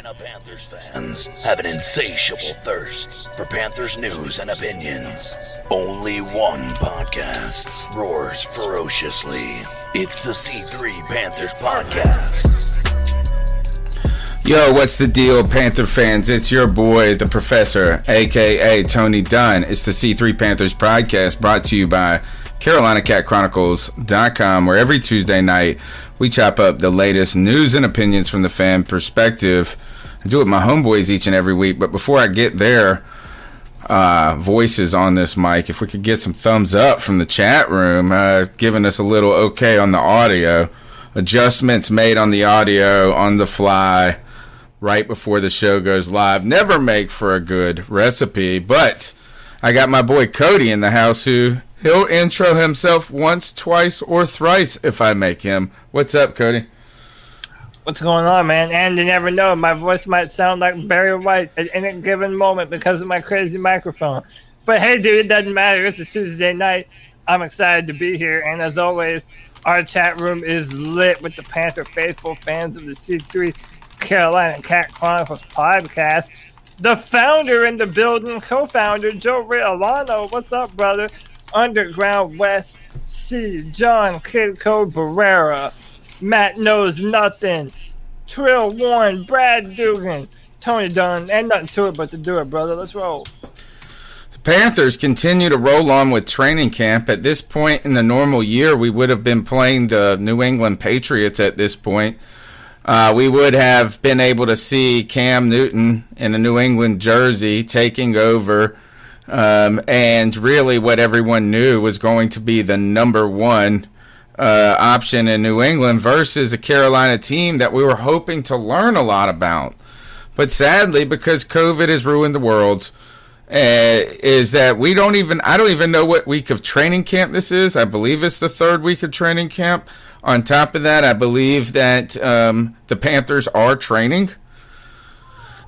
Carolina Panthers fans have an insatiable thirst for Panthers news and opinions, only one podcast roars ferociously. It's the C3 Panthers Podcast. Yo, what's the deal, Panther fans? It's your boy, the Professor, aka Tony Dunn. It's the C3 Panthers podcast brought to you by CarolinaCatChronicles.com, where every Tuesday night we chop up the latest news and opinions from the fan perspective. I do it with my homeboys each and every week, but before I get their uh, voices on this mic, if we could get some thumbs up from the chat room, uh, giving us a little okay on the audio, adjustments made on the audio on the fly right before the show goes live. Never make for a good recipe, but I got my boy Cody in the house who he'll intro himself once, twice, or thrice if I make him. What's up, Cody? What's going on, man? And you never know, my voice might sound like Barry White at any given moment because of my crazy microphone. But hey, dude, it doesn't matter. It's a Tuesday night. I'm excited to be here. And as always, our chat room is lit with the Panther faithful fans of the C3 Carolina Cat Chronicles podcast. The founder in the building, co founder, Joe Riolano. What's up, brother? Underground West, C. John Kid Code Barrera, Matt Knows Nothing, Trill Warren, Brad Dugan, Tony Dunn, and nothing to it but to do it, brother. Let's roll. The Panthers continue to roll on with training camp. At this point in the normal year, we would have been playing the New England Patriots at this point. Uh, we would have been able to see Cam Newton in a New England jersey taking over um, and really, what everyone knew was going to be the number one uh, option in New England versus a Carolina team that we were hoping to learn a lot about. But sadly, because COVID has ruined the world, uh, is that we don't even, I don't even know what week of training camp this is. I believe it's the third week of training camp. On top of that, I believe that um, the Panthers are training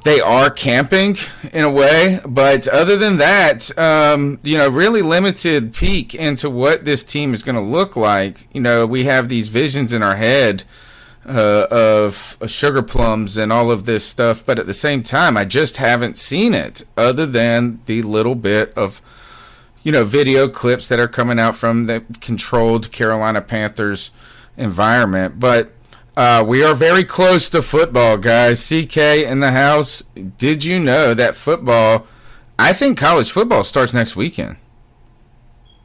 they are camping in a way, but other than that, um, you know, really limited peek into what this team is going to look like. You know, we have these visions in our head uh, of uh, sugar plums and all of this stuff, but at the same time, I just haven't seen it other than the little bit of, you know, video clips that are coming out from the controlled Carolina Panthers environment. But uh, we are very close to football, guys. CK in the house. Did you know that football? I think college football starts next weekend.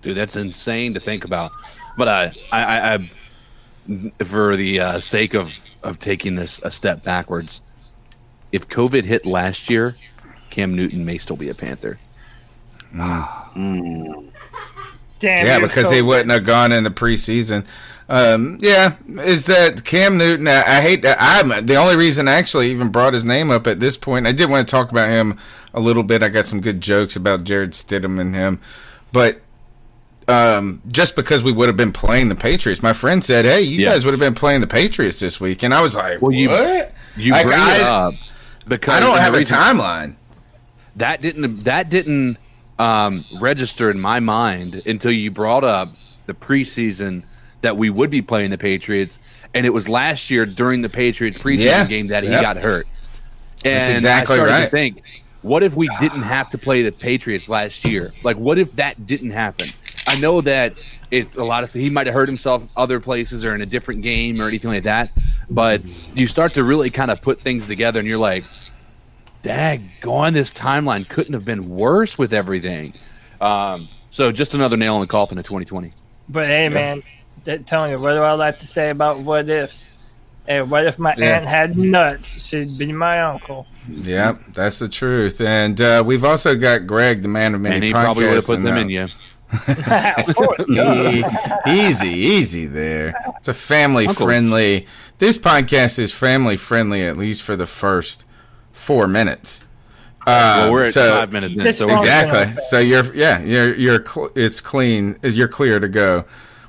Dude, that's insane to think about. But uh, I, I, I, for the uh, sake of of taking this a step backwards, if COVID hit last year, Cam Newton may still be a Panther. Mm. Damn yeah, you, because he COVID. wouldn't have gone in the preseason. Um, yeah, is that Cam Newton? I, I hate that. I'm the only reason I actually even brought his name up at this point. I did want to talk about him a little bit. I got some good jokes about Jarrett Stidham and him, but um, just because we would have been playing the Patriots. My friend said, "Hey, you Yeah. guys would have been playing the Patriots this week," and I was like, Well, you- "What?" You Like, bring I, it up because I don't have a timeline. that didn't that didn't um, register in my mind until you brought up the preseason that we would be playing the Patriots, and it was last year during the Patriots preseason Yeah. game that he Yep. got hurt. And exactly I started right. To think, what if we didn't have to play the Patriots last year? Like, what if that didn't happen? I know that it's a lot of he might have hurt himself other places or in a different game or anything like that, but you start to really kind of put things together, and you're like, daggone, this timeline couldn't have been worse with everything. Um, so just another nail in the coffin of 2020. But hey, man, t- Tony, what do I like to say about what ifs? Hey, what if my Yeah. aunt had nuts? She'd be my uncle. Yep, that's the truth. And uh, we've also got Greg, the man of many And he podcasts. probably would have put them uh, in you. Easy, easy there. It's a family Uncle. friendly. This podcast is family friendly, at least for the first four minutes. Uh, Well, we're at so- five minutes in, so Exactly. So you're yeah you're you're cl- it's clean. You're clear to go.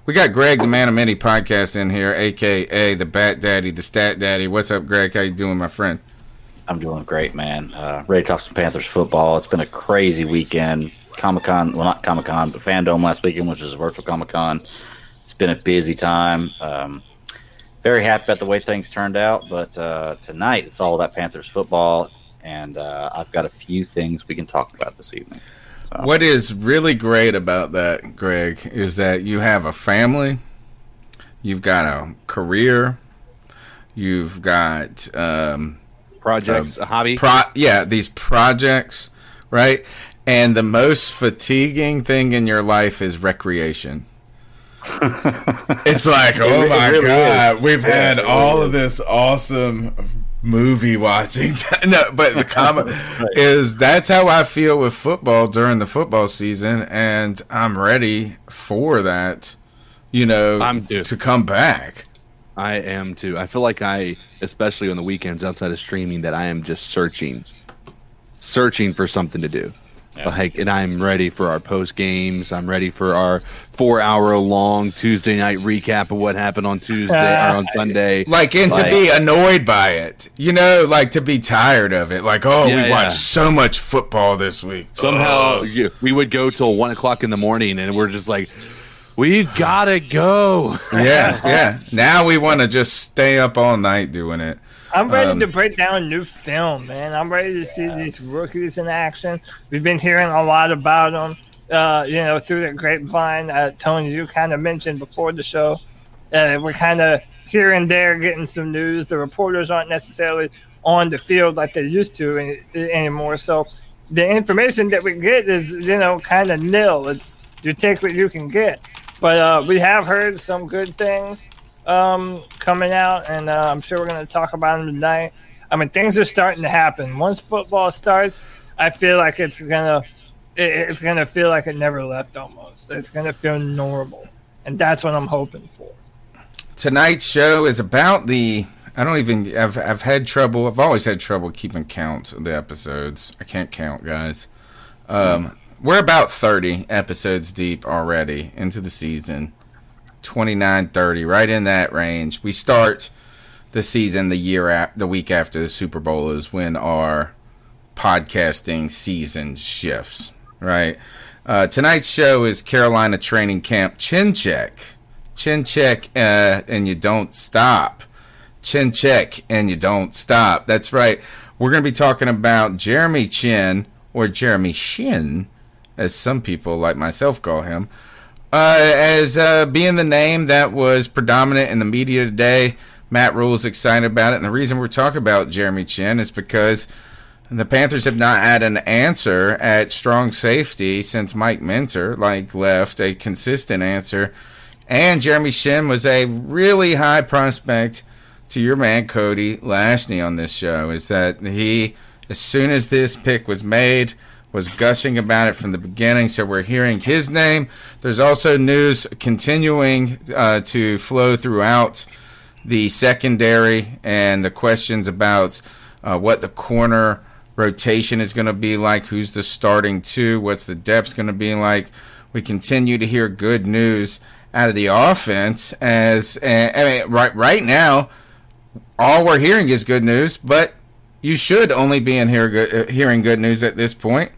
We got Greg, the man of many podcasts, in here, aka the Bat Daddy, the Stat Daddy. What's up, Greg? How you doing, my friend? I'm doing great, man. Uh, ready to talk some Panthers football. It's been a crazy weekend. Comic Con, well, not Comic Con, but Fandom last weekend, which is a virtual Comic Con. It's been a busy time. Um, very happy about the way things turned out, but uh, tonight it's all about Panthers football, and uh, I've got a few things we can talk about this evening. So, What is really great about that, Greg, is that you have a family, you've got a career, you've got um, projects, a hobby. pro yeah these projects, right? And the most fatiguing thing in your life is recreation. it's like, oh re- my it really god, we've had it really all is. of this awesome movie watching. no, but the comment is that's how I feel with football during the football season, and I'm ready for that. You know, I'm due. to come back. I am too. I feel like I, especially on the weekends outside of streaming, that I am just searching, searching for something to do. Like, and I'm ready for our post games. I'm ready for our four hour long Tuesday night recap of what happened on Tuesday or on Sunday. Like, and to be annoyed by it, you know, like to be tired of it. Like, oh, Yeah, we yeah. watched so much football this week. Somehow oh. you, we would go till one o'clock in the morning, and we're just like, we gotta go. yeah, yeah. Now we want to just stay up all night doing it. I'm ready Um, to break down a new film, man. I'm ready to see these rookies in action. We've been hearing a lot about them, uh, you know, through the grapevine. Uh, Tony, you kind of mentioned before the show. Uh, we're kind of here and there getting some news. The reporters aren't necessarily on the field like they used to any, anymore. So the information that we get is, you know, kind of nil. It's you take what you can get. But uh, we have heard some good things um, coming out, and uh, I'm sure we're going to talk about them tonight. I mean, things are starting to happen. Once football starts, I feel like it's gonna, it, it's gonna feel like it never left. Almost, it's gonna feel normal, and that's what I'm hoping for. Tonight's show is about the. I don't even. I've I've had trouble. I've always had trouble keeping count of the episodes. I can't count, guys. Um, we're about 30 episodes deep already into the season. 29, 30, right in that range. We start the season the year at the week after the Super Bowl is when our podcasting season shifts, right? Uh, tonight's show is Carolina Training Camp Chin Check. Chin check uh, and you don't stop. Chin check and you don't stop. That's right. We're going to be talking about Jeremy Chinn or Jeremy Shin, as some people like myself call him, uh, as uh, being the name that was predominant in the media today. Matt Rhule's excited about it, and the reason we're talking about Jeremy Chinn is because the Panthers have not had an answer at strong safety since Mike Minter like left a consistent answer, and Jeremy Chinn was a really high prospect to your man Cody Lashney on this show. Is that he, as soon as this pick was made, was gushing about it from the beginning. So we're hearing his name. There's also news continuing uh, to flow throughout the secondary and the questions about uh, what the corner rotation is going to be like, who's the starting two, what's the depth going to be like, We continue to hear good news out of the offense. As I mean, right right now, all we're hearing is good news. But you should only be in here uh, hearing good news at this point,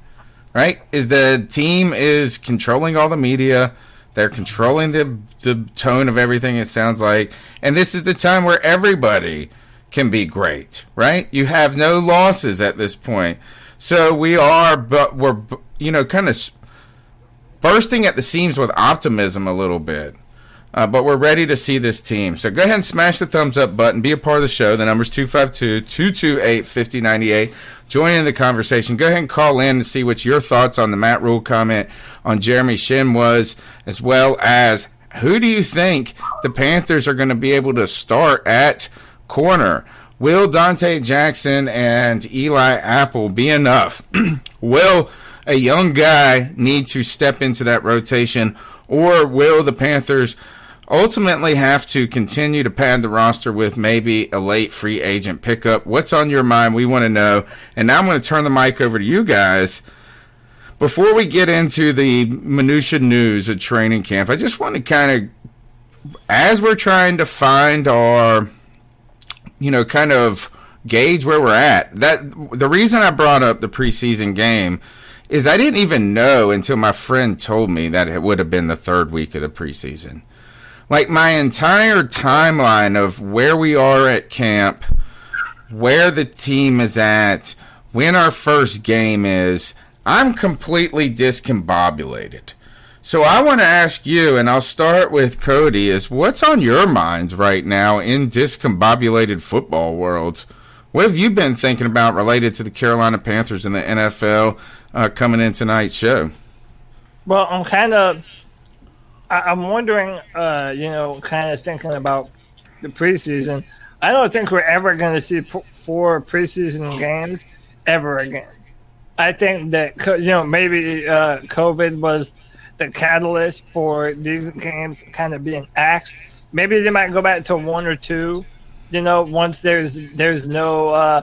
right? Is the team is controlling all the media. They're controlling the the tone of everything. It sounds like, and this is the time where everybody can be great, right? You have no losses at this point, so we are, but we're you know kind of bursting at the seams with optimism a little bit. Uh, but we're ready to see this team. So go ahead and smash the thumbs up button. Be a part of the show. The number's 252 228 5098. Join in the conversation. Go ahead and call in and see what your thoughts on the Matt Rhule comment on Jeremy Shinn was, as well as who do you think the Panthers are going to be able to start at corner? Will Donte Jackson and Eli Apple be enough? Will a young guy need to step into that rotation, or will the Panthers ultimately have to continue to pad the roster with maybe a late free agent pickup? What's on your mind? We want to know. And now I'm going to turn the mic over to you guys. Before we get into the minutia news of training camp, I just want to kind of, as we're trying to find our, you know, kind of gauge where we're at. That the reason I brought up the preseason game is I didn't even know until my friend told me that it would have been the third week of the preseason like my entire timeline of where we are at camp, where the team is at, when our first game is, I'm completely discombobulated. So I want to ask you, and I'll start with Cody, is what's on your minds right now in discombobulated football world? What have you been thinking about related to the Carolina Panthers and the NFL uh, coming in tonight's show? Well, I'm kind of I, am wondering, uh, you know, kind of thinking about the preseason. I don't think we're ever going to see p- four preseason games ever again. I think that you know maybe uh, COVID was the catalyst for these games kind of being axed. Maybe they might go back to one or two. You know, once there's there's no uh,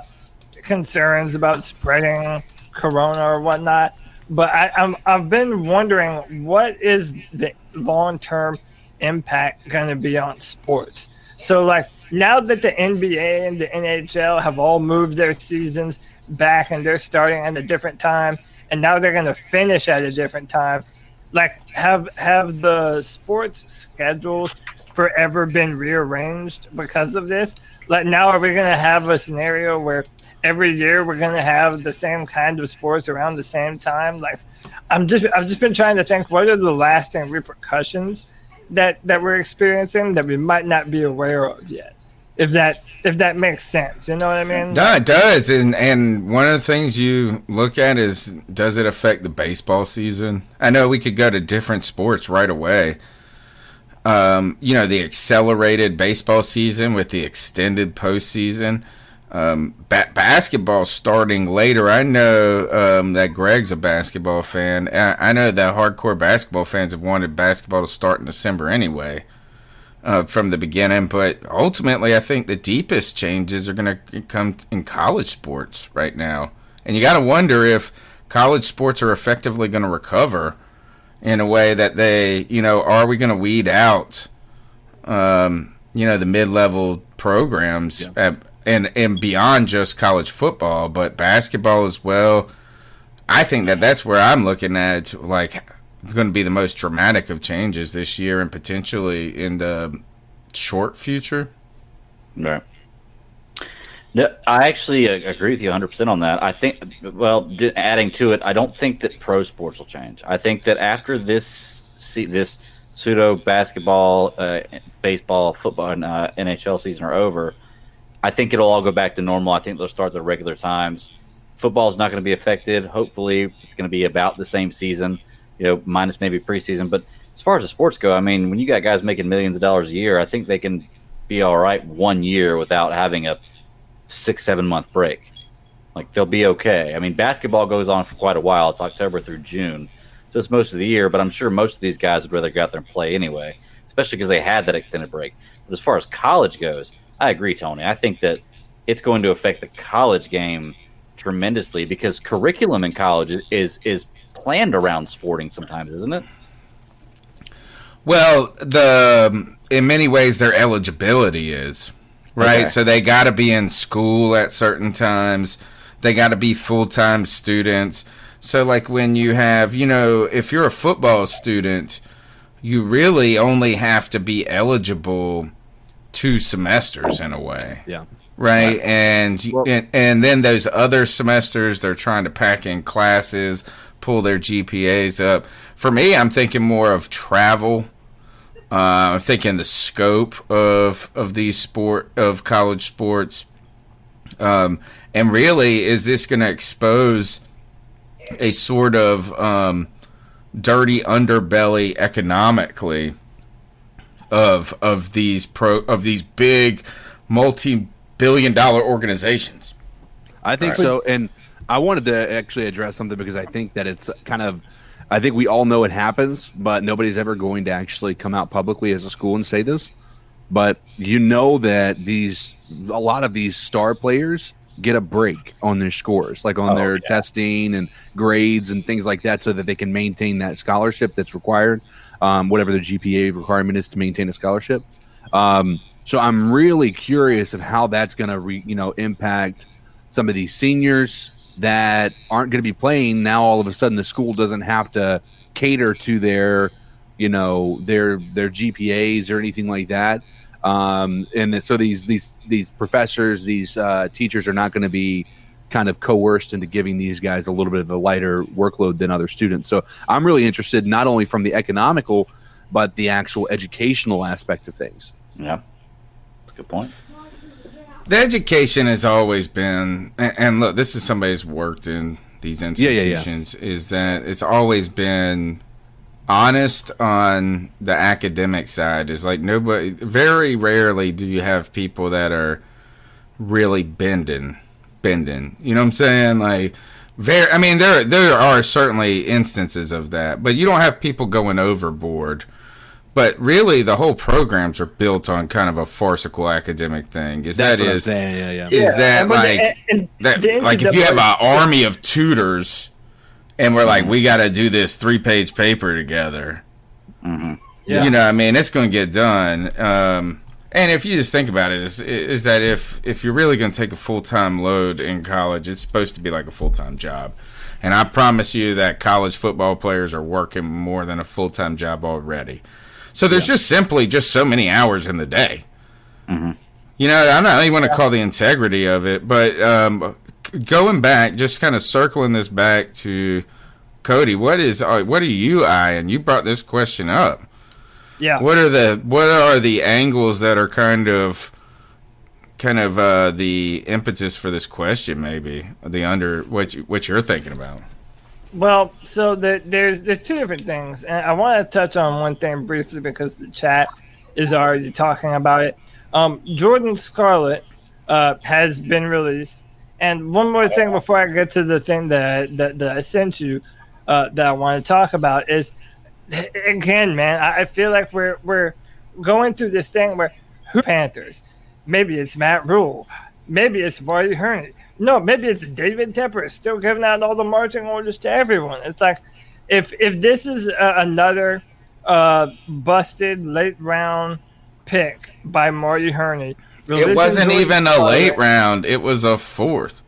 concerns about spreading corona or whatnot. But I, I'm I've been wondering what is the long term impact going to be on sports. So, like, now that the NBA and the NHL have all moved their seasons back and they're starting at a different time, and now they're going to finish at a different time, like, have have the sports schedules forever been rearranged because of this? Like, now are we going to have a scenario where every year we're to have the same kind of sports around the same time? Like, I'm just I've just been trying to think what are the lasting repercussions that that we're experiencing that we might not be aware of yet. If that if that makes sense, you know what I mean? No, it does. And and one of the things you look at is does it affect the baseball season? I know we could go to different sports right away. Um, you know, the accelerated baseball season with the extended postseason um, ba- basketball starting later. I know um, that Greg's a basketball fan. I, I know that hardcore basketball fans have wanted basketball to start in December anyway, uh, from the beginning. But ultimately, I think the deepest changes are going to come in college sports right now, and you got to wonder if college sports are effectively going to recover in a way that they, you know, are we going to weed out, um, you know, the mid-level programs yeah. at and and beyond just college football, but basketball as well. I think that that's where I'm looking at like going to be the most dramatic of changes this year and potentially in the short future. Right. No, I actually uh, agree with you 100% on that. I think, well, adding to it, I don't think that pro sports will change. I think that after this this pseudo basketball, uh, baseball, football, and uh, NHL season are over – I think it'll all go back to normal. I think they'll start their regular times. Football is not going to be affected. Hopefully, it's going to be about the same season, you know, minus maybe preseason. But as far as the sports go, I mean, when you got guys making millions of dollars a year, I think they can be all right one year without having a six, seven month break. Like they'll be okay. I mean, basketball goes on for quite a while. It's October through June, so it's most of the year. But I'm sure most of these guys would rather go out there and play anyway, especially because they had that extended break. But as far as college goes, I agree, Tony. I think that it's going to affect the college game tremendously because curriculum in college is is planned around sporting sometimes, isn't it? Well, the in many ways their eligibility is right. Okay. So they got to be in school at certain times. They got to be full time students. So like when you have, you know, if you're a football student, you really only have to be eligible two semesters in a way Yeah. right? And, you and and then those other semesters, they're trying to pack in classes, pull their GPAs up. For me, I'm thinking more of travel. Uh, I'm thinking the scope of of these sport of college sports, um, and really, is this going to expose a sort of um, dirty underbelly economically of of these pro of these big multi-billion dollar organizations. I think so. And I wanted to actually address something because I think that it's kind of, I think we all know it happens, but nobody's ever going to actually come out publicly as a school and say this. But you know that these, a lot of these star players get a break on their scores, like on oh, their testing and grades and things like that, so that they can maintain that scholarship that's required, um, whatever the GPA requirement is to maintain a scholarship. Um, so I'm really curious of how that's going to, you know, impact some of these seniors that aren't going to be playing. Now all of a sudden, the school doesn't have to cater to their, you know, their their GPAs or anything like that. Um, and so these these these professors, these uh, teachers are not going to be kind of coerced into giving these guys a little bit of a lighter workload than other students. So I'm really interested not only from the economical, but the actual educational aspect of things. Yeah, that's a good point. The education has always been, and, and look, this is somebody who's worked in these yeah, yeah. institutions, is that it's always been honest on the academic side. Is like nobody, very rarely do you have people that are really bending, bending. You know what I'm saying? Like, very. I mean, there there are certainly instances of that, but you don't have people going overboard. But really, the whole programs are built on kind of a farcical academic thing. Is That's that what I'm saying. Yeah, yeah. is Yeah, that but the- like and- and that like if you have an army of tutors and we're like we got to do this three page paper together Yeah. you know what i mean it's going to get done um, and if you just think about it is is that if if you're really going to take a full-time load in college it's supposed to be like a full-time job and i promise you that college football players are working more than a full-time job already so there's just simply just so many hours in the day you know, I don't even want to call the integrity of it, but um, going back, just kind of circling this back to Cody. What is uh, what are you eyeing? You brought this question up. Yeah. What are the what are the angles that are kind of kind of uh, the impetus for this question? Maybe the under what you, what you're thinking about. Well, so the, there's there's two different things, and I want to touch on one thing briefly because the chat is already talking about it. Um, Jordan Scarlett uh, has been released, and one more thing before I get to the thing that that, that I sent you uh, that I want to talk about is again, man. I, I feel like we're we're going through this thing where who Panthers? Maybe it's Matt Rhule, maybe it's Marty Hurney. No, maybe it's David Tepper still giving out all the marching orders to everyone. It's like if if this is uh, another uh, busted late round pick by Marty Hurney, It wasn't even a Scarlett- late round; it was a fourth.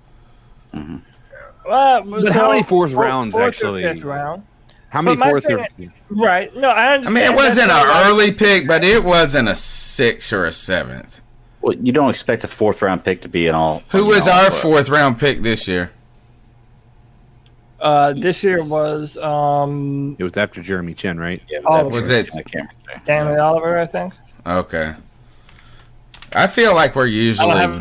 Well, But how many fourth rounds, fourth or actually? Fifth round. How many But my fourth? thing- Right. No, I I mean, it wasn't an not- early pick, but it wasn't a six or a seventh. Well, you don't expect a fourth round pick to be an all. Who was know, our fourth round pick this year? Uh, this year was um It was after Jeremy Chinn, right? Yeah, Oh, was it- I can't remember. Stanley Oliver, I think. Okay. I feel like we're usually. have-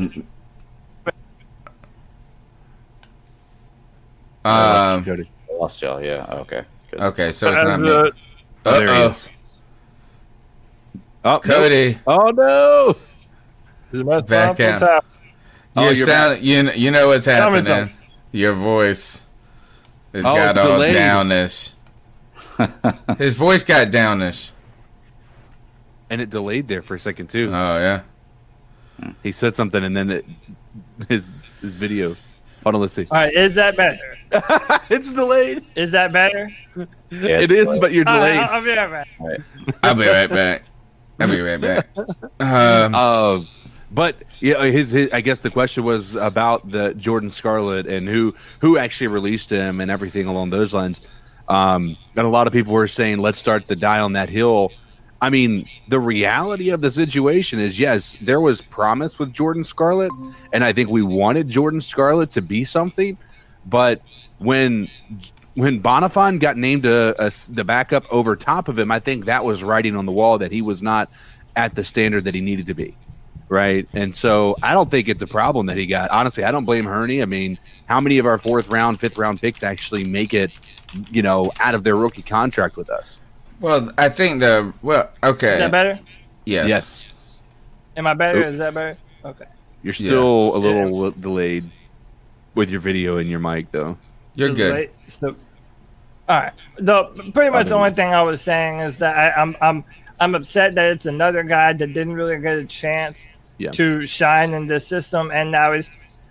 Um. I lost y'all. Yeah. Okay. Good. Okay, so it's not me. the- Oh, there he Uh-oh. is. Oh, nope. Cody, Oh no! the most Back powerful out. top. Oh, you you're sound you kn- you know what's happening. Your voice has Oh, got it's all delayed. downish. His voice got downish. And it delayed there for a second too. Oh yeah. he said something, and then it, his his video Hold on, let's see. All right, is that better? it's delayed. Is that better? Yeah, it's delayed. but you're All right, delayed. I'll, I'll be right back. I'll be right back. I'll be right back. Um, Uh, but yeah, his, his I guess the question was about the Jordan Scarlett and who who actually released him and everything along those lines. Um, and a lot of people were saying, let's start the die on that hill. I mean, the reality of the situation is, yes, there was promise with Jordan Scarlett, and I think we wanted Jordan Scarlett to be something. But when when Bonnafon got named a, a, the backup over top of him, I think that was writing on the wall that he was not at the standard that he needed to be. Right. And so I don't think it's a problem that he got. Honestly, I don't blame Hurney. I mean, how many of our fourth round, fifth round picks actually make it, you know, out of their rookie contract with us? Well, I think the well, okay, Is that better? yes, Yes. Am I better? Oop. Is that better? Okay. You're Yeah. still a little delayed with your video and your mic, though. you're good. So, all right. The pretty much the only thing I was saying is that I, I'm I'm I'm upset that it's another guy that didn't really get a chance Yeah. to shine in this system, and now he's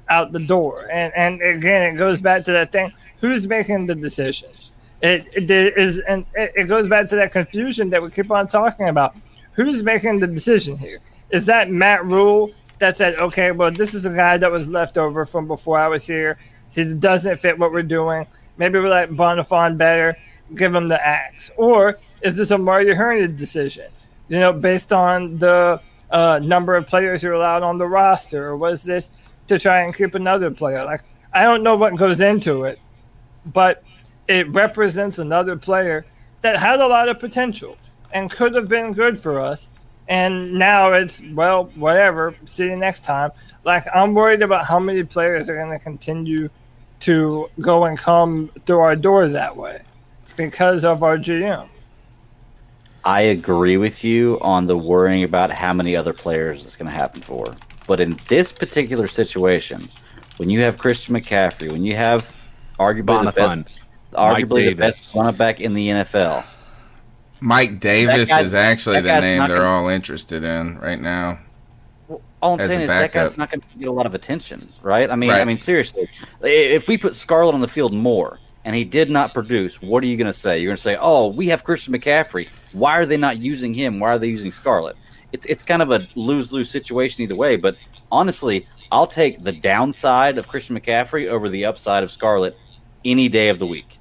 out the door. And and again, it goes back to that thing: who's making the decisions? It, it is, and it, goes back to that confusion that we keep on talking about. Who's making the decision here? Is that Matt Rhule that said, okay, well, this is a guy that was left over from before I was here. He doesn't fit what we're doing. Maybe we like Bonnafon better. Give him the axe. Or is this a Marty Hurney decision? You know, based on the uh, number of players you're allowed on the roster, or was this to try and keep another player? Like, I don't know what goes into it, but it represents another player that had a lot of potential and could have been good for us. And now it's, well, whatever, see you next time. Like, I'm worried about how many players are going to continue to go and come through our door that way because of our GM. I agree with you on the worrying about how many other players it's going to happen for. But in this particular situation, when you have Christian McCaffrey, when you have arguably the best, arguably the Davis. best running back in the NFL, Mike Davis guy- is actually the name they're gonna- all interested in right now. all I'm saying the is that guy's not going to get a lot of attention, right? I mean, I mean, seriously, if we put Scarlett on the field more and he did not produce, what are you going to say? You're going to say, "Oh, we have Christian McCaffrey. Why are they not using him? Why are they using Scarlett?" It's it's kind of a lose lose situation either way. But honestly, I'll take the downside of Christian McCaffrey over the upside of Scarlett any day of the week.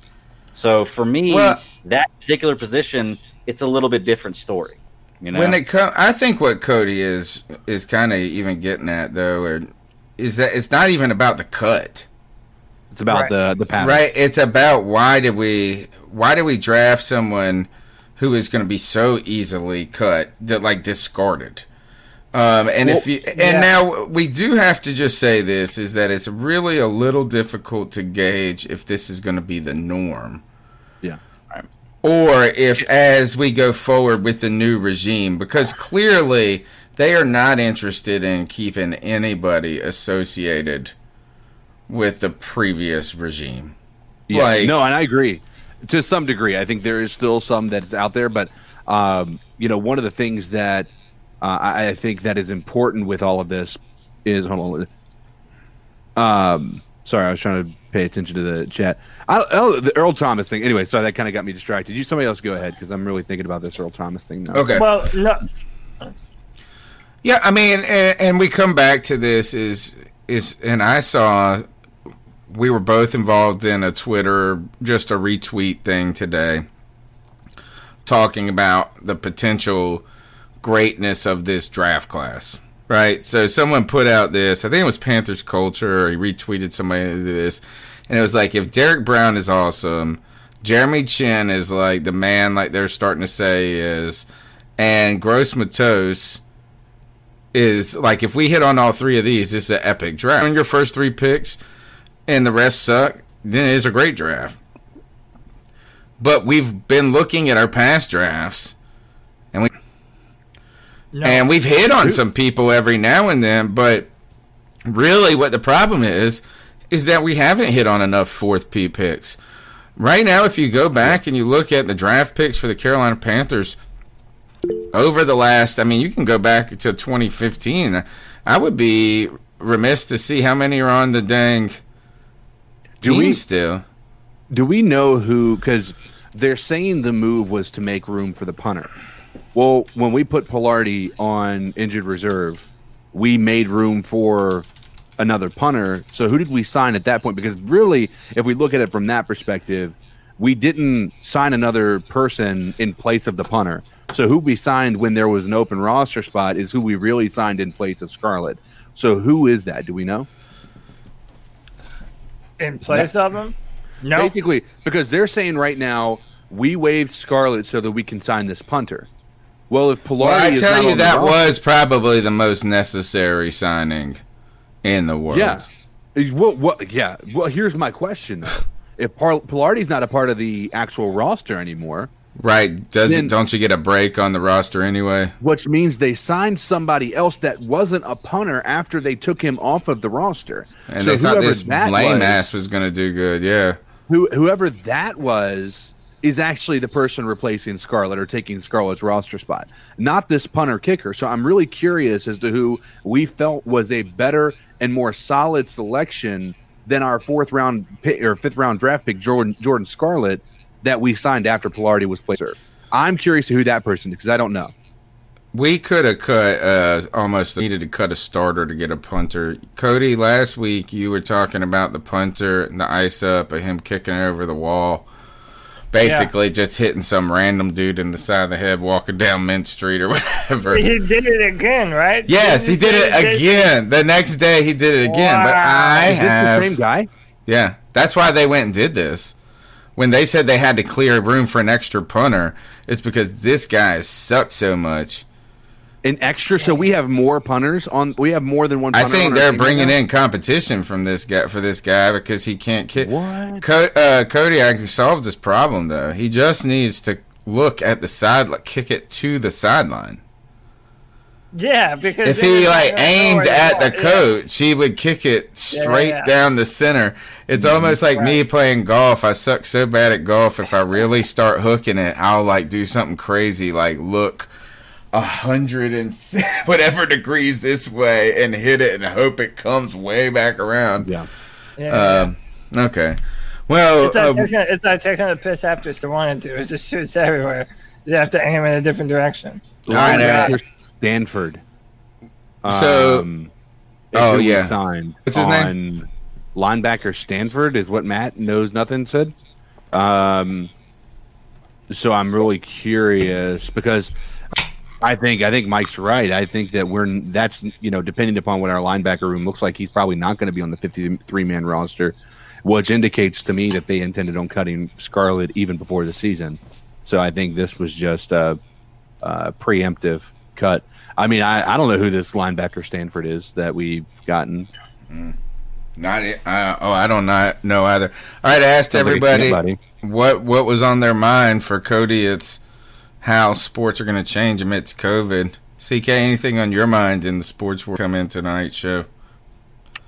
So for me, Well- that particular position, it's a little bit different story. You know, When it comes, I think what Cody is is kind of even getting at though, or is that it's not even about the cut, It's about Right. the the pattern. right? It's about why did we why did we draft someone who is going to be so easily cut, that like discarded. Um, and if you and yeah. now we do have to just say this is that it's really a little difficult to gauge if this is going to be the norm. Yeah. or if as we go forward with the new regime because clearly they are not interested in keeping anybody associated with the previous regime Yeah, Like- no, and I agree to some degree. I think there is still some that's out there, but um, you know, one of the things that uh, I I think that is important with all of this is hold on. Um, sorry, I was trying to pay attention to the chat. I, oh, the Earl Thomas thing. Anyway, sorry, that kind of got me distracted. You, somebody else, go ahead because I'm really thinking about this Earl Thomas thing now. okay Well, no, yeah i mean and, and we come back to this is is and i saw we were both involved in a twitter just a retweet thing today talking about the potential greatness of this draft class right so someone put out this i think it was panthers culture or he retweeted somebody this and it was like if derrick brown is awesome jeremy chinn is like the man like they're starting to say is and gross matos is like if we hit on all three of these, this is an epic draft. On your first three picks and the rest suck, then it is a great draft. But we've been looking at our past drafts and we no. and we've hit on some people every now and then, but really what the problem is is that we haven't hit on enough fourth P picks. Right now, if you go back and you look at the draft picks for the Carolina Panthers over the last, I mean, you can go back to 2015. I would be remiss to see how many are on the dang Do we- teams do. Do we know who? Because they're saying the move was to make room for the punter. Well, when we put Palardy on injured reserve, we made room for another punter. So who did we sign at that point? Because really, if we look at it from that perspective, we didn't sign another person in place of the punter. So who we signed when there was an open roster spot is who we really signed in place of Scarlett. So who is that? Do we know? In place of him? No. Basically, because they're saying right now we waived Scarlett so that we can sign this punter. Well, if Palardy Well, I tell you, that roster- was probably the most necessary signing in the world. yeah. What, yeah. Well, here's my question though: If Par- Palardy's not a part of the actual roster anymore, Right? Doesn't don't you get a break on the roster anyway? which means they signed somebody else that wasn't a punter after they took him off of the roster. And So they thought this lame was- ass was going to do good. Yeah. who whoever that was is actually the person replacing Scarlett or taking Scarlett's roster spot, not this punter kicker. So I'm really curious as to who we felt was a better and more solid selection than our fourth round pick or fifth round draft pick Jordan Jordan Scarlett that we signed after Palardy was placed. I'm curious who that person is because I don't know. We could have cut uh, almost needed to cut a starter to get a punter. Cody, last week you were talking about the punter and the ice up of him kicking over the wall. Basically, just hitting some random dude in the side of the head walking down Mint Street or whatever. He did it again, right? Yes, he Didn't did say it again. The next day he did it again. But Wow. I Is this have the same guy? Yeah, that's why they went and did this. When they said they had to clear room for an extra punter, it's because this guy sucked so much. An extra, so we have more punters on. We have more than one. I think on they're team right bringing in competition from this guy for this guy because he can't kick. What? Co- uh, Kodiak solved this problem though. He just needs to look at the side, like kick it to the sideline. Yeah, because If he like not gonna know aimed at the it's at. Yeah. coach, he would kick it straight yeah. down the center. It's almost like me playing golf. I suck so bad at golf. If I really start hooking it, I'll like do something crazy, like look a hundred and whatever degrees this way and hit it and hope it comes way back around. Yeah. Yeah, Um, okay. Well, It's like, um, taking, it's like taking a piss after you wanted to. It just shoots everywhere. You have to aim in a different direction. all right, uh, Linebacker Stanford. So- Um, Oh, yeah. signed What's his on name? Linebacker Stanford is what Matt knows nothing said. Um, so I'm really curious because I think I think Mike's right. I think that we're that's you know depending upon what our linebacker room looks like, he's probably not going to be on the 53 man roster, which indicates to me that they intended on cutting Scarlett even before the season. So I think this was just a, a preemptive cut. I mean, I, I don't know who this linebacker Stanford is that we've gotten. not it. Uh, oh, I don't not know either. All right, I asked everybody what what was on their mind for Cody. It's how sports are going to change amidst COVID. CK, anything on your mind in the sports world come in tonight's show?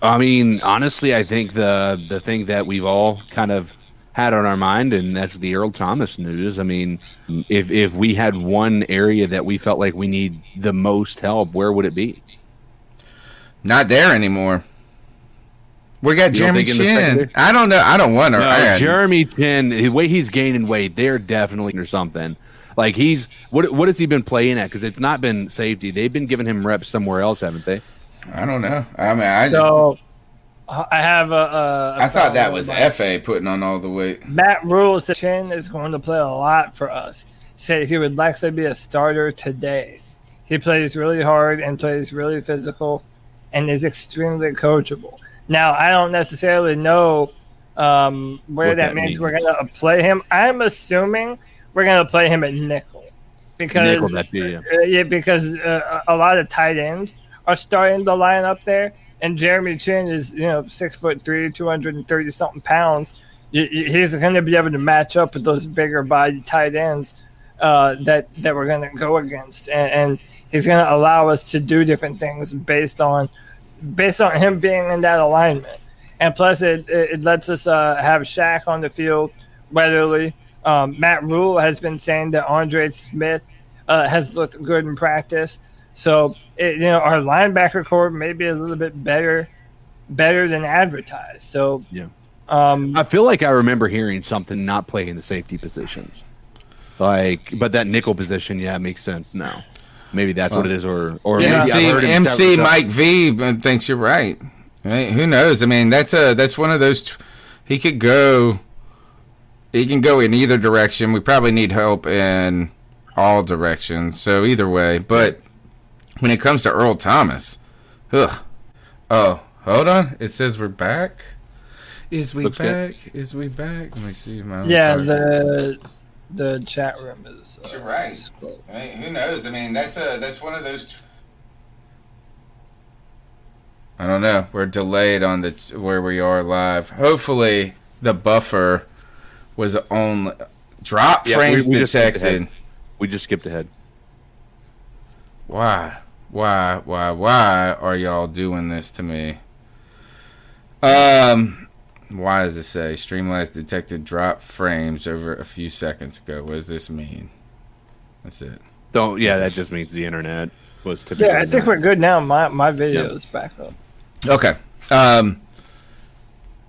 I mean, honestly, I think the the thing that we've all kind of had on our mind, and that's the Earl Thomas news. I mean, if if we had one area that we felt like we need the most help, where would it be? Not there anymore. We got You Jeremy think in the Chin. I don't know. I don't want to. No, Jeremy Chinn, the way he's gaining weight, they're definitely or something. Like he's what what has he been playing at? Because it's not been safety. They've been giving him reps somewhere else, haven't they? I don't know. I mean, I, so I have a. a, a I thought that was like- FA putting on all the weight. Matt Rhule said Chinn is going to play a lot for us. Said he would likely be a starter today. He plays really hard and plays really physical, and is extremely coachable. Now I don't necessarily know um, where What that, that means means. we're going to play him. I'm assuming we're going to play him at nickel because Nickel, be, yeah. uh, yeah, because uh, a lot of tight ends are starting to line up there, and Jeremy Chinn is you know six foot three, two hundred and thirty something pounds. He's going to be able to match up with those bigger body tight ends uh, that that we're going to go against, and, and he's going to allow us to do different things based on based on him being in that alignment. And plus, it, it, lets us uh, have Shaq on the field readily. Um, Matt Rhule has been saying that Andre Smith uh, has looked good in practice. So, it, you know, our linebacker core may be a little bit better, better than advertised. So, Yeah. Um, I feel like I remember hearing something not playing the safety position. Like, but that nickel position, yeah, makes sense now. Maybe that's what it is, or or maybe I've MC MC Mike V thinks you're right. Right? Who knows? I mean, that's a that's one of those. T- he could go. He can go in either direction. We probably need help in all directions. So either way, but when it comes to Earl Thomas, ugh. Oh, hold on. It says we're back. Is we Looks good. back? Is we back? Let me see. My yeah, card. the the chat room is. uh, You're right. I mean, who knows? I mean, that's a that's one of those. T- I don't know. We're delayed on the t- where we are live. Hopefully, the buffer was only drop Yeah, frames we just skipped detected. ahead. We just skipped ahead. Why? Why? Why? Why are y'all doing this to me? Um, why does it say Streamlabs detected drop frames over a few seconds ago? What does this mean? That's it. Don't. Yeah, that just means the internet was typically. Yeah, I think we're good now. My my video is back up. Okay. Um.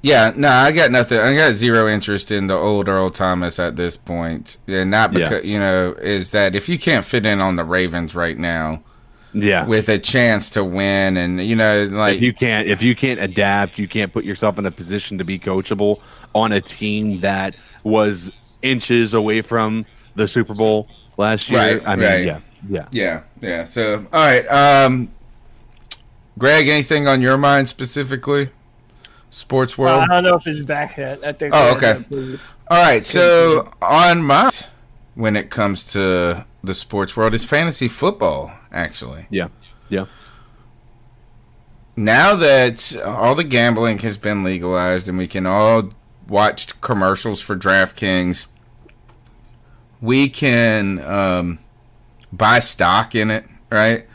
Yeah, no, I got nothing. I got zero interest in the old Earl Thomas at this point. and not Yeah. because you know is that if you can't fit in on the Ravens right now Yeah. with a chance to win, and you know like if you can't if you can't adapt, you can't put yourself in a position to be coachable on a team that was inches away from the Super Bowl last year. Right, I mean, right. yeah, yeah. yeah, yeah. So all right, um, Greg, anything on your mind specifically? Sports Well, world. I don't know if it's back yet. I think. Oh, okay. All right, so on my when it comes to the sports world, is fantasy football actually. Yeah. Yeah. now that all the gambling has been legalized and we can all watch commercials for DraftKings, we can um, buy stock in it, right?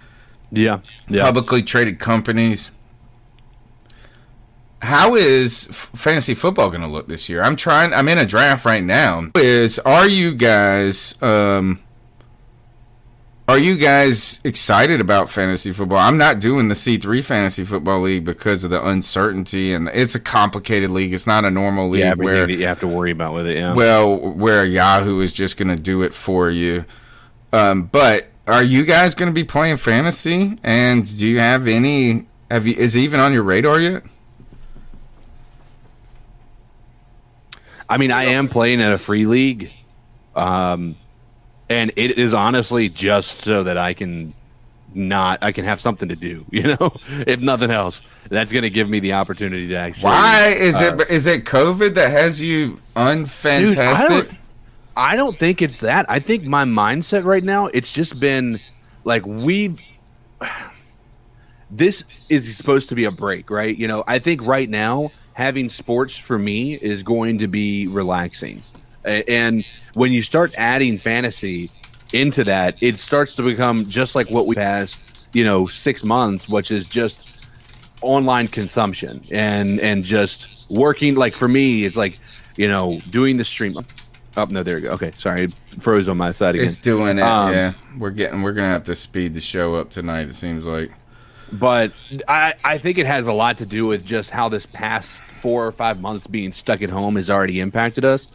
Yeah. Yeah. Publicly traded companies. How is f- fantasy football going to look this year? I'm trying. I'm in a draft right now. Is are you guys? Um, are you guys excited about fantasy football? I'm not doing the C3 fantasy football league because of the uncertainty and it's a complicated league. It's not a normal league yeah, where you have to worry about with it. Yeah. well, where Yahoo is just going to do it for you. Um, but are you guys going to be playing fantasy? And do you have any? Have you? Is it even on your radar yet? I mean, I am playing in a free league, um, and it is honestly just so that I can not I can have something to do. You know, if nothing else, that's going to give me the opportunity to actually. Why is uh, it? Is it COVID that has you Dude, I unfantastic? don't, I don't think it's that. I think my mindset right now, it's just been like we've. This is supposed to be a break, right? You know, I think right now having sports for me is going to be relaxing. And when you start adding fantasy into that, it starts to become just like what we passed, you know, six months, which is just online consumption and and just working like for me it's like you know doing the stream oh no there you go okay sorry it froze on my side again It's doing it. Um, yeah, we're getting. We're gonna have to speed the show up tonight. It seems like. But I, I think it has a lot to do with just how this past four or five months being stuck at home has already impacted us.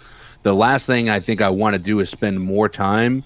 The last thing I think I want to do is spend more time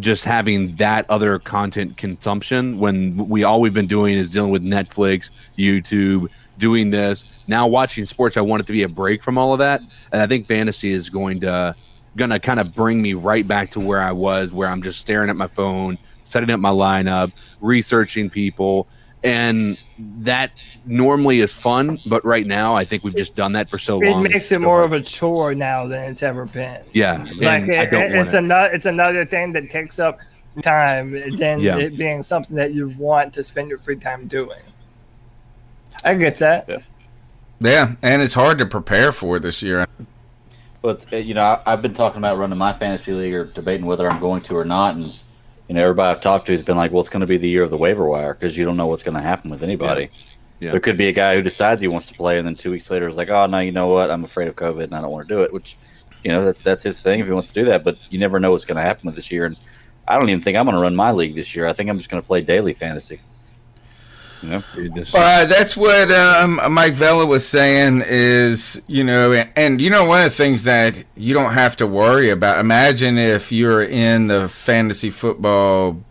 just having that other content consumption when we all we've been doing is dealing with Netflix, YouTube, doing this. Now watching sports, I want it to be a break from all of that. And I think fantasy is going to gonna kind of bring me right back to where I was, where I'm just staring at my phone, setting up my lineup, researching people. And that normally is fun, but right now I think we've just done that for so It long. It makes it more of a chore now than it's ever been. yeah. Like and I it, don't want it's it. another it's another thing that takes up time than Yeah. it being something that you want to spend your free time doing. I get that. Yeah, and it's hard to prepare for this year. But uh, you know, I, I've been talking about running my fantasy league or debating whether I'm going to or not, and you know, everybody I've talked to has been like, "Well, it's going to be the year of the waiver wire because you don't know what's going to happen with anybody." Yeah. There could be a guy who decides he wants to play, and then two weeks later is like, "Oh no, you know what? I'm afraid of COVID and I don't want to do it." Which, you know, that, that's his thing if he wants to do that. But you never know what's going to happen with this year, and I don't even think I'm going to run my league this year. I think I'm just going to play daily fantasy. Yep. Dude, this Uh, that's what um, Mike Vella was saying is, you know, and, and you know, one of the things that you don't have to worry about. Imagine if you're in the fantasy football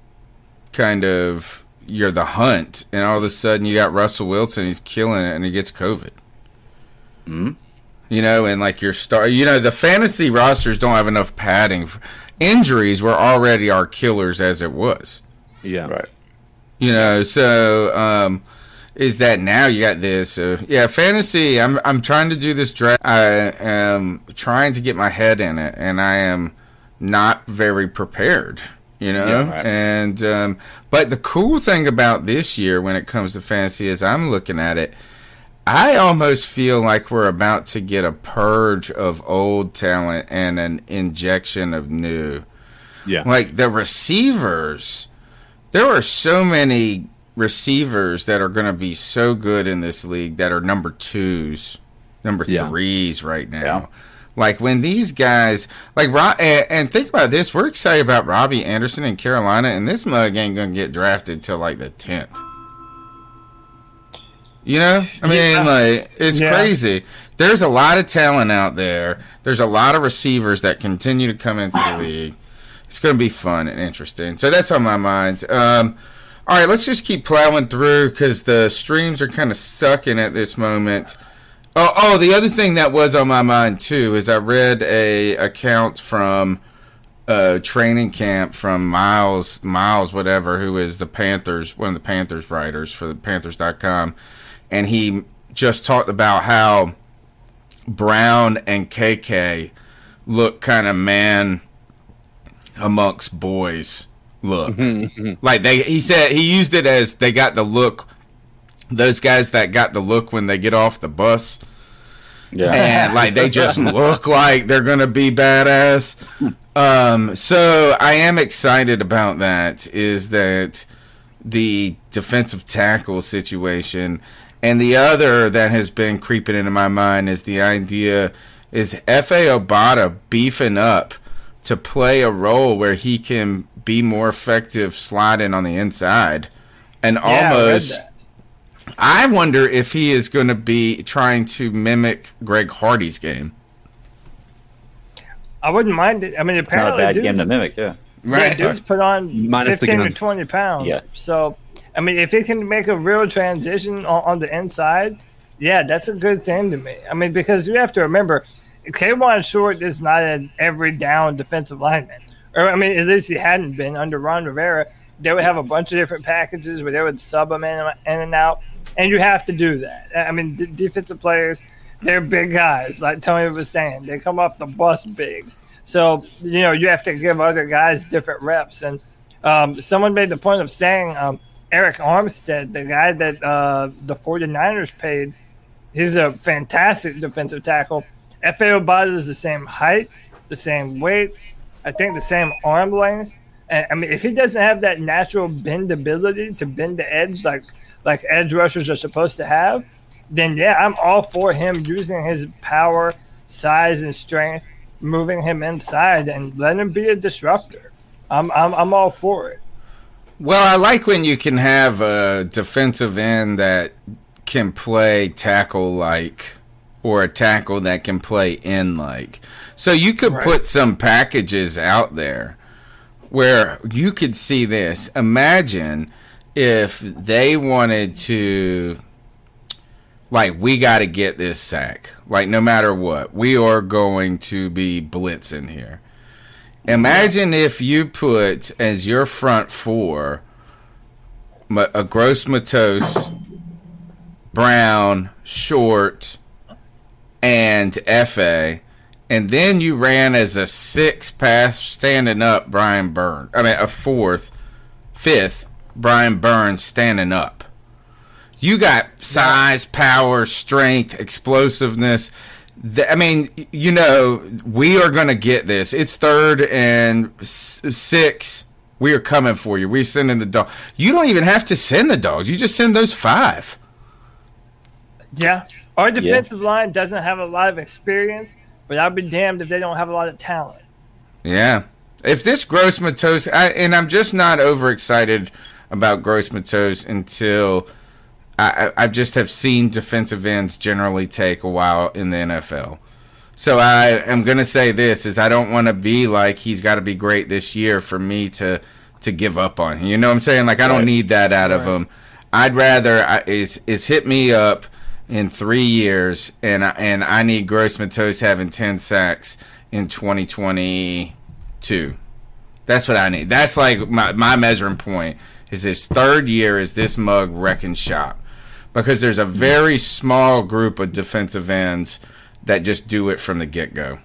kind of, you're the hunt, and all of a sudden you got Russell Wilson, he's killing it, and he gets COVID. Hmm? You know, and like your star, you know, the fantasy rosters don't have enough padding. Injuries were already our killers as it was. yeah. Right. You know, so um, is that now you got this? Uh, yeah, fantasy. I'm I'm trying to do this draft. I am trying to get my head in it, and I am not very prepared. You know, Yeah, right. and um, but the cool thing about this year when it comes to fantasy is I'm looking at it. I almost feel like we're about to get a purge of old talent and an injection of new Yeah. like the receivers there are so many receivers that are going to be so good in this league that are number twos number Yeah. threes right now Yeah. like when these guys like and, think about this we're excited about robbie anderson in carolina and this mug ain't going to get drafted till like the 10th you know i mean Yeah. like it's Yeah. crazy there's a lot of talent out there there's a lot of receivers that continue to come into the league it's going to be fun and interesting. So that's on my mind. Um, all right, let's just keep plowing through because the streams are kind of sucking at this moment. Oh, oh, the other thing that was on my mind too is I read a account from a training camp from Miles, Miles, whatever, who is the Panthers, one of the Panthers writers for the Panthers.com, and he just talked about how Brown and KK look kind of man amongst boys look. like they he said he used it as they got the look those guys that got the look when they get off the bus Yeah. and like they just look like they're gonna be badass. Um, so I am excited about that. Is that the defensive tackle situation, and the other that has been creeping into my mind is the idea is Efe Obada beefing up to play a role where he can be more effective sliding on the inside, and Yeah, almost. that. I wonder if he is going to be trying to mimic Greg Hardy's game. I wouldn't mind it. I mean, apparently, Not a apparently, bad dudes, game to mimic, yeah. yeah, dudes put on 15 to 20 pounds. Yeah. So, I mean, if he can make a real transition on, on the inside, yeah, that's a good thing to me. I mean, because you have to remember, Kawann Short is not an every down defensive lineman. Or, I mean, at least he hadn't been under Ron Rivera. They would have a bunch of different packages where they would sub him in, in and out. And you have to do that. I mean, d- defensive players, they're big guys, like Tony was saying. They come off the bus big. So, you know, you have to give other guys different reps. And um, someone made the point of saying um, Arik Armstead, the guy that uh, the 49ers paid, he's a fantastic defensive tackle. Efe Obada is the same height, the same weight, I think the same arm length. And, I mean, if he doesn't have that natural bendability to bend the edge like like edge rushers are supposed to have, then yeah, I'm all for him using his power, size, and strength, moving him inside and let him be a disruptor. I'm I'm, I'm all for it. Well, I like when you can have a defensive end that can play tackle like, or a tackle that can play in like. So you could Right. put some packages out there where you could see this. Imagine if they wanted to, like, we got to get this sack. Like, no matter what, we are going to be blitzing here. Imagine if you put as your front four a gross Matos, Brown, Short, and Efe, and then you ran as a six pass standing up Brian Burns. I mean a fourth, fifth Brian Burns standing up. You got size, power, strength, explosiveness. I mean, you know, we are going to get this. It's third and six. We are coming for you. We're sending the dog. You don't even have to send the dogs. You just send those five. Yeah. Our defensive line doesn't have a lot of experience, but I'll be damned if they don't have a lot of talent. Yeah. If this Gross Matos, I, and I'm just not overexcited about Gross Matos until I, I just have seen defensive ends generally take a while in the NFL. So I am going to say this is I don't want to be like he's got to be great this year for me to to give up on him. You know what I'm saying? Like I don't need that out of him. I'd rather I, is is hit me up in three years, and I, and I need Gross Matos having ten sacks in 2022. That's what I need. That's like my my measuring point. Is his third year is this mug wrecking shop because there's a very small group of defensive ends that just do it from the get go.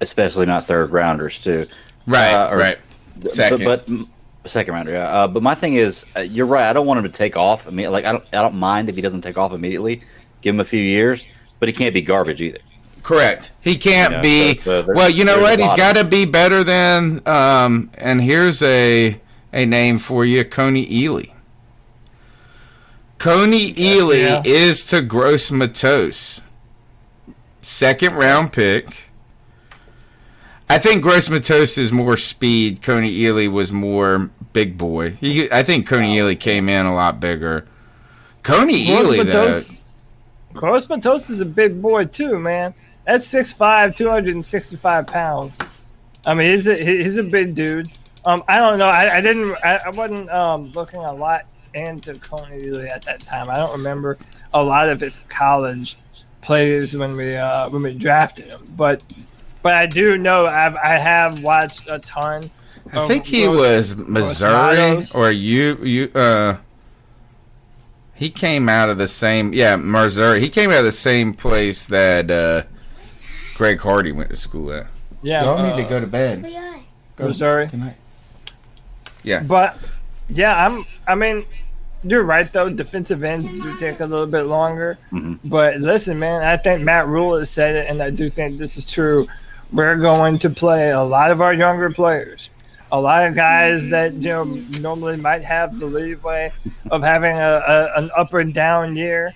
especially not third rounders too. Right, Uh, or- right. Second. but, but second rounder. Yeah. Uh, but my thing is, uh, you're right. I don't want him to take off. I mean, like I don't, I don't mind if he doesn't take off immediately. Give him a few years, but he can't be garbage either. Correct. He can't Yeah, be. so- so well, you know what? He's got to be better than. Um, and here's a a name for you, Kony Ealy. Kony Ealy yeah. is to Gross Matos. Second round pick. I think Gross Matos is more speed. Kony Ealy was more big boy. He, I think Kony Ealy came in a lot bigger. Kony Ealy, though. Matos, Matos is a big boy too, man. That's 6'5", 265 pounds. I mean, he's a he's a big dude. Um, I don't know. I, I didn't. I, I wasn't um looking a lot into Kony Ealy at that time. I don't remember a lot of his college plays when we uh when we drafted him, but but I do know I've I have watched a ton. I think he Gross- was Missouri or you you uh he came out of the same yeah, Missouri. He came out of the same place that uh Greg Hardy went to school at. Yeah, Y'all uh, need to go to bed. Go. Missouri. Good night. Yeah. But yeah, I'm. I mean, you're right though. Defensive ends do take a little bit longer. But listen, man, I think Matt Rhule has said it, and I do think this is true. We're going to play a lot of our younger players, a lot of guys that you know normally might have the leeway of having a, a an up and down year.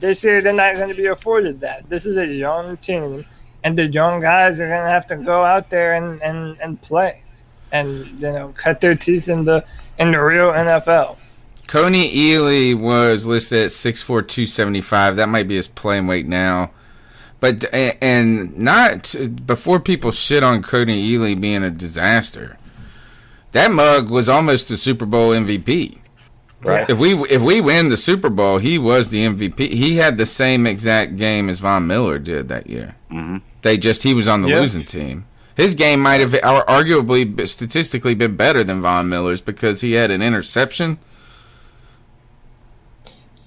This year, they're not going to be afforded that. This is a young team, and the young guys are going to have to go out there and, and, and play and you know cut their teeth in the in the real NFL. Kony Ealy was listed at six four two seventy five. That might be his playing weight now. But and not before people shit on Kony Ealy being a disaster. That mug was almost a Super Bowl MVP. Right. If we if we win the Super Bowl, he was the MVP. He had the same exact game as Von Miller did that year. Mm-hmm. They just he was on the Yeah. losing team. His game might have ar- arguably statistically been better than Von Miller's because he had an interception.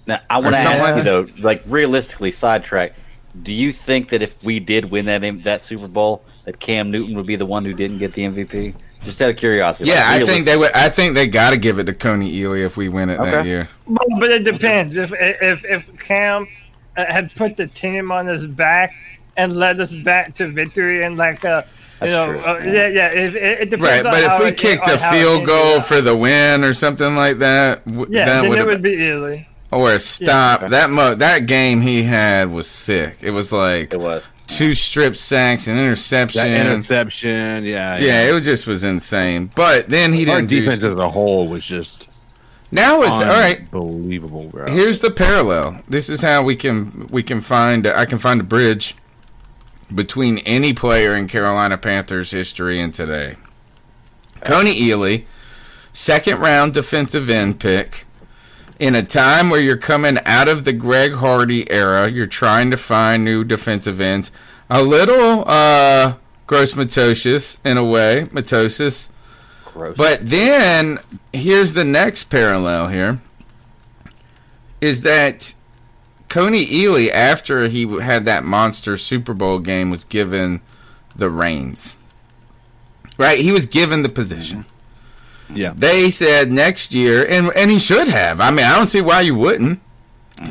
Now, I want to ask like you though, like realistically, sidetrack. Do you think that if we did win that that Super Bowl, that Cam Newton would be the one who didn't get the MVP? Just out of curiosity. Yeah, like, I think they would. I think they got to give it to Kony Ealy if we win it that year. But, but it depends. If if if Cam uh, had put the team on his back and led us back to victory and like uh you That's know true, uh, yeah. yeah yeah it, it, it depends Right, on but if we it- kicked a field goal for the win or something like that, w- yeah that then it would be Ealy. Or a stop. That mo- that game he had was sick. It was like it was. two strip sacks, and interception. That interception, yeah, yeah, it was just was insane. But then he Our didn't do. defense as a whole was just Now it's all right. unbelievable, bro. Here's the parallel. This is how we can we can find I can find a bridge between any player in Carolina Panthers history and today. Kony Ealy, second round defensive end pick. In a time where you're coming out of the Greg Hardy era, you're trying to find new defensive ends. A little uh gross matosius in a way, matosis. Gross. But then here's the next parallel here is that Kony Ealy, after he had that monster Super Bowl game, was given the reins. Right? He was given the position. Yeah, They said next year, and, and he should have. I mean, I don't see why you wouldn't.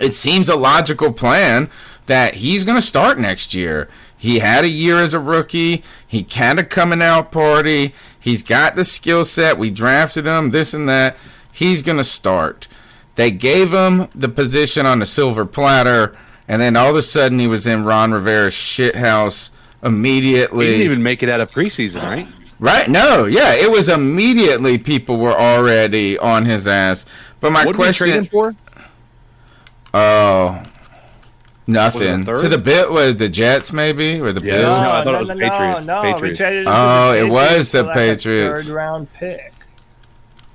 It seems a logical plan that he's going to start next year. He had a year as a rookie. He kind of coming out party. He's got the skill set. We drafted him, this and that. He's going to start. They gave him the position on the silver platter, and then all of a sudden he was in Ron Rivera's shithouse immediately. He didn't even make it out of preseason, right? Right? No, yeah, it was immediately people were already on his ass. But my What did we question, for? Oh, nothing. third? To the bit with the Jets, maybe or the Yeah. Bills. No, I No, thought no, it was no, Patriots. no, no. Patriots. traded Oh, the it was Patriots the for like a Patriots. Third round pick.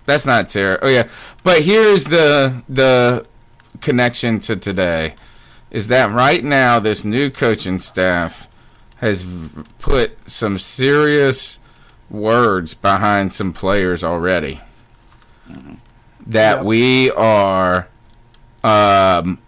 That's not terrible. Oh yeah, but here's the the connection to today is that right now this new coaching staff has put some serious words behind some players already that Yep. we are um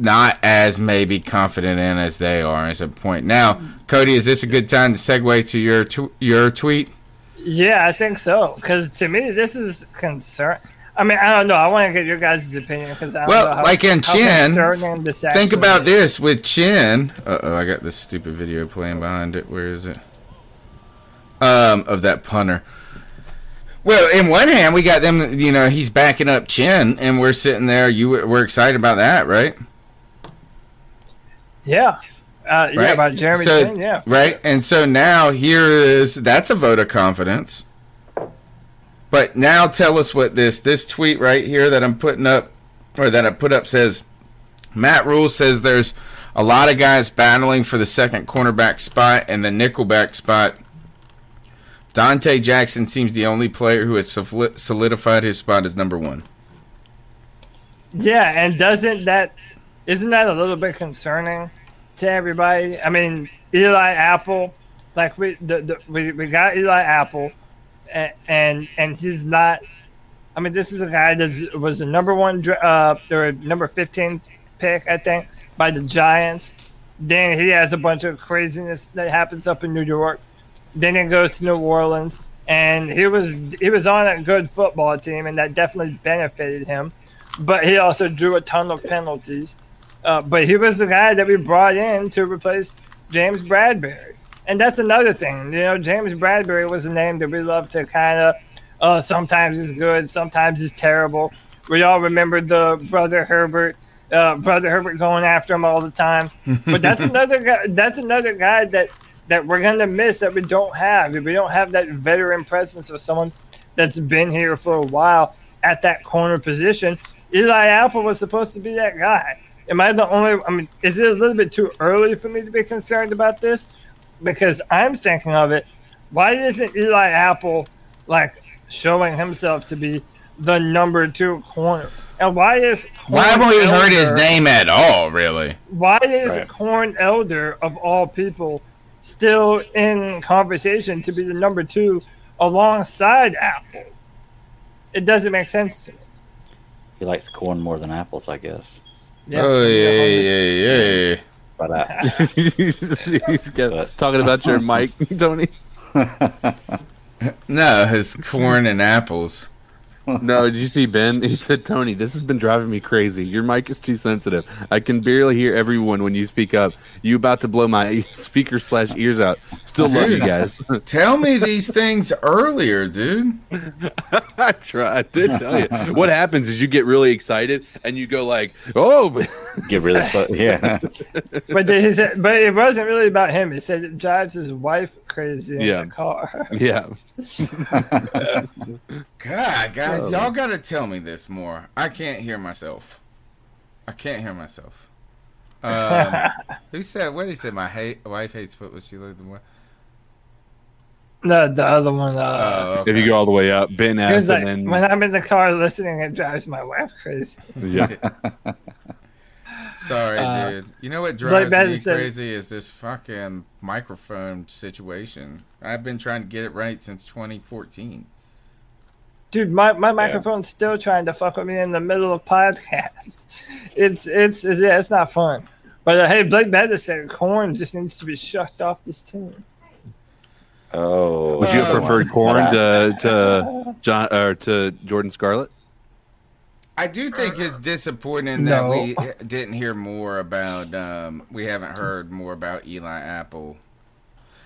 not as maybe confident in as they are as a point. Now, Cody, is this a good time to segue to your tw- your tweet? Yeah, I think so. Because to me, this is concern. I mean, I don't know. I want to get your guys' opinion because I don't Well, know how, like in Chinn, this Think about is. this with Chinn. Uh oh, I got this stupid video playing behind it. Where is it? Um, of that punter. Well, in one hand, we got them. You know, he's backing up Chinn, and we're sitting there. You we're excited about that, right? Yeah. Uh, yeah, Right. about Jeremy So- Chinn, yeah. Right, and so now here is that's a vote of confidence. But now tell us what this this tweet right here that I'm putting up, or that I put up says. Matt Rhule says there's a lot of guys battling for the second cornerback spot and the nickelback spot. Donte Jackson seems the only player who has solidified his spot as number one. Yeah, and doesn't that isn't that a little bit concerning to everybody? I mean, Eli Apple, like we the, the we, we got Eli Apple, and, and and he's not. I mean, this is a guy that was the number one uh or number fifteen pick, I think, by the Giants. Then he has a bunch of craziness that happens up in New York. Then he goes to New Orleans, and he was he was on a good football team, and that definitely benefited him but he also drew a ton of penalties. Uh, but he was the guy that we brought in to replace James Bradberry. And that's another thing. You know, James Bradberry was a name that we love to kind of, uh, sometimes he's good, sometimes he's terrible. We all remember the brother Herbert, uh, brother Herbert going after him all the time. But that's another guy. That's another guy that that we're gonna miss that we don't have. If we don't have that veteran presence of someone that's been here for a while at that corner position, Eli Apple was supposed to be that guy. Am I the only? I mean, is it a little bit too early for me to be concerned about this? Because I'm thinking of it. Why isn't Eli Apple like showing himself to be the number two corner? And why is Why haven't we Corn heard his name at all? Really? Why is Right. Corn Elder of all people still in conversation to be the number two alongside Apple? It doesn't make sense to me. He likes corn more than apples, I guess. Yeah. Oh yeah, yeah, yeah. But uh, He's got- talking about your mic, Tony. No, his corn and apples. No, did you see Ben? He said, Tony, this has been driving me crazy. Your mic is too sensitive. I can barely hear everyone when you speak up. You about to blow my speaker slash ears out. Still love you guys. Tell me these things earlier, dude. I. I did tell you. What happens is you get really excited and you go like, "Oh, but get rid of yeah. But then he said, but it wasn't really about him. He said it drives his wife crazy in Yeah. the car. yeah." God, guys, y'all gotta tell me this more. I can't hear myself. I can't hear myself. Um, who said? What did he said? My hate, wife hates football. She lived the what? No, the other one. Uh, Oh, okay. If you go all the way up, Ben he asked, like, then when I'm in the car listening, it drives my wife crazy. yeah, Sorry, Uh, dude. You know what Blake drives me said- crazy is this fucking microphone situation. I've been trying to get it right since 2014. Dude, my, my microphone's still trying to fuck with me in the middle of podcasts. It's it's, it's yeah, it's not fun. But uh, hey, Blake Bennett said corn just needs to be shucked off this team. Oh, would you have preferred Corn to to John or to Jordan Scarlett? I do think it's disappointing that we didn't hear more about. Um, we haven't heard more about Eli Apple.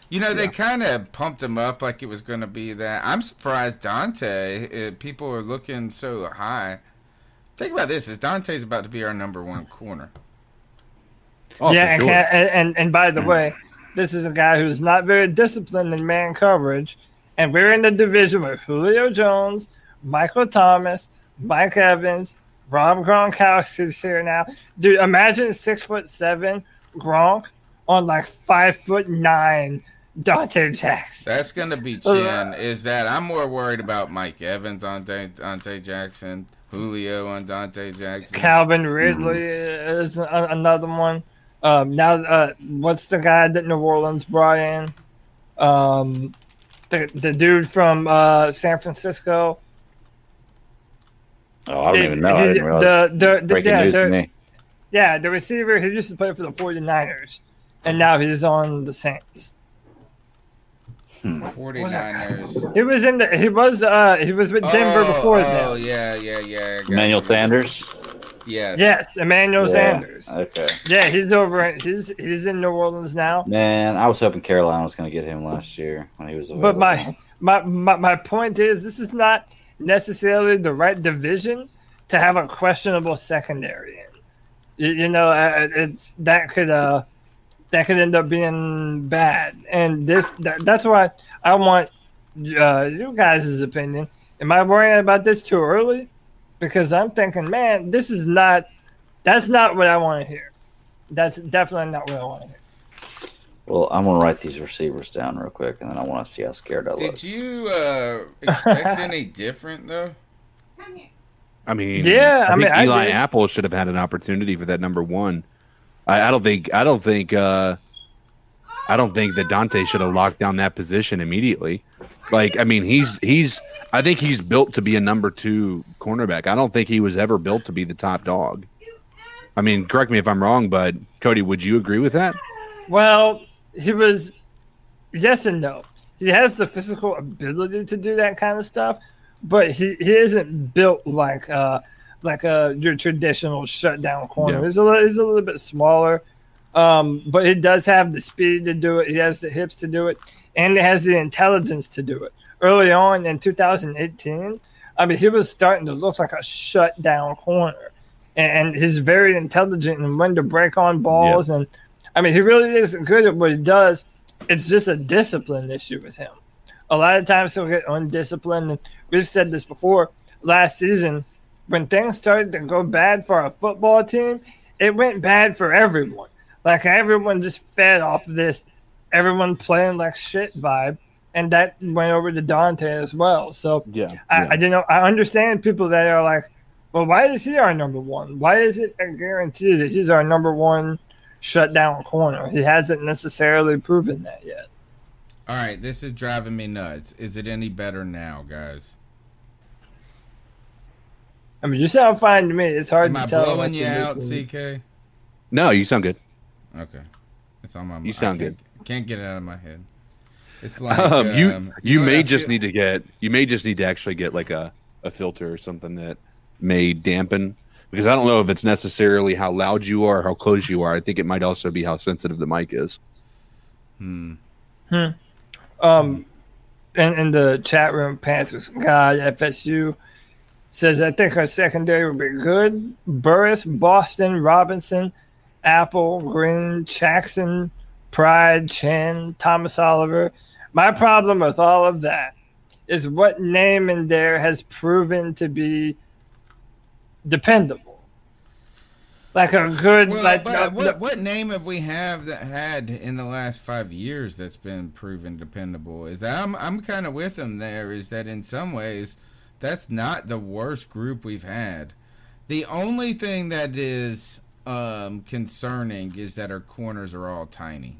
You know, they kind of pumped him up like it was going to be that. I'm surprised Donte. Uh, people are looking so high. Think about this: is Donte's about to be our number one corner? Oh, yeah, sure. and and and by the way, this is a guy who's not very disciplined in man coverage, and we're in the division with Julio Jones, Michael Thomas, Mike Evans, Rob Gronkowski's here now. Dude, imagine six foot seven Gronk on like five foot nine Donte Jackson. That's gonna be chin. Is that I'm more worried about Mike Evans on Donte Jackson, Julio on Donte Jackson, Calvin Ridley mm-hmm. is a- another one. Um, now, uh, what's the guy that New Orleans brought in? Um, the the dude from uh, San Francisco. Oh, I don't even know. He, I didn't realize. The, the, the, yeah, the, yeah, the receiver who used to play for the 49ers, and now he's on the Saints. Hmm. 49ers. He was in the. He was. Uh. He was with Denver oh, before oh, that. Oh yeah, yeah, yeah. Emmanuel you. Sanders. Yes. Yes, Emmanuel yeah. Sanders. Okay. Yeah, he's over. He's he's in New Orleans now. Man, I was hoping Carolina was going to get him last year when he was. Available. But my, my my my point is, this is not necessarily the right division to have a questionable secondary in. You, you know, uh, it's that could uh that could end up being bad, and this that, that's why I want uh, you guys' opinion. Am I worrying about this too early? because I'm thinking, man, this is not. That's not what I want to hear. That's definitely not what I want to hear. Well, I'm gonna write these receivers down real quick, and then I want to see how scared I look. Did you uh, expect any different though? I mean, yeah, I, I mean, Eli I Apple should have had an opportunity for that number one. I, I don't think. I don't think. Uh, I don't think that Donte should have locked down that position immediately. Like, I mean, he's he's. I think he's built to be a number two cornerback. I don't think he was ever built to be the top dog. I mean, correct me if I'm wrong, but Cody, would you agree with that? Well, he was. Yes and no. He has the physical ability to do that kind of stuff, but he, he isn't built like uh like a your traditional shutdown corner. Yeah. He's a little, he's a little bit smaller, um, but he does have the speed to do it. He has the hips to do it and he has the intelligence to do it. Early on in 2018, I mean, he was starting to look like a shutdown corner, and, he's very intelligent and when to break on balls. And I mean, he really is good at what he does. It's just a discipline issue with him. A lot of times he'll get undisciplined, and we've said this before. Last season, when things started to go bad for a football team, it went bad for everyone. Like everyone just fed off of this everyone playing like shit vibe, and that went over to Donte as well. So yeah, I, yeah. I you know I understand people that are like, well, why is he our number one? Why is it a guarantee that he's our number one shutdown corner? He hasn't necessarily proven that yet. All right, this is driving me nuts. Is it any better now, guys? I mean, you sound fine to me. It's hard Am to I tell. blowing you out, CK? No, you sound good. Okay, it's on my. You sound good. Can't get it out of my head. It's like um, you. Um, you, you may just feel? need to get. You may just need to actually get like a a filter or something that may dampen because I don't know if it's necessarily how loud you are, how close you are. I think it might also be how sensitive the mic is. Hmm. Hmm. Um, in, in the chat room, Panthers guy FSU says I think our secondary will be good. Burris, Boston, Robinson, Apple, Green, Jackson, Pride, Chinn, Thomas Oliver. My problem with all of that is what name in there has proven to be dependable. Like a good well, like but uh, what, what name have we have that had in the last five years that's been proven dependable? Is that I'm I'm kind of with them there. Is that in some ways that's not the worst group we've had. The only thing that is um, concerning is that our corners are all tiny.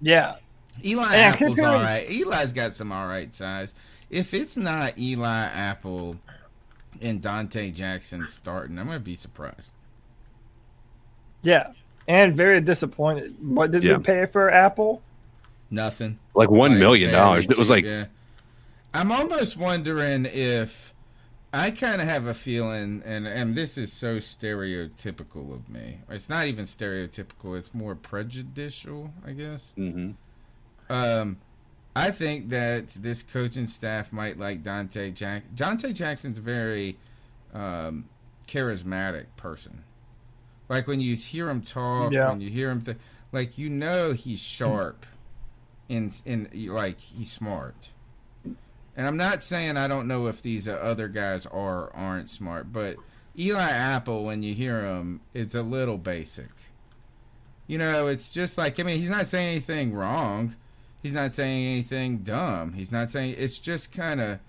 Yeah. Eli yeah, Apple's all right. Eli's got some all right size. If it's not Eli Apple and Donte Jackson starting, I'm gonna be surprised. Yeah, and very disappointed. What did yeah. we pay for Apple? Nothing. Like one like million dollars. It was like. Yeah. I'm almost wondering if I kind of have a feeling, and and this is so stereotypical of me. It's not even stereotypical; it's more prejudicial, I guess. Mm-hmm. Um, I think that this coaching staff might like Donte Jack. Donte Jackson's a very um, charismatic person. Like when you hear him talk, yeah. when you hear him, th- like you know he's sharp, in in like he's smart and I'm not saying I don't know if these other guys are or aren't smart, but Eli Apple, when you hear him, it's a little basic. You know, it's just like I mean, he's not saying anything wrong. He's not saying anything dumb. He's not saying it's just kind of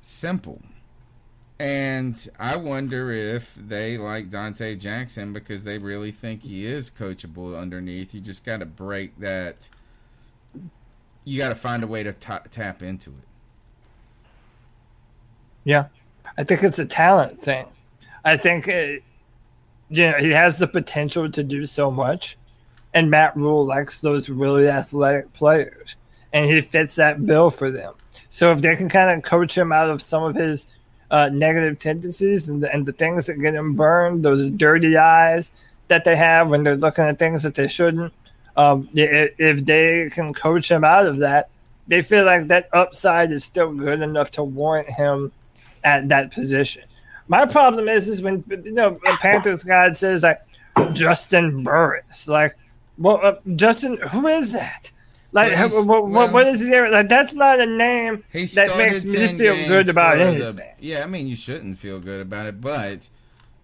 simple. And I wonder if they like Donte Jackson because they really think he is coachable underneath. You just got to break that. You got to find a way to t- tap into it. Yeah, I think it's a talent thing. I think it, you know he has the potential to do so much, and Matt Rhule likes those really athletic players, and he fits that bill for them. So if they can kind of coach him out of some of his uh, negative tendencies and the, and the things that get him burned, those dirty eyes that they have when they're looking at things that they shouldn't, um, if, they can coach him out of that, they feel like that upside is still good enough to warrant him at that position. My problem is, is when you know the Panthers guy says like Juston Burris, like, well, uh, Justin, who is that? Like, Well, what, well- what is he? Like, that's not a name that makes me feel good about the- yeah, I mean, you shouldn't feel good about it, but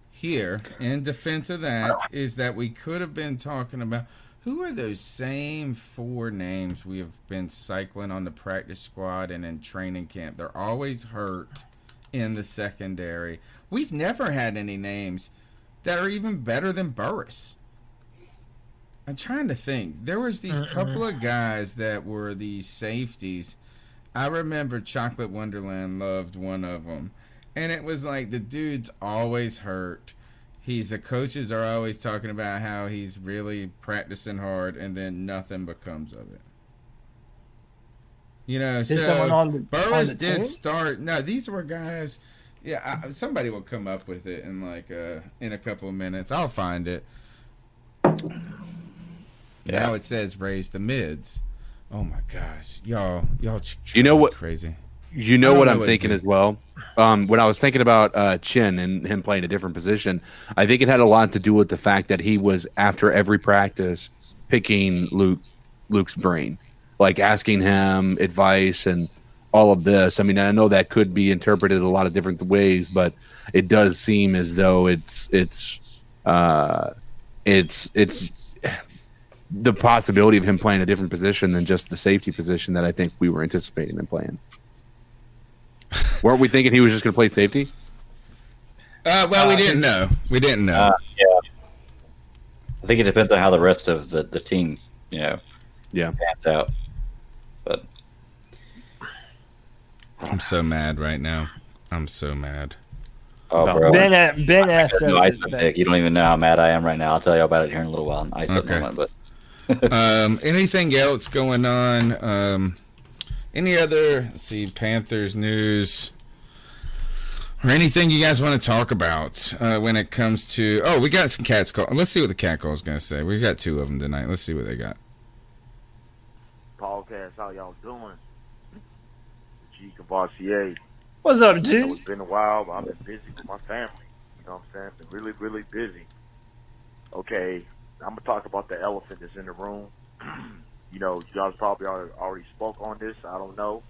here, in defense of that, is that we could have been talking about who are those same four names we have been cycling on the practice squad and in training camp? They're always hurt in the secondary. We've never had any names that are even better than Burris. I'm trying to think. There was these couple of guys that were these safeties. I remember Chocolate Wonderland loved one of them, and it was like the dude's always hurt. He's the coaches are always talking about how he's really practicing hard, and then nothing becomes of it. You know, Is so the on the- on Burris did team? start. No, these were guys. Yeah, I, somebody will come up with it in like uh in a couple of minutes. I'll find it. Now it says raise the mids. Oh my gosh, y'all, y'all. You know what- Crazy. You know what know I'm what thinking as well. Um, when I was thinking about uh, Chinn and him playing a different position, I think it had a lot to do with the fact that he was after every practice picking Luke Luke's brain, like asking him advice and all of this. I mean, I know that could be interpreted a lot of different ways, but it does seem as though it's it's uh, it's it's the possibility of him playing a different position than just the safety position that I think we were anticipating him playing. Weren't we thinking he was just going to play safety? Uh, well, we didn't know. We didn't know. Uh, yeah. I think it depends on how the rest of the, the team, you know, Yeah. pans out. But I'm so mad right now. I'm so mad. oh, About bro, Ben, uh, ben S says no, ice it's up bad. dick. You don't even know how mad I am right now. I'll tell you about it here in a little while. Ice up Okay. moment, but um, anything else going on? Um, any other? Let's see, Panthers news or anything you guys want to talk about uh, when it comes to? Oh, we got some cats call. Let's see what the cat call is going to say. We've got two of them tonight. Let's see what they got. podcast. How y'all doing? G Cavassier. What's up, I know it's been a while, but I've been busy with my family. You know what I'm saying? Been really, really busy. Okay, I'm gonna talk about the elephant that's in the room. you know, guys probably already already spoke on this. I don't know,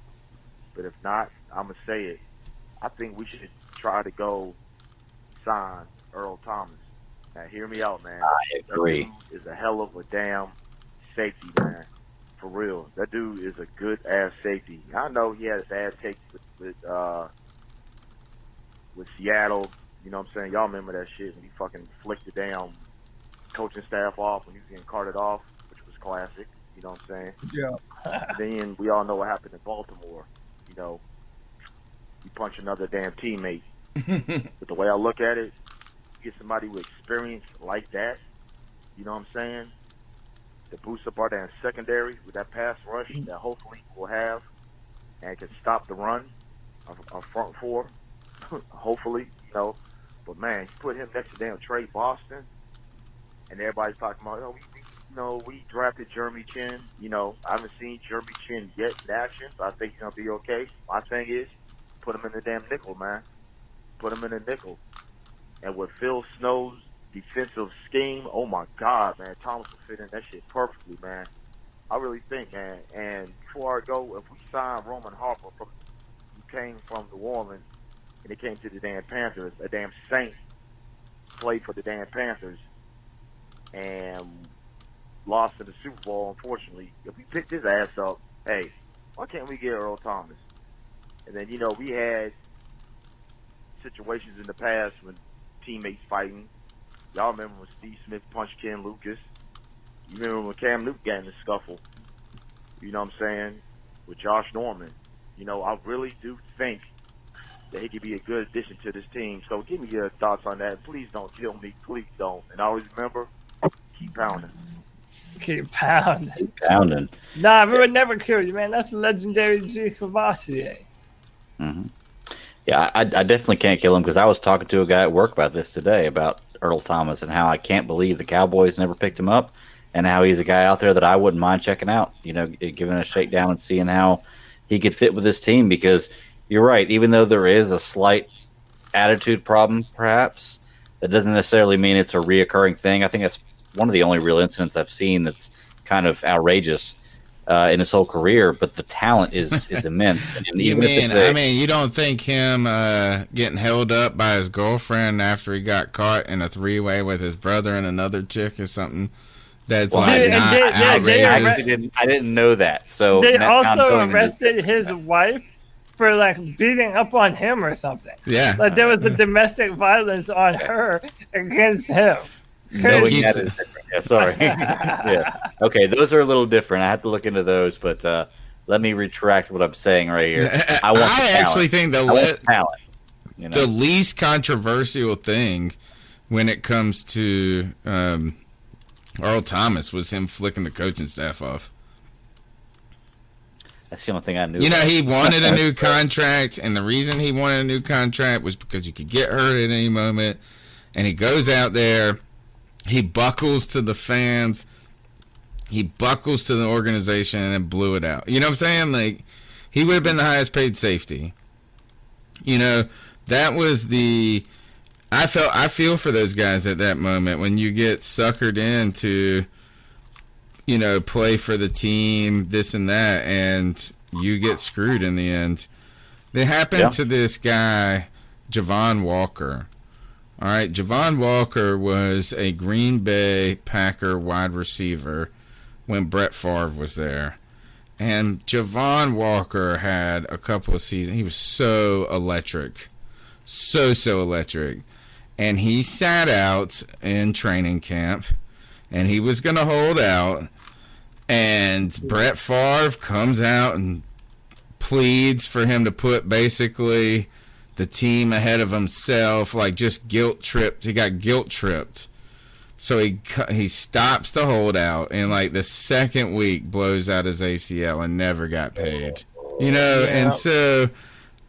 but if not, I'm gonna say it. I think we should try to go sign Earl Thomas. Now, hear me out, man. I agree. That is a hell of a damn safety, man. For real. That dude is a good ass safety. I know he had bad take with, with uh with Seattle. You know what I'm saying? Y'all remember that shit when he fucking flicked the damn coaching staff off when he was getting carted off, which was classic. You know what I'm saying? Yeah. then we all know what happened in Baltimore. You know, you punch another damn teammate. but the way I look at it, get somebody with experience like that, you know what I'm saying? To boost up our damn secondary with that pass rush that hopefully we'll have and can stop the run of our front four. hopefully, you know. But man, you put him next to damn Tre Boston and everybody's talking about, oh, we, we you know, we drafted Jeremy Chinn. You know, I haven't seen Jeremy Chinn yet in action, but I think he's gonna be okay. My thing is, put him in the damn nickel, man. Put him in the nickel. And with Phil Snow's defensive scheme, oh my God, man, Thomas will fit in that shit perfectly, man. I really think, man. And before I go, if we sign Roman Harper from came from New Orleans and he came to the damn Panthers. A damn Saint played for the damn Panthers and lost in the Super Bowl. Unfortunately, if we picked his ass up, hey, why can't we get Earl Thomas? And then you know we had situations in the past when teammates fighting. Y'all remember when Steve Smith punched Ken Lucas? You remember when Cam Newton got in the scuffle? You know what I'm saying? With Josh Norman. You know, I really do think that he could be a good addition to this team. So give me your thoughts on that. Please don't kill me. Please don't. And always remember, keep pounding. Keep pounding. Keep pounding. Nah, we would never kill you, man. That's the legendary G. Cavassier. hmm Yeah, I, I definitely can't kill him because I was talking to a guy at work about this today about Earl Thomas and how I can't believe the Cowboys never picked him up and how he's a guy out there that I wouldn't mind checking out, you know, giving a shakedown and seeing how he could fit with this team because you're right. Even though there is a slight attitude problem, perhaps, that doesn't necessarily mean it's a reoccurring thing. I think that's one of the only real incidents I've seen that's kind of outrageous uh, in his whole career. But the talent is is immense. And You even mean it's a- I mean you don't think him uh, getting held up by his girlfriend after he got caught in a three way with his brother and another chick is something that's Well, like Dude, not they- they- they outrageous? I, didn't, I didn't know that. So They now also filling in this- arrested his wife for like beating up on him or something. yeah. Like there was a domestic violence on her against him. Knowing Keeps that is different. Yeah, sorry. yeah. Okay, those are a little different. I have to look into those, but uh, let me retract what I'm saying right here. I want. the I actually think the le- the talent. You know? the least controversial thing when it comes to um, Earl Thomas was him flicking the coaching staff off. That's the only thing I knew. You know, about. he wanted a new contract, and the reason he wanted a new contract was because you could get hurt at any moment. And he goes out there, he buckles to the fans, he buckles to the organization, and blew it out. You know what I'm saying? Like, he would have been the highest paid safety. You know, that was the. I felt I feel for those guys at that moment when you get suckered into you know, play for the team, this and that, and you get screwed in the end. It happened Yeah. to this guy, Javon Walker. All right, Javon Walker was a Green Bay Packer wide receiver when Brett Favre was there. And Javon Walker had a couple of seasons. He was so electric. So, so electric. And he sat out in training camp and he was going to hold out. And Brett Favre comes out and pleads for him to put basically the team ahead of himself, like just guilt tripped. He got guilt tripped. So he he stops the holdout and like the second week blows out his ACL and never got paid. You know, and so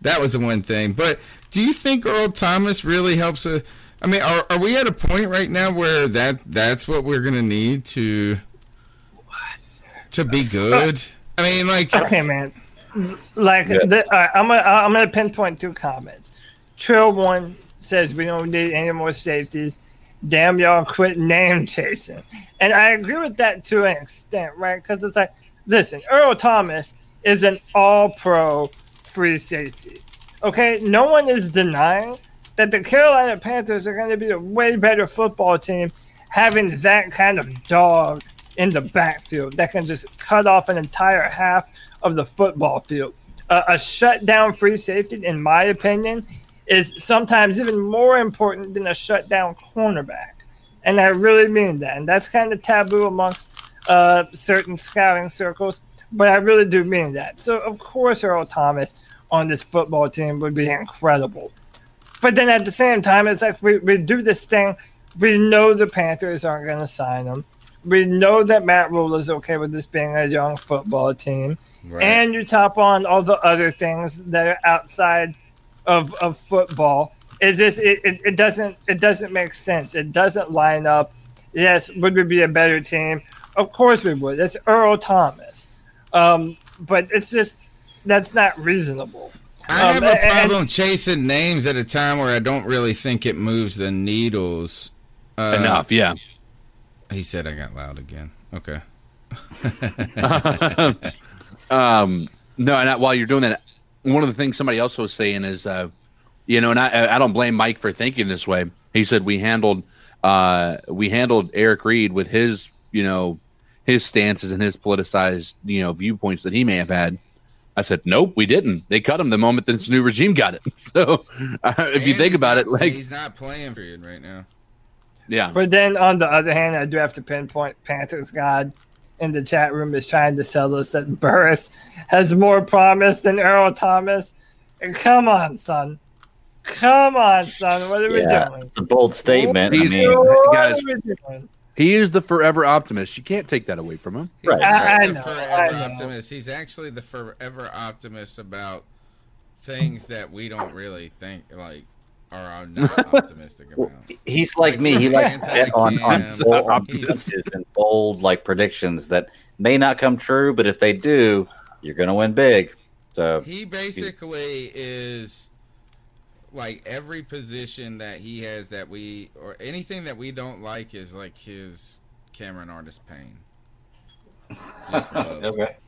that was the one thing. But do you think Earl Thomas really helps a I mean, are, are we at a point right now where that that's what we're gonna need to to be good? I mean, like, Okay, man. Like Yeah. the, I'm gonna I'm gonna pinpoint two comments. Trill one says we don't need any more safeties. Damn y'all, quit name chasing. And I agree with that to an extent, right? Because it's like, listen, Earl Thomas is an All-Pro free safety. Okay, no one is denying that the Carolina Panthers are going to be a way better football team having that kind of dog in the backfield that can just cut off an entire half of the football field. Uh, a shutdown free safety, in my opinion, is sometimes even more important than a shutdown cornerback. And I really mean that. And that's kind of taboo amongst uh, certain scouting circles, but I really do mean that. So, of course, Earl Thomas on this football team would be incredible. But then at the same time, it's like we, we do this thing. We know the Panthers aren't going to sign him. We know that Matt Rhule is okay with this being a young football team. Right. And you top on all the other things that are outside of, of football. It just it, it, it doesn't it doesn't make sense. It doesn't line up. Yes, would we be a better team? Of course we would. It's Earl Thomas. Um, but it's just that's not reasonable. I Um, have a and- problem chasing names at a time where I don't really think it moves the needles. Uh, Enough, yeah. He said I got loud again. Okay. um, no, and I- while you're doing that, one of the things somebody else was saying is, uh, you know, and I, I don't blame Mike for thinking this way. He said we handled uh, we handled Eric Reid with his, you know, his stances and his politicized, you know, viewpoints that he may have had. I said, nope, we didn't. They cut him the moment this new regime got it. So uh, if you think about not, it, like he's not playing for you right now. Yeah. But then on the other hand, I do have to pinpoint Panthers God in the chat room is trying to tell us that Burris has more promise than Earl Thomas. Come on, son. Come on, son. What are yeah, we doing? It's a bold statement. I He's- mean, What guys, are we doing? he is the forever optimist. You can't take that away from him. He's Right. not I- I know, forever I know. optimist. He's actually the forever optimist about things that we don't really think like are are not optimistic about. he's like me. He likes to bet on, on bold, businesses and bold like predictions that may not come true, but if they do, you're going to win big. So He basically is like every position that he has that we or anything that we don't like is like his Cameron artist pain. Just loves it.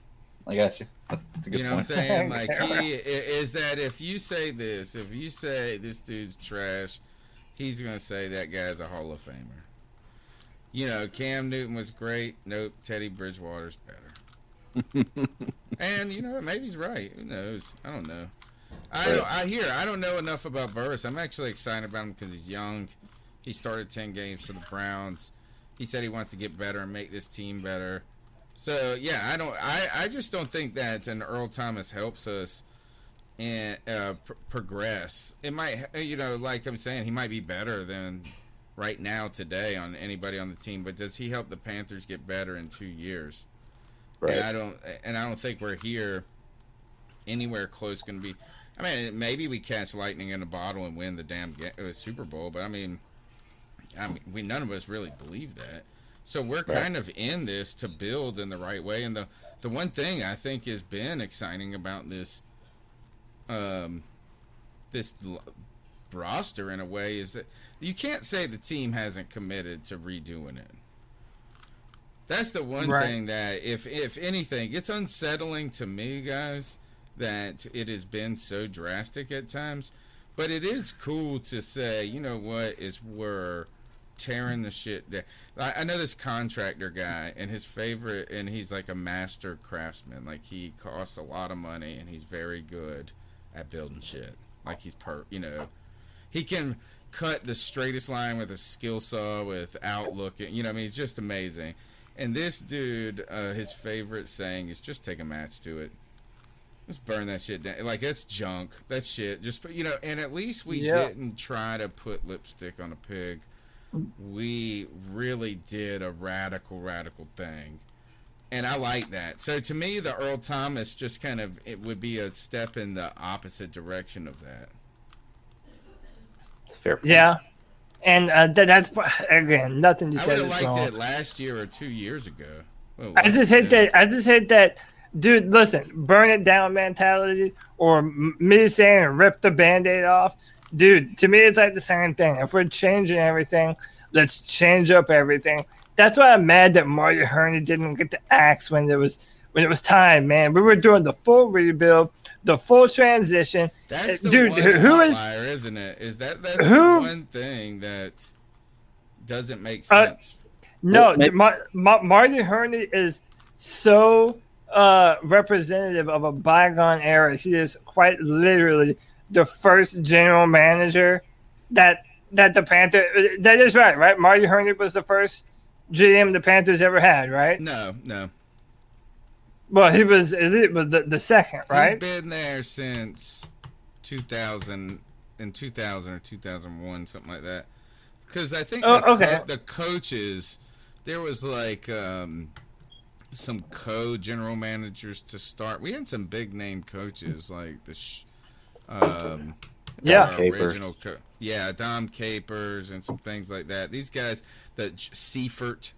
I got you. That's a good You know point. what I'm saying? Like he is that if you say this, if you say this dude's trash, he's gonna say that guy's a Hall of Famer. You know, Cam Newton was great. Nope, Teddy Bridgewater's better. and you know, maybe he's right. Who knows? I don't know. I don't, I hear. I don't know enough about Burris. I'm actually excited about him because he's young. He started ten games for the Browns. He said he wants to get better and make this team better. So yeah, I don't. I, I just don't think that an Earl Thomas helps us and uh, pr- progress. It might, you know, like I'm saying, he might be better than right now today on anybody on the team. But does he help the Panthers get better in two years? Right. And I don't. And I don't think we're here anywhere close. Going to be. I mean, maybe we catch lightning in a bottle and win the damn ga- uh, Super Bowl. But I mean, I mean, we none of us really believe that. So we're kind of in this to build in the right way. And the the one thing I think has been exciting about this, um, this roster in a way is that you can't say the team hasn't committed to redoing it. That's the one Right. thing that, if if anything, it's unsettling to me, guys, that it has been so drastic at times. But it is cool to say, you know what, is we're tearing the shit down. I, I know this contractor guy, and his favorite, and he's like a master craftsman. Like he costs a lot of money, and he's very good at building shit. Like he's per, you know, he can cut the straightest line with a skill saw without looking. You know, I mean, he's just amazing. And this dude, uh, his favorite saying is just take a match to it. Just burn that shit down. Like that's junk. That's shit. Just you know, and at least we Yeah. didn't try to put lipstick on a pig. We really did a radical, radical thing, and I like that. So to me, the Earl Thomas just kind of it would be a step in the opposite direction of that. It's fair. Point. Yeah. And uh, that, that's again nothing you I said would liked wrong. it last year or two years ago. Well, I just hate yeah. that. I just hate that, dude. Listen, burn it down mentality, or me saying rip the band-aid off, dude. To me, it's like the same thing. If we're changing everything, let's change up everything. That's why I'm mad that Mario Hurney didn't get the axe when it was when it was time, man. We were doing the full rebuild, the full transition. That's Uh, the dude, one who- who is- outlier, isn't it? Is that that's Who- the one thing that doesn't make Uh, sense? No, Well, ma- Ma- Ma- Marty Hurney is so uh, representative of a bygone era. He is quite literally the first general manager that that the Panther. That is right, right? Marty Hurney was the first GM the Panthers ever had, right? no, no. Well, he was it was the, the second, right? He's been there since 2000 in 2000 or 2001, something like that. Because I think Oh, the, okay. the coaches, there was like um, some co general managers to start. We had some big name coaches like the. Sh- um, Yeah. our Capers. original co- yeah, Dom Capers and some things like that. These guys, the J- Seifert,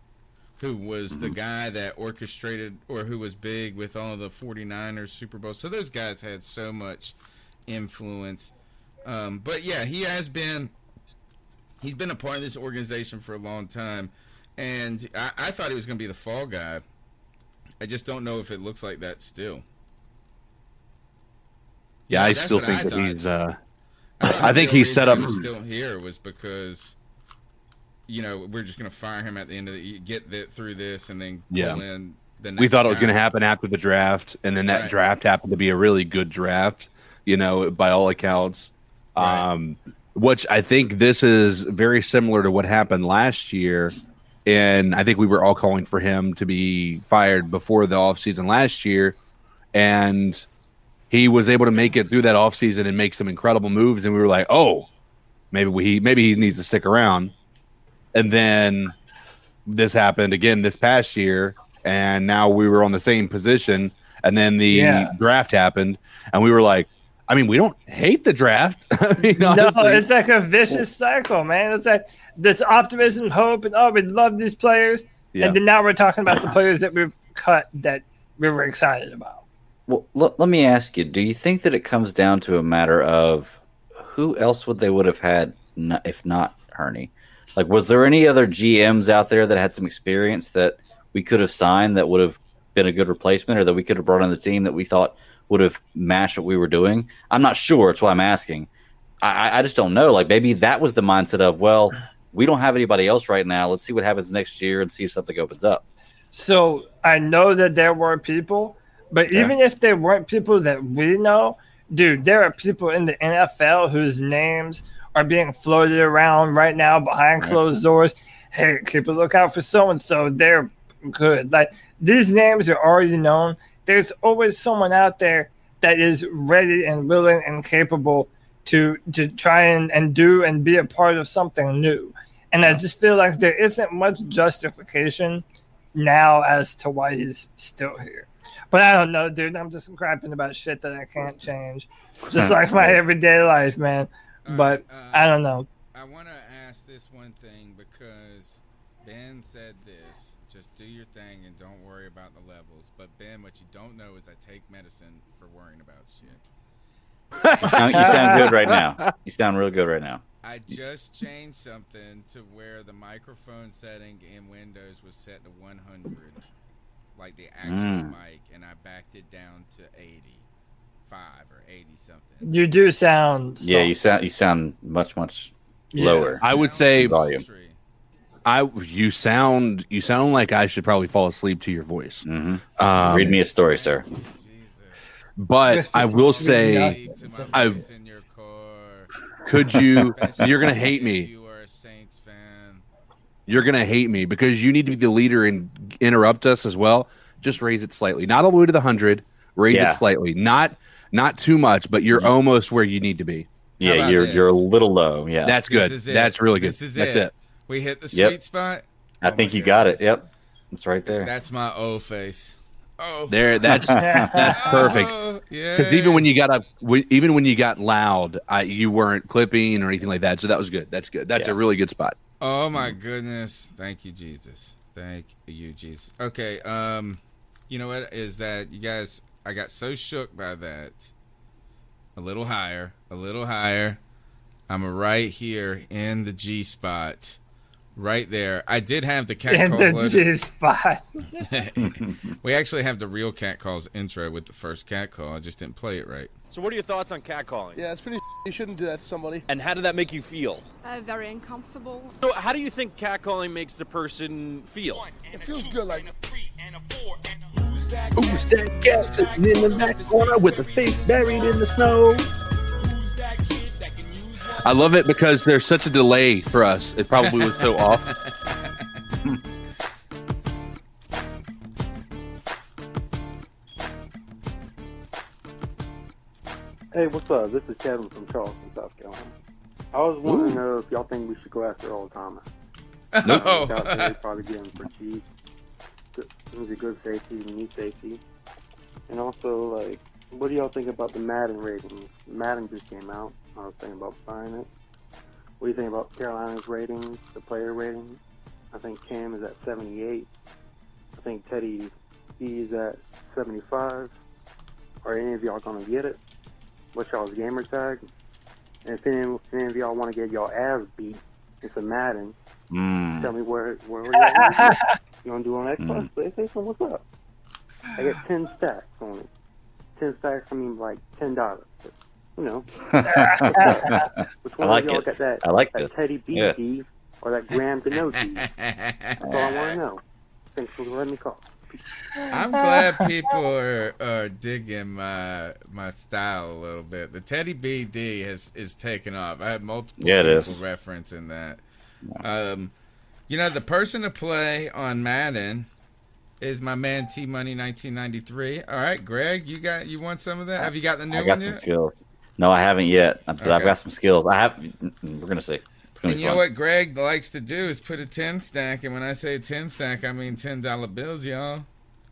who was the guy that orchestrated or who was big with all of the 49ers Super Bowl. So those guys had so much influence. Um, but yeah, he has been he's been a part of this organization for a long time. And I, I thought he was going to be the fall guy. I just don't know if it looks like that still. Yeah, I still think I that thought. he's. Uh, I, I think he's set up- He was still here was because, you know, we're just going to fire him at the end of the get the, through this and then Yeah. pull in the. we thought it was going to happen after the draft, and then that Right. draft happened to be a really good draft. You know, by all accounts. Right. Um, which I think this is very similar to what happened last year. And I think we were all calling for him to be fired before the offseason last year. And he was able to make it through that offseason and make some incredible moves. And we were like, oh, maybe we maybe he needs to stick around. And then this happened again this past year. And now we were on the same position. And then the Yeah. draft happened. And we were like, I mean, we don't hate the draft. I mean, No, it's like a vicious cycle, man. It's like this optimism, hope, and oh, we love these players, Yeah. and then now we're talking about the players that we've cut that we were excited about. Well, let, let me ask you: Do you think that it comes down to a matter of who else would they would have had if not Hurney? Like, was there any other GMs out there that had some experience that we could have signed that would have been a good replacement, or that we could have brought on the team that we thought would have matched what we were doing? I'm not sure. That's why I'm asking. I- I just don't know. Like, maybe that was the mindset of, well, we don't have anybody else right now. Let's see what happens next year and see if something opens up. So I know that there were people, but Okay. even if there weren't people that we know, dude, there are people in the NFL whose names are being floated around right now behind closed doors. Hey, keep a lookout for so and so. They're good. Like these names are already known. There's always someone out there that is ready and willing and capable to to try and, and do and be a part of something new. And I just feel like there isn't much justification now as to why he's still here. But I don't know, dude. I'm just griping about shit that I can't change. Just like my everyday life, man. But Uh, uh, I don't know. I want to ask this one thing because Ben said this: just do your thing and don't worry about the levels. But Ben, what you don't know is I take medicine for worrying about shit. You sound, you sound good right now. You sound real good right now. I just changed something to where the microphone setting in Windows was set to 100, like the actual Mm. mic, and I backed it down to 85 or 80 something. You do sound. Yeah, you sound you sound much much Yeah. lower. I would say Volume. I you sound you sound like I should probably fall asleep to your voice. hmm Um, Read me a story, sir. But I will say, Speak to my I- voice in your core. could you? You're gonna hate if me. You are a Saints fan. You're gonna hate me because you need to be the leader and interrupt us as well. Just raise it slightly, not all the way to the hundred. Raise Yeah. it slightly, not not too much, but you're mm-hmm. almost where you need to be. Yeah, you're this? you're a little low. Yeah, That's good. This is it. That's really good. This is That's it. it. We hit the Yep. sweet spot. I Oh think my you got it. Yep, it's right there. That's my O face. Oh, There. That's that's perfect. Oh, yeah. Because even when you got up, even when you got loud, I, you weren't clipping or anything like that. So that was good. That's good. That's Yeah. a really good spot. Oh my goodness. Thank you, Jesus. Thank you, Jesus. Okay, um, you know what is that you guys I got so shook by that. A little higher, a little higher. I'm right here in the G spot. Right there. I did have the cat in calls the loaded. G spot. we actually have the real cat calls intro with the first cat call. I just didn't play it right. So, what are your thoughts on catcalling? Yeah, it's pretty. You shouldn't do that to somebody. And how did that make you feel? Uh, very uncomfortable. So, how do you think catcalling makes the person feel? It feels good. Like Who's that cat sitting in the back corner with a face buried in the snow? I love it because there's such a delay for us. It probably was so off. Hey, what's up? This is Kevin from Charleston, South Carolina. I was wanting to know if y'all think we should go after Earl Thomas. No, Out there, probably get him for cheap. He's a good safety, new safety. And also, like, what do y'all think about the Madden ratings? Madden just came out. I was thinking about buying it. What do you think about Carolina's ratings, the player ratings? I think Cam is at 78. I think Teddy B is at 75. Are any of y'all going to get it? What's y'all's gamer tag? And if any, any of y'all want to get y'all ass beat it's a Madden, Mm. tell me where where to do. You want to do on Xbox? PlayStation? What's up? I got 10 stacks on it. ten stacks. I mean, like ten dollars. You know. Which I one like of y'all it. got that? I like that this. Teddy B Yeah. Or that Graham Gano That's all I want to know. Thanks for letting me call. I'm glad people are, are digging my my style a little bit. The Teddy BD has is taken off. I had multiple Yeah, it people is. referencing that. Um, you know, the person to play on Madden is my man T Money 1993. All right, Greg, you got you want some of that? Have you got the new I got one some yet? skills. No, I haven't yet, but I've got some skills. I have. We're gonna see. It's gonna And be you fun. know what Greg likes to do is put a 10 stack, and when I say 10 stack, I mean $10 bills, y'all.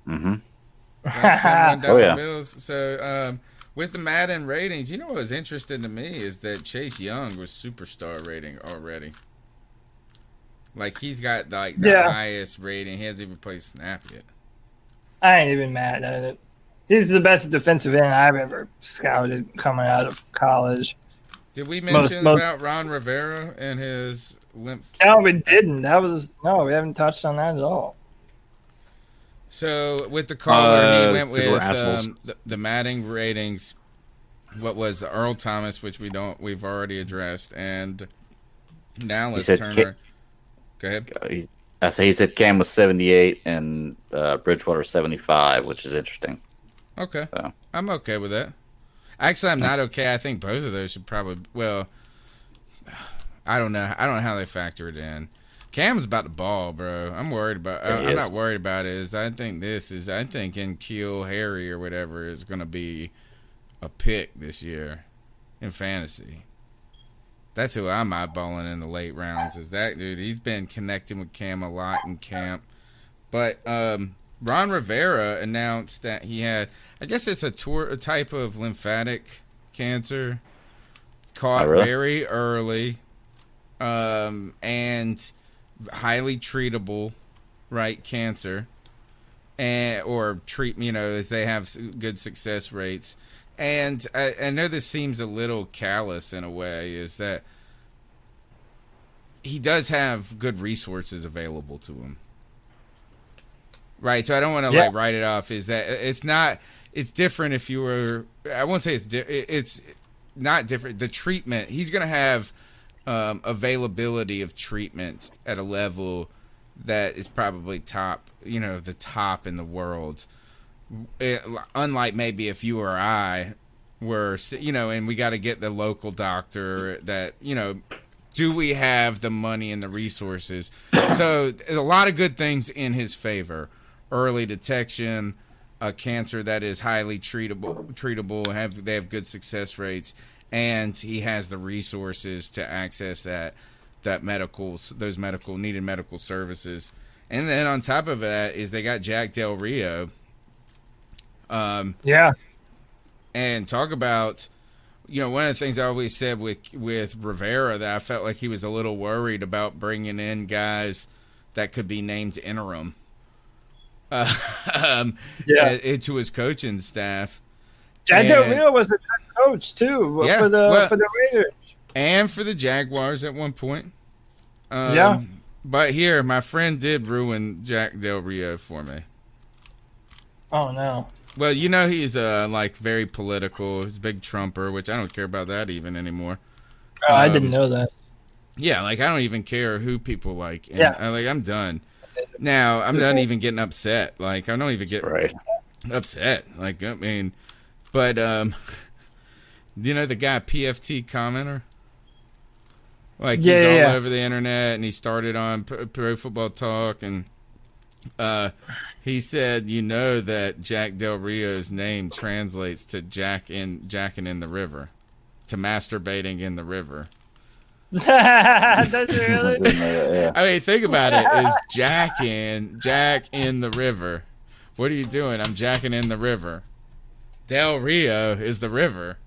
Mm-hmm. Like 10 $1 Oh, yeah. bills. So um, with the Madden ratings, you know what was interesting to me is that Chase Young was superstar rating already. Like he's got like the Yeah. highest rating. He hasn't even played snap yet. I ain't even mad at it. He's the best defensive end I've ever scouted coming out of college. Did we mention most- about Ron Rivera and his lymph? No, we didn't. That was no, we haven't touched on that at all. So with the caller, he Uh, went with um, the, the Madden ratings. What was Earl Thomas, which we don't, we've already addressed, and Dallas said Turner. Ki- Go ahead. He- I say he said Cam was 78 and uh, Bridgewater 75, which is interesting. Okay, So I'm okay with that. Actually, I'm not okay. I think both of those should probably. Well, I don't know. I don't know how they factor it in. Cam's about the ball, bro. I'm worried about. I, I'm not worried about it. Is I think this is. I think N'Keal Harry or whatever is going to be a pick this year in fantasy. That's who I'm eyeballing in the late rounds. Is that dude? He's been connecting with Cam a lot in camp. But um, Ron Rivera announced that he had, I guess it's a, tour, a type of lymphatic cancer, caught Oh, really? very early, um, and highly treatable, right? Cancer, and or treat you know as they have good success rates. And I, I know this seems a little callous in a way, is that he does have good resources available to him. Right, so I don't want to Yeah. like write it off. Is that it's not? It's different if you were. I won't say it's. Di- it's not different. The treatment he's going to have um, availability of treatment at a level that is probably top. You know, the top in the world. It, unlike maybe if you or I were, you know, and we got to get the local doctor that you know do we have the money and the resources? So a lot of good things in his favor. Early detection, a cancer that is highly treatable, treatable, have they have good success rates, and he has the resources to access that that medical those medical needed medical services. And then on top of that is they got Jack Del Rio. Um, Yeah. and talk about you know one of the things I always said with with Rivera that I felt like he was a little worried about bringing in guys that could be named interim uh, um, Yeah. uh, into his coaching staff Jack Del Rio was a good coach too Yeah, for the well- for the Raiders. and for the Jaguars at one point. Um, Yeah. But here, my friend did ruin Jack Del Rio for me. Oh no. Well, you know he's uh like very political. He's a big Trumper, which I don't care about that even anymore. Oh, I Um, didn't know that. Yeah, like I don't even care who people like. And Yeah. I, like I'm done. Now I'm not even getting upset. Like I don't even get right. upset. Like I mean, but um, you know the guy PFT commenter. Like Yeah, he's yeah, all over the internet, and he started on Pro Football Talk, and uh, he said, "You know that Jack Del Rio's name translates to Jack in Jacking in the river, to masturbating in the river." Does it really? yeah. I mean, think about it. Is jacking Jack in the river? What are you doing? I'm jacking in the river. Del Rio is the river.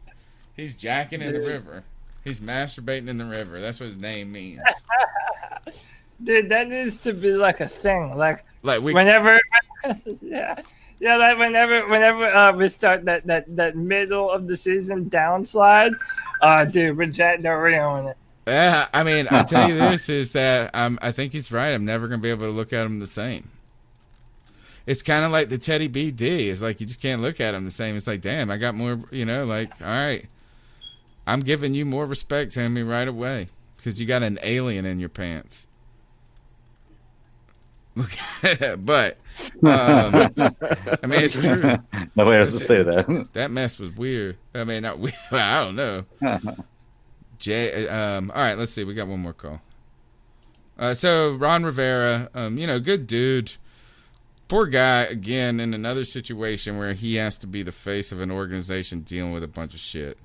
He's jacking in the river. He's masturbating in the river. That's what his name means. Dude, that needs to be like a thing. Like Like we, whenever yeah. Yeah, like whenever whenever uh, we start that, that, that middle of the season downslide, uh dude, with Jack Del Rio in it. Yeah. I mean, I'll tell you this is that um, I think he's right. I'm never gonna be able to look at him the same. it's kind of like the Teddy BD. It's like you just can't look at him the same. It's like, damn, I got more. You know, like all right, I'm giving you more respect, Tammy, right away because you got an alien in your pants. Look, but um, I mean, it's true. Nobody has to say that. That mess was weird. I mean, not weird. I don't know. Jay, um, all right, let's see. We got one more call. Uh, so Ron Rivera, um, you know, good dude. Poor guy again in another situation where he has to be the face of an organization dealing with a bunch of shit.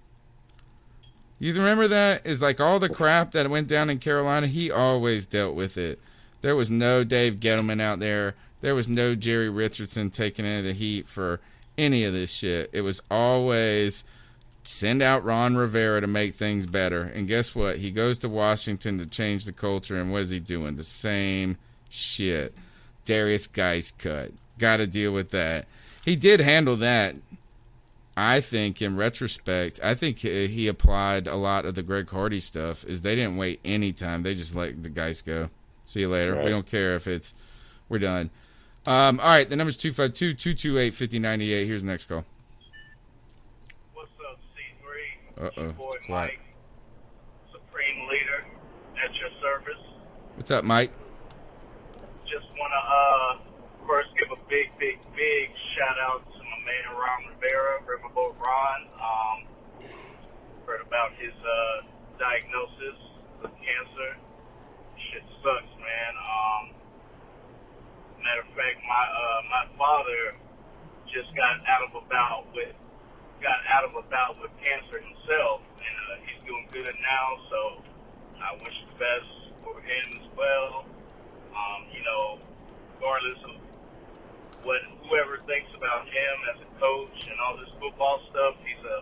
You remember that? Is like all the crap that went down in Carolina. He always dealt with it. There was no Dave Gettleman out there. There was no Jerry Richardson taking any of the heat for any of this shit. It was always send out Ron Rivera to make things better. And guess what? He goes to Washington to change the culture. And what is he doing? The same shit. Derrius Guice cut. Got to deal with that. He did handle that. I think in retrospect, I think he applied a lot of the Greg Hardy stuff. Is they didn't wait any time; they just let the guys go. See you later. Right. We don't care if it's we're done. Um, all right, the number's 252 228 5098. Here's the next call. What's up, C3? Uh oh. Boy Quiet. Mike, Supreme Leader, at your service. What's up, Mike? Just want to uh, first give a big, big, big shout out to my man Ron Rivera, Riverboat Ron. Um, heard about his uh, diagnosis of cancer. Shit sucks, man. Um, matter of fact, my uh, my father just got out of a bout with got out of a bout with cancer himself, and uh, he's doing good now. So I wish the best for him as well. Um, you know, regardless of what whoever thinks about him as a coach and all this football stuff, he's a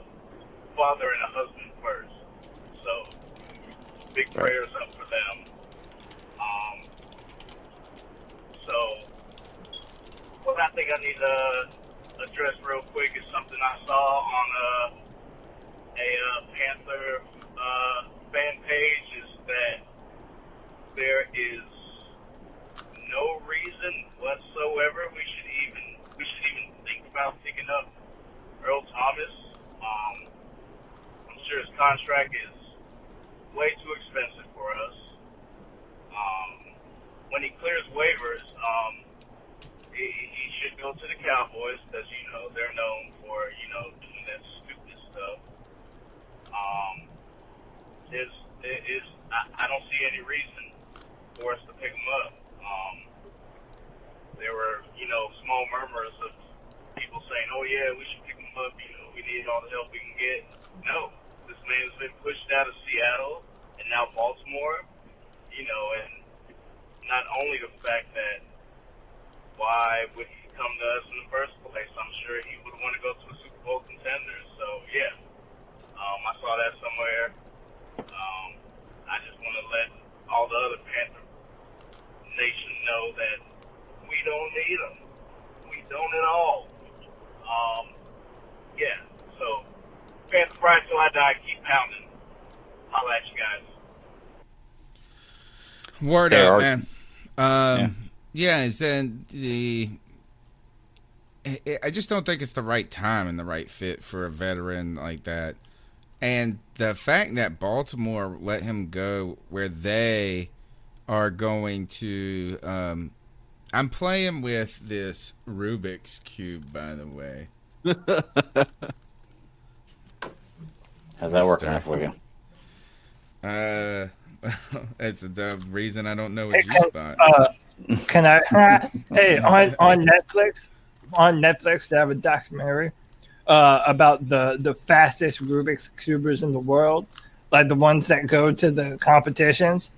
father and a husband first. So big prayers up for them. Um, so what I think I need to address real quick is something I saw on uh, a uh, Panther uh, fan page is that there is no reason whatsoever we should even we should even think about picking up Earl Thomas. Um, I'm sure his contract is way too expensive for us. Um, when he clears waivers, um, he, he should go to the Cowboys because you know they're known for you know doing that stupid stuff. Um, is is I, I don't see any reason for us to pick him up. Um, there were you know small murmurs of people saying, "Oh yeah, we should pick him up. You know, we need all the help we can get." No, this man's been pushed out of Seattle and now Baltimore. You know, and not only the fact that why would he come to us in the first place? I'm sure he would want to go to a Super Bowl contender. So yeah, um, I saw that somewhere. Um, I just want to let all the other Panther Nation know that we don't need them. We don't at all. Um, yeah. So Panther Pride till I die. Keep pounding. Holla at you guys. Word Fair up, arg- man. Um, yeah. Is then the. I- I just don't think it's the right time and the right fit for a veteran like that. And the fact that Baltimore let him go where they are going to. Um, I'm playing with this Rubik's Cube, by the way. How's that working out for you? Uh, it's the reason I don't know a Hey, G spot. uh, can I? hey, on on Netflix, on Netflix, they have a documentary uh, about the the fastest Rubik's cubers in the world, like the ones that go to the competitions.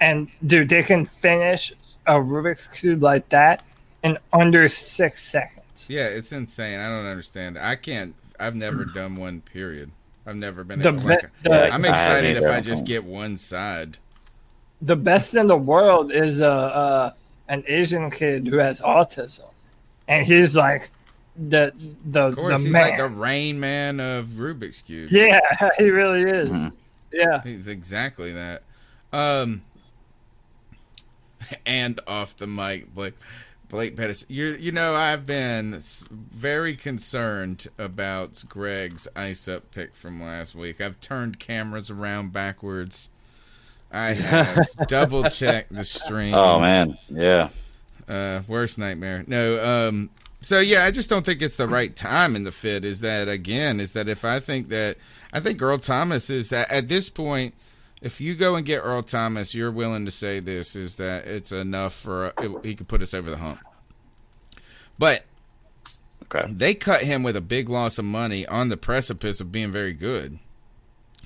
And dude, they can finish a Rubik's cube like that in under six seconds. Yeah, it's insane. I don't understand. I can't. I've never done one. Period. I've never been. The able, like, the- I'm I excited if. I just get one side. The best in the world is uh, uh, an Asian kid who has autism, and he's like the the Of course, the he's man. like the Rain Man of Rubik's cube. Yeah, he really is. Mm-hmm. Yeah. he's exactly that. Um, and off the mic, but Blake Pettis, you you know I've been very concerned about Greg's ice up pick from last week. I've turned cameras around backwards. I have double checked the stream. Oh man, yeah. Uh, worst nightmare. No. Um. So yeah, I just don't think it's the right time in the fit. Is that again? Is that if I think that I think Earl Thomas is that at this point, if you go and get Earl Thomas, you're willing to say this is that it's enough for it, he could put us over the hump. But they cut him with a big loss of money on the precipice of being very good,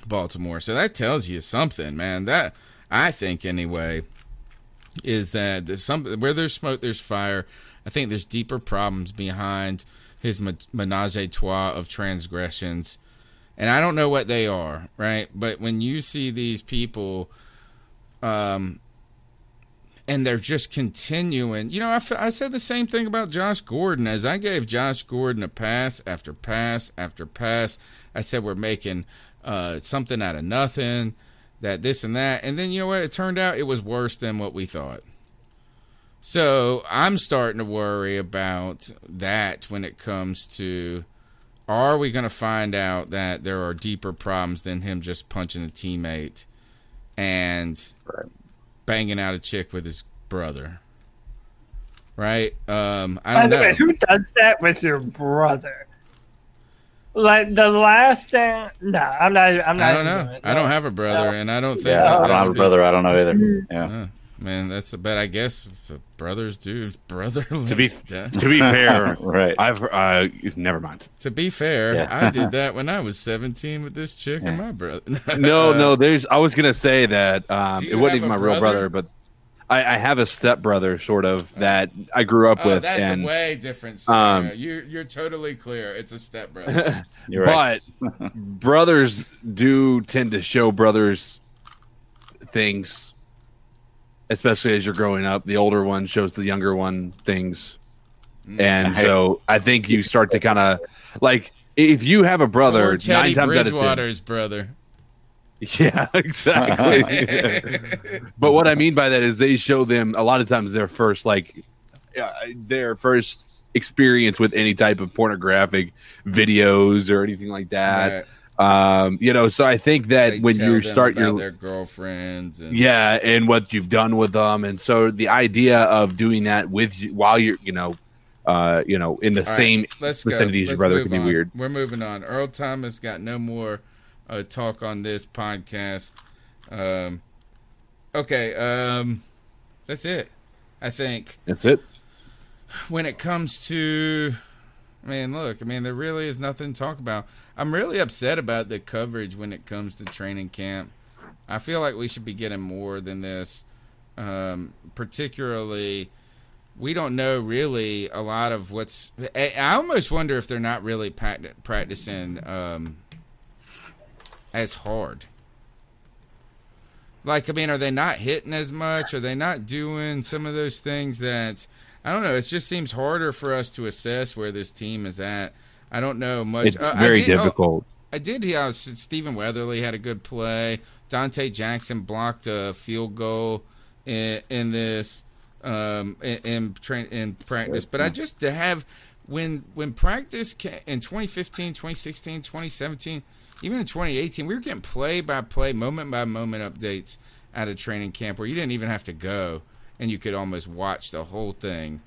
Baltimore. So that tells you something, man. That I think anyway is that there's some where there's smoke, there's fire. I think there's deeper problems behind his menage a trois of transgressions, and I don't know what they are, right? But when you see these people, um, and they're just continuing. You know, I, f- I said the same thing about Josh Gordon as I gave Josh Gordon a pass after pass after pass. I said we're making uh, something out of nothing, that this and that. And then, you know what? It turned out it was worse than what we thought. So I'm starting to worry about that when it comes to are we going to find out that there are deeper problems than him just punching a teammate and banging out a chick with his brother? Right? Um, I don't the know. way, who does that with your brother? Like the last thing, no, I'm not. I'm not. I don't know. it. I don't have a brother, and I don't think. Yeah, I don't have a would be- brother. I don't know either. Yeah. Uh, man, that's. a bet. I guess if brothers do brotherly To be stuff. to be fair, right? I've uh, never mind. To be fair, Yeah. I did that when I was 17 with this chick and my brother. no, no. There's. I was gonna say that um, it wasn't even a my real brother? brother, but I, I have a stepbrother sort of that I grew up Oh, with, that's and a way different um, you're you're totally clear. It's a step brother. but brothers do tend to show brothers things, especially as you're growing up. The older one shows the younger one things, Mm. and so I think you start to kind of like if you have a brother, Teddy nine times out of ten, Bridgewater's brother. yeah, exactly. but what I mean by that is they show them a lot of times their first like uh, their first experience with any type of pornographic videos or anything like that. Um, you know, so I think that They when you start your their girlfriends and yeah, and what you've done with them, and so the idea of doing that with you while you're, you know, uh, you know, in the All right, same let's go. vicinity as your Let's brother could be on. weird. We're moving on. Earl Thomas got no more uh, talk on this podcast. Um, okay, um, that's it. I think That's it. when it comes to, I mean, look, I mean, there really is nothing to talk about. I'm really upset about the coverage when it comes to training camp. I feel like we should be getting more than this, um, particularly. We don't know really a lot of what's. I I almost wonder if they're not really practicing um, as hard. Like, I mean, are they not hitting as much? Are they not doing some of those things that I don't know? It just seems harder for us to assess where this team is at. I don't know much. It's Uh, I very did- oh, difficult. I did hear uh, Stephen Weatherly had a good play. Donte Jackson blocked a field goal in, in this um, in in, train, in practice. But I just to have when when practice in 2015, 2016, 2017, even in 2018, we were getting play by play, moment by moment updates at a training camp where you didn't even have to go and you could almost watch the whole thing.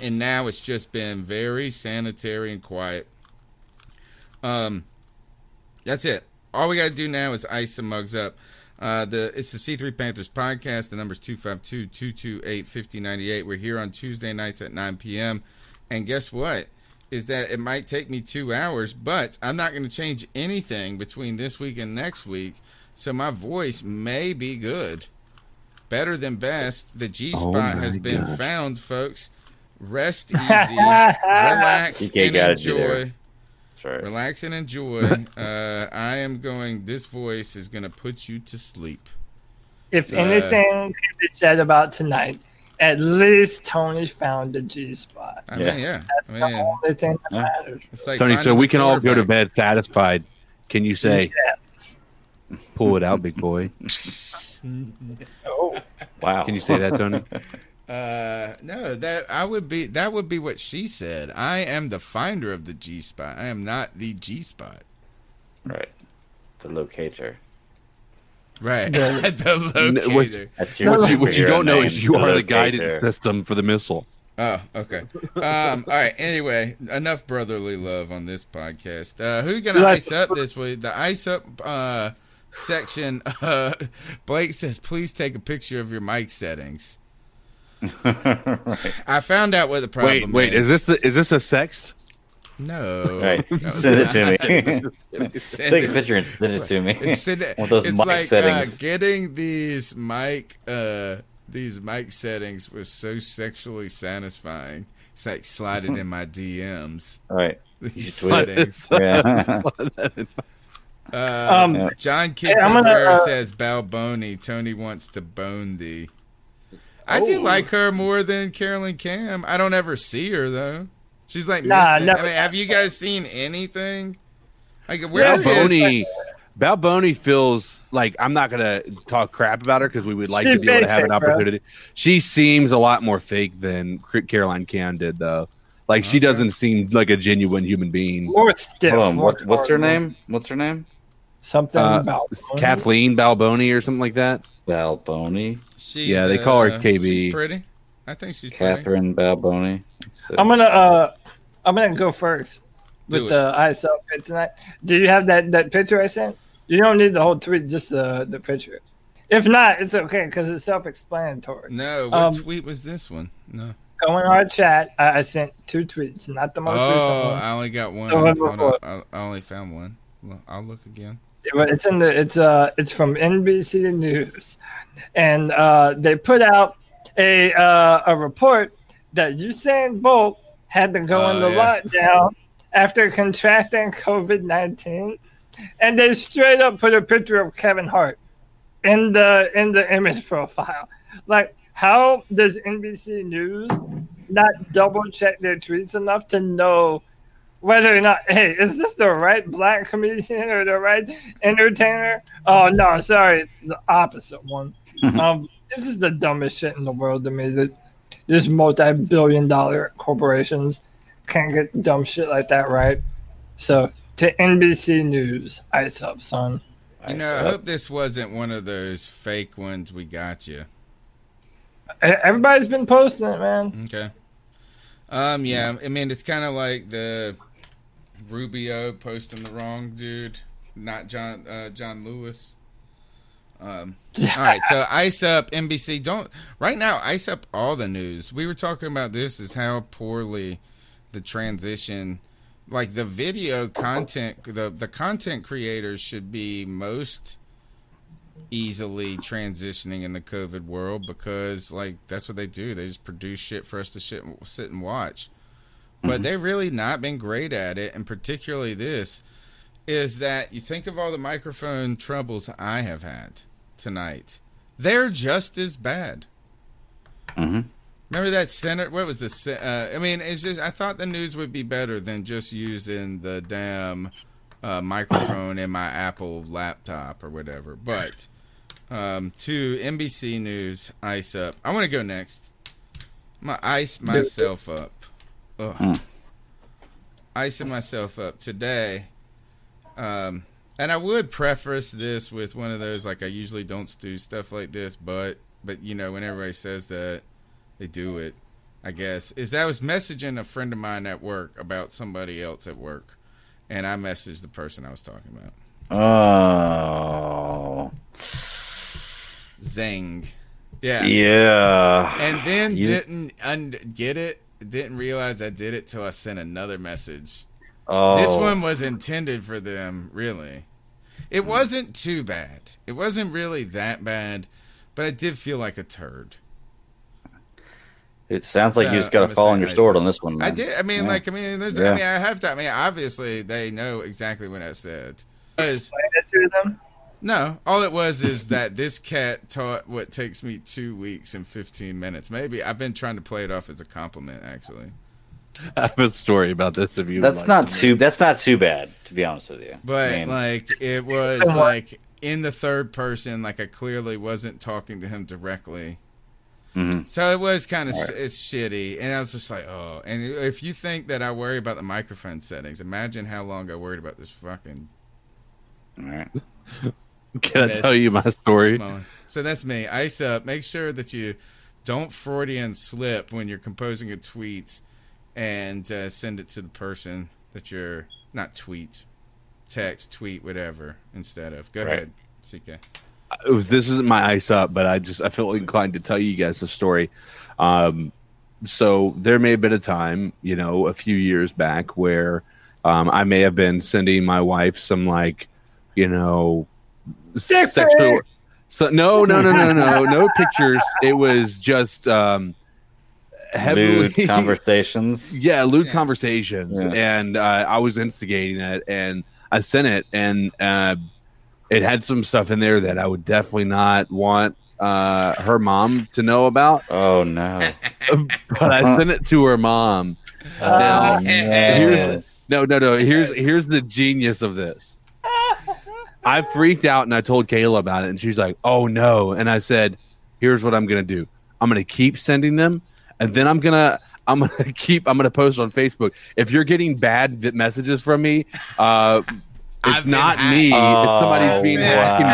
And now it's just been very sanitary and quiet. Um, that's it. All we got to do now is ice some mugs up. Uh, the it's the C3 Panthers podcast. The number's 252-228-5098. We're here on Tuesday nights at 9 p.m. And guess what? Is that it might take me two hours, but I'm not going to change anything between this week and next week. So my voice may be good. Better than best. The G Oh spot my has been gosh. found, folks. Rest easy, relax, and got it, you enjoy. right. Relax and enjoy. uh, I am going. This voice is going to put you to sleep. If Uh, anything can be said about tonight, at least Tony found the G spot. I mean, yeah. That's I the mean, only thing that matters. It's like Tony, so we can all go to bed satisfied. Can you say, Yes. pull it out, big boy? Oh. Wow. Can you say that, Tony? Uh, no, that I would be. That would be what she said. I am the finder of the G spot. I am not the G spot. Right. The locator. Right. Yeah. the N- locator. What, That's what you, what you don't know is you the are the guidance system for the missile. Oh, okay. Um, all right. Anyway, enough brotherly love on this podcast. Uh, who gonna ice up this week? The ice up uh, section. Uh, Blake says, "Please take a picture of your mic settings." right. I found out what the problem. Wait, wait, is this the, is this a sex? No. Right. No, Send it to me. Send Take a it- picture and send it to me. It's, send it- With those it's mic like uh, settings. getting these mic uh, these mic settings was so sexually satisfying. It's like slide it in my DMs. Right. These You settings. Yeah. Uh, Um, John hey, Kid I'm gonna, uh, says Balboni. Tony wants to bone thee. I do Oh. like her more than Carolyn Cam. I don't ever see her though. She's like Nah, missing. never- I mean, have you guys seen anything? Like where is Balboni, Balboni feels like I'm not gonna talk crap about her because we would like She's to be able to have an basic, bro. opportunity. She seems a lot more fake than Caroline Can did, though. Like she doesn't seem like a genuine human being. More stiff. Hold on. more What's, what's her name? What's her name? Something Uh, about Kathleen Balboni or something like that. Balboni. She's, Yeah, they call her uh, KB. She's pretty. I think she's pretty. Catherine Balboni. Let's. I'm gonna uh, I'm gonna go first Do with it. the ISL pit tonight. Do you have that that picture I sent? You don't need the whole tweet, just the the picture. If not, it's okay because it's self-explanatory. No, what Um, tweet was this one? No. Go in our chat. I, I sent two tweets, not the most recent Oh, one. I only got one. The one Hold on. I, I only found one. I'll look again. Yeah, but it's in the it's uh it's from NBC News, and uh, they put out a uh, a report that Usain Bolt had to go Oh, into yeah. lockdown after contracting COVID nineteen, and they straight up put a picture of Kevin Hart in the in the image profile. Like, how does NBC News not double check their tweets enough to know? whether or not hey is this the right black comedian or the right entertainer oh no sorry it's the opposite one um this is the dumbest shit in the world to me that this multi-billion dollar corporations can't get dumb shit like that right so to nbc news ice up son You know, I hope this wasn't one of those fake ones. We got you. Everybody's been posting it man Okay. Um. Yeah. I mean, it's kind of like the Rubio posting the wrong dude, not John. Uh, John Lewis. Um. all right. So ice up NBC. Don't right now. Ice up all the news. We were talking about this. Is how poorly the transition. Like the video content, the the content creators should be most easily transitioning in the COVID world because like that's what they do. They just produce shit for us to sit, sit and watch. But they've really not been great at it, and particularly this is that you think of all the microphone troubles I have had tonight. They're just as bad. Mhm. Remember that center? What was the? Uh, I mean, it's just I thought the news would be better than just using the damn uh, microphone in my Apple laptop or whatever. But um, to NBC News, ice up. I want to go next. My ice myself up. Ugh. Icing myself up today. Um, and I would preface this with one of those like I usually don't do stuff like this, but but you know when everybody says that they do it, I guess is I was messaging a friend of mine at work about somebody else at work, and I messaged the person I was talking about. Oh. Zing. Yeah. Yeah. And then You- didn't un- get it. Didn't realize I did it till I sent another message. Oh. This one was intended for them, really. It hmm. wasn't too bad. It wasn't really that bad, but I did feel like a turd. It sounds like So, you just got I'm to fall on your sword on this one. I did. I mean, Yeah. like, I mean, there's. Yeah. I mean, I have to. I mean, obviously, they know exactly what I said. explain it to them no, all it was is that this cat taught what takes me two weeks and 15 minutes. Maybe I've been trying to play it off as a compliment, actually. I have a story about this. If you. That's like not to too. That's not too bad, to be honest with you. But I mean, like it was like in the third person, like I clearly wasn't talking to him directly. Mhm. So it was kind of All right. it's shitty, and I was just like, oh. And if you think that I worry about the microphone settings, imagine how long I worried about this fucking. All right. Can I tell you my story? So that's me. Ice up. Make sure that you don't Freudian slip when you're composing a tweet, and uh, send it to the person that you're not tweet, text, tweet, whatever instead of. Go Right. ahead, CK. it was this isn't my ice up, but I just I feel inclined to tell you guys the story. Um, so there may have been a time, you know, a few years back where um, I may have been sending my wife some like, you know, Dick sexual. pics! So no, no, no, no, no, no pictures. It was just um, heavily Lewd conversations. yeah, lewd conversations, Yeah. and uh, I was instigating it, and I sent it, and uh, it had some stuff in there that I would definitely not want uh, her mom to know about. Oh no! but I sent it to her mom. Oh, now, no. here's, no, no, no. Here's here's the genius of this. I freaked out and I told Kayla about it, and she's like, "Oh no!" And I said, "Here's what I'm gonna do. I'm gonna keep sending them, and then I'm gonna." I'm gonna keep. I'm gonna post on Facebook. If you're getting bad messages from me, uh, it's not me. it's somebody's being hacking me.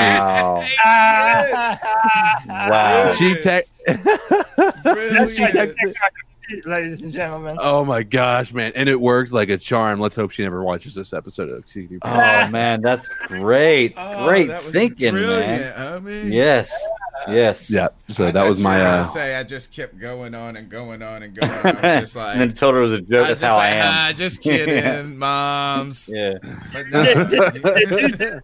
Wow. She text. That's right, that's right, ladies and gentlemen. Oh my gosh, man! And it worked like a charm. Let's hope she never watches this episode of CC. Oh man, that's great. Oh, great that thinking, brilliant, man. homie. Yes. Yes. Yeah. So I that was thought you my. gonna Uh, say I just kept going on and going on and going on. I was just like, and then told her it was a joke. I was That's just how like, I am. ah, just kidding, moms. Yeah. But Did, did, did you use that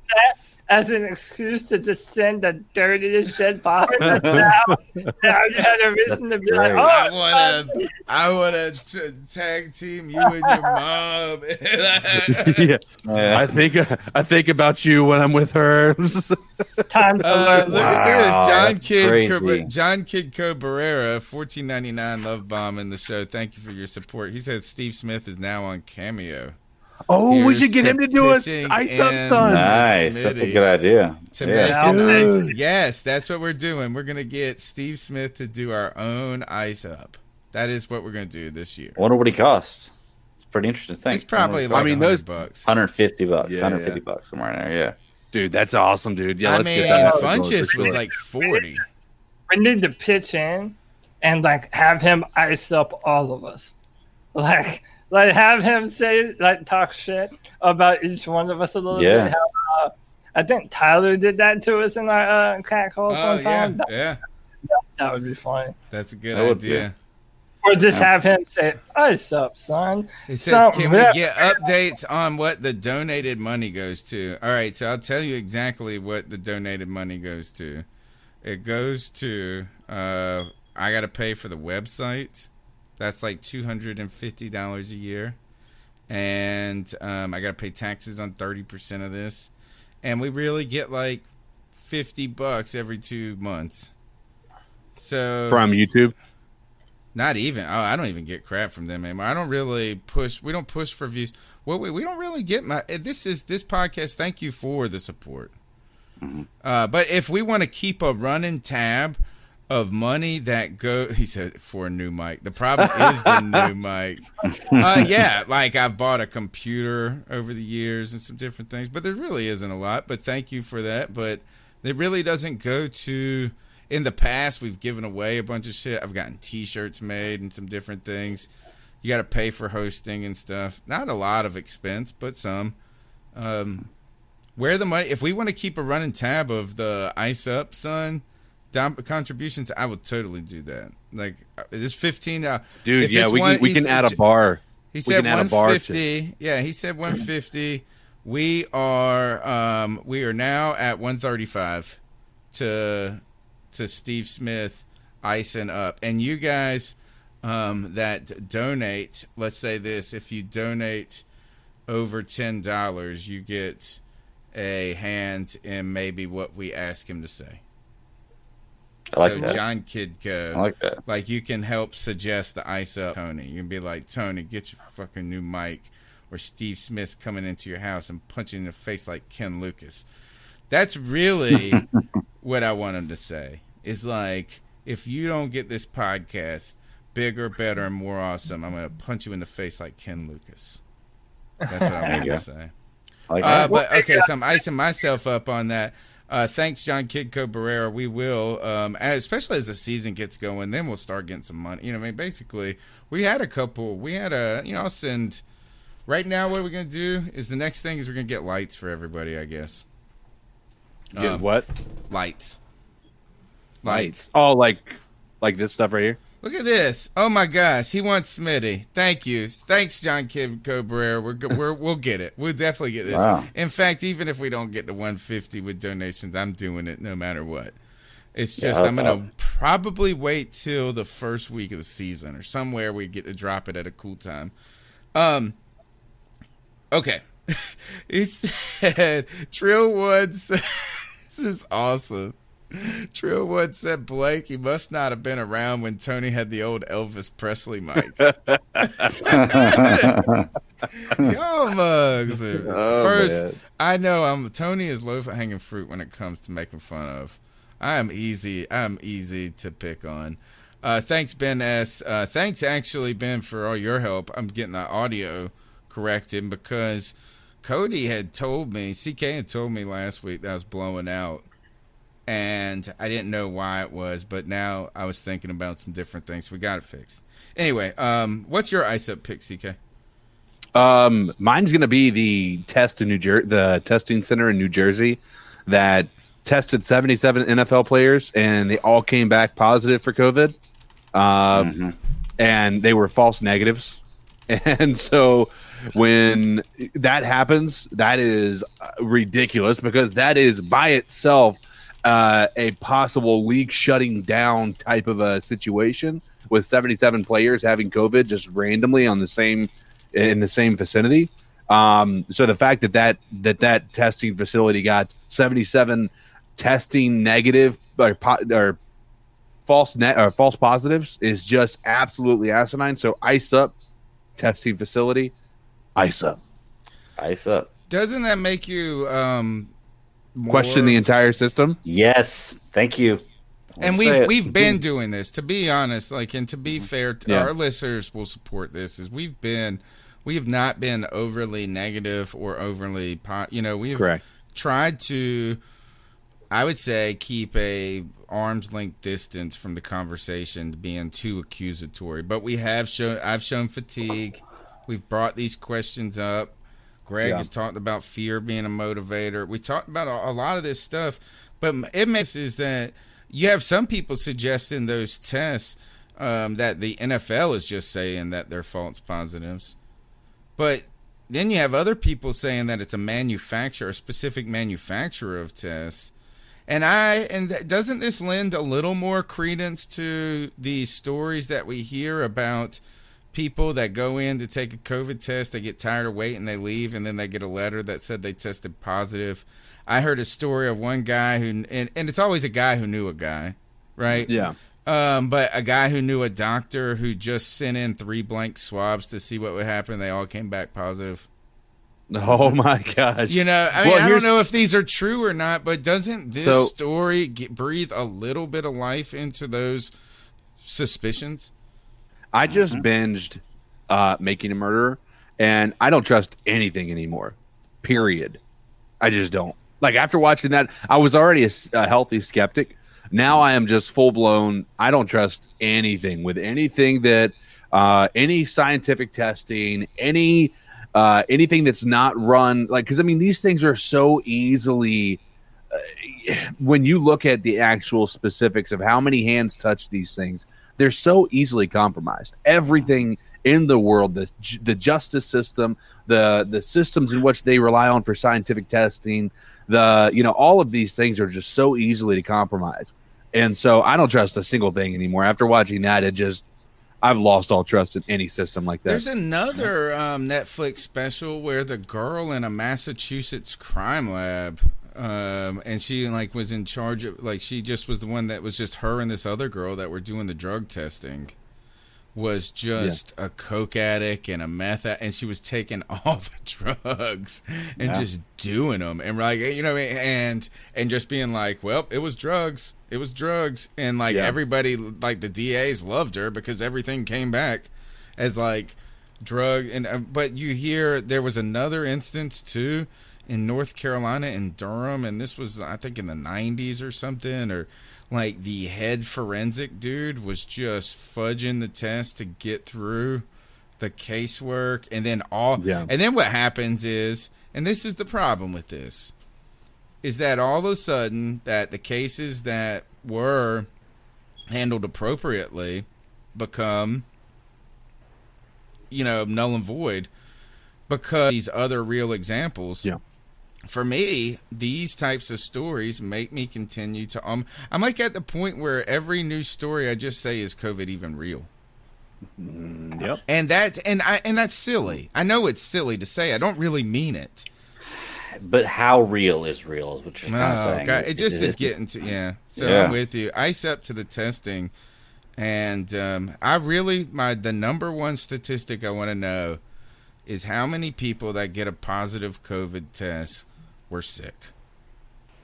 as an excuse to just send the dirtiest shit possible? now, now you had a reason to be like, oh, I wanna, I wanna tag team you and your mom. yeah. I think I think about you when I'm with her. time to Uh, learn. look at Wow, this, John that's Kid, crazy. John Kid Cabrera, fourteen ninety nine love bomb in the show. Thank you for your support. He said Steve Smith is now on Cameo. Oh, we should get him to do it. pitching Ice up, in son. Nice. That's a good idea. To Yeah. make Yeah. an- yes, that's what we're doing. We're gonna get Steve Smith to do our own ice up. That is what we're gonna do this year. I wonder what he costs. It's a pretty interesting thing. It's probably I mean, those- bucks. 150 bucks. Yeah, 150 yeah. bucks somewhere in there. Yeah. Dude, that's awesome, dude. Yeah, I let's mean, get that. Funchess going was like forty. we need to pitch in and like have him ice up all of us. Like like have him say like talk shit about each one of us a little Yeah. bit. How, uh, I think Tyler did that to us in our uh, cat calls Oh one yeah, time. That, yeah. that would be funny. That's a good That idea. Or just have him say, "Ice up, son." It says, Something "Can we real- get updates on what the donated money goes to?" All right, so I'll tell you exactly what the donated money goes to. It goes to uh, I got to pay for the website. That's like two hundred and fifty dollars a year, and um, I got to pay taxes on thirty percent of this, and we really get like fifty bucks every two months. So from YouTube. not even. Oh, I don't even get crap from them anymore. I don't really push. We don't push for views. Well, we, we don't really get my. eh, This is this podcast. Thank you for the support. Uh, but if we want to keep a running tab of money that go, he said for a new mic. The problem is the new mic. Uh, yeah, like I've bought a computer over the years and some different things, but there really isn't a lot. But thank you for that. But it really doesn't go to. In the past, we've given away a bunch of shit. I've gotten T-shirts made and some different things. You got to pay for hosting and stuff. Not a lot of expense, but some. Um, where the money? If we want to keep a running tab of the ice up, son, dom- contributions, I would totally do that. Like uh, this fifteen. Uh, Dude, yeah, it's we one- can we can add a bar. He said can add a bar to- 150. Yeah, he said 150. We are um we are now at 135 to to Steve Smith icing up. And you guys um that donate, let's say this, if you donate over $10, you get a hand in maybe what we ask him to say. I like so that. John Kidco. I like that. Like you can help suggest the ice up Tony. You can be like, Tony, get your fucking new mic. Or Steve Smith's coming into your house and punching in the face like Ken Lucas. That's really what I want him to say. Is like if you don't get this podcast bigger, better, and more awesome, I'm gonna punch you in the face like Ken Lucas. That's what I'm There gonna say. Like Uh, but okay, so I'm icing myself up on that. Uh, thanks, John Kidco Barrera. We will, um, especially as the season gets going, then we'll start getting some money. You know, I mean, basically, we had a couple. We had a, you know, I'll send. Right now, what we're gonna do is the next thing is we're gonna get lights for everybody. I guess. Get Um, what? Lights. Lights. Oh, like like this stuff right here. Look at this! Oh my gosh, he wants Smitty. Thank you, thanks, John Kim Barrera. We're, we're we'll get it. We'll definitely get this. Wow. In fact, even if we don't get to 150 with donations, I'm doing it no matter what. It's just Yeah, I'm I'll- gonna probably wait till the first week of the season or somewhere we get to drop it at a cool time. Um. Okay. he said Trill Woods. this is awesome. Trill Wood said Blake, you must not have been around when Tony had the old Elvis Presley mic. Y'all mugs. Oh, First, man. I know I'm Tony is low for hanging fruit when it comes to making fun of. I am easy. I'm easy to pick on. Uh, thanks, Ben S. Uh, thanks, actually, Ben, for all your help. I'm getting the audio corrected because Cody had told me, CK had told me last week that I was blowing out, and I didn't know why it was. But now I was thinking about some different things. We got it fixed. Anyway, um, what's your ice up pick, CK? Um, mine's gonna be the test in New Jersey, the testing center in New Jersey that tested 77 NFL players, and they all came back positive for COVID. Um, and they were false negatives, and so when that happens, that is ridiculous because that is by itself uh, a possible league shutting down type of a situation with 77 players having COVID just randomly on the same in the same vicinity. Um, so the fact that that that that testing facility got 77 testing negative or, po- or false net or false positives is just absolutely asinine. So ice up testing facility, ice up. Ice up. Doesn't that make you um, Question the entire system. Yes. Thank you. and Say we've we've been doing this to be honest like and to be mm-hmm. fair to Yeah. our listeners will support this is we've been we have not been overly negative or overly po- you know we've Correct. tried to i would say keep a arm's length distance from the conversation being too accusatory but we have shown i've shown fatigue we've brought these questions up Greg Yeah. has talked about fear being a motivator. We talked about a, a lot of this stuff, but it makes is that you have some people suggesting those tests um, that the NFL is just saying that they're false positives, but then you have other people saying that it's a manufacturer, a specific manufacturer of tests. And I and th- doesn't this lend a little more credence to the stories that we hear about people that go in to take a COVID test, they get tired of waiting, they leave, and then they get a letter that said they tested positive. I heard a story of one guy who, and, and it's always a guy who knew a guy, right? Yeah. Um, but a guy who knew a doctor who just sent in three blank swabs to see what would happen. They all came back positive. Oh my gosh. You know, I mean, Well, I don't know if these are true or not, but doesn't this So- story get, breathe a little bit of life into those suspicions? I just Mm-hmm. binged uh, Making a Murderer, and I don't trust anything anymore. Period. I just don't. Like after watching that, I was already a healthy skeptic. Now I am just full blown. I don't trust anything with anything that uh, any scientific testing, any uh, anything that's not run like because I mean these things are so easily when you look at the actual specifics of how many hands touch these things, they're so easily compromised. Everything in the world, the the justice system, the the systems in which they rely on for scientific testing, the you know all of these things are just so easily to compromise. And so I don't trust a single thing anymore. After watching that, it just I've lost all trust in any system like that. There's another um, Netflix special where the girl in a Massachusetts crime lab, um, and she like was in charge of like she just was the one that was just her and this other girl that were doing the drug testing. was just a coke addict and a meth addict, and she was taking all the drugs and Yeah. just doing them and like you know and and just being like well it was drugs it was drugs and like Yeah. everybody like the DAs loved her because everything came back as like drug and uh, but you hear there was another instance too in North Carolina in Durham and this was I think in the 90s or something or like the head forensic dude was just fudging the test to get through the casework and then all Yeah. and then what happens is and this is the problem with this is that all of a sudden that the cases that were handled appropriately become you know null and void because these other real examples Yeah. For me these types of stories make me continue to um i'm like at the point where every new story i just say is covid even real Yep. and that and i and that's silly i know it's silly to say i don't really mean it But how real is real is what you're Oh, saying. God, it just is getting to yeah. So Yeah. I'm with you. Ice up to the testing, and um, I really my the number one statistic I want to know is how many people that get a positive COVID test were sick.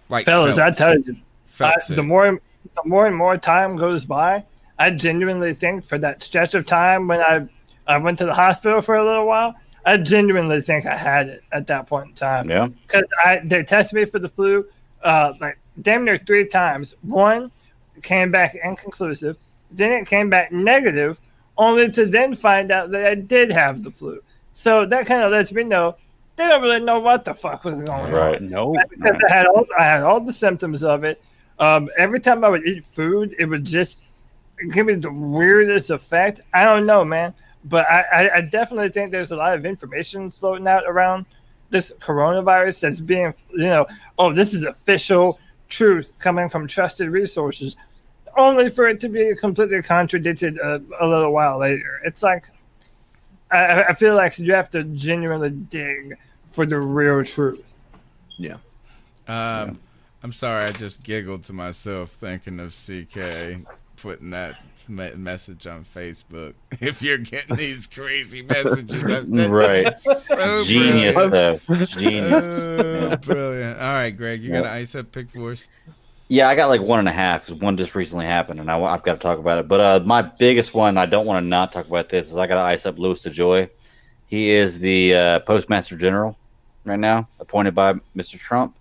Like fellas, I felt tell sick. you, Felt I, sick. the more the more and more time goes by, I genuinely think for that stretch of time when I I went to the hospital for a little while, I genuinely think I had it at that point in time. Yeah. because I they tested me for the flu uh, like damn near three times. One came back inconclusive, then it came back negative, only to then find out that I did have the flu. So that kind of lets me know they don't really know what the fuck was going on Right. No. because I had all I had all the symptoms of it. Um, every time I would eat food, it would just give me the weirdest effect. I don't know, man, but I, I, I definitely think there's a lot of information floating out around this coronavirus that's being, you know, oh, this is official truth coming from trusted resources, only for it to be completely contradicted a, a little while later. It's like I, I feel like you have to genuinely dig for the real truth. Yeah. Um, I'm sorry, I just giggled to myself thinking of CK putting that me- message on Facebook. If you're getting these crazy messages, that, that- Right. So Genius, brilliant. though. Genius. So brilliant. All right, Greg, you got Yep. an ice up pick for us? Yeah, I got like one and a half because one just recently happened, and I, have got to talk about it. But uh, my biggest one, I don't want to not talk about this, is I got to ice up Louis DeJoy. He is the uh, Postmaster General right now, appointed by Mr. Trump.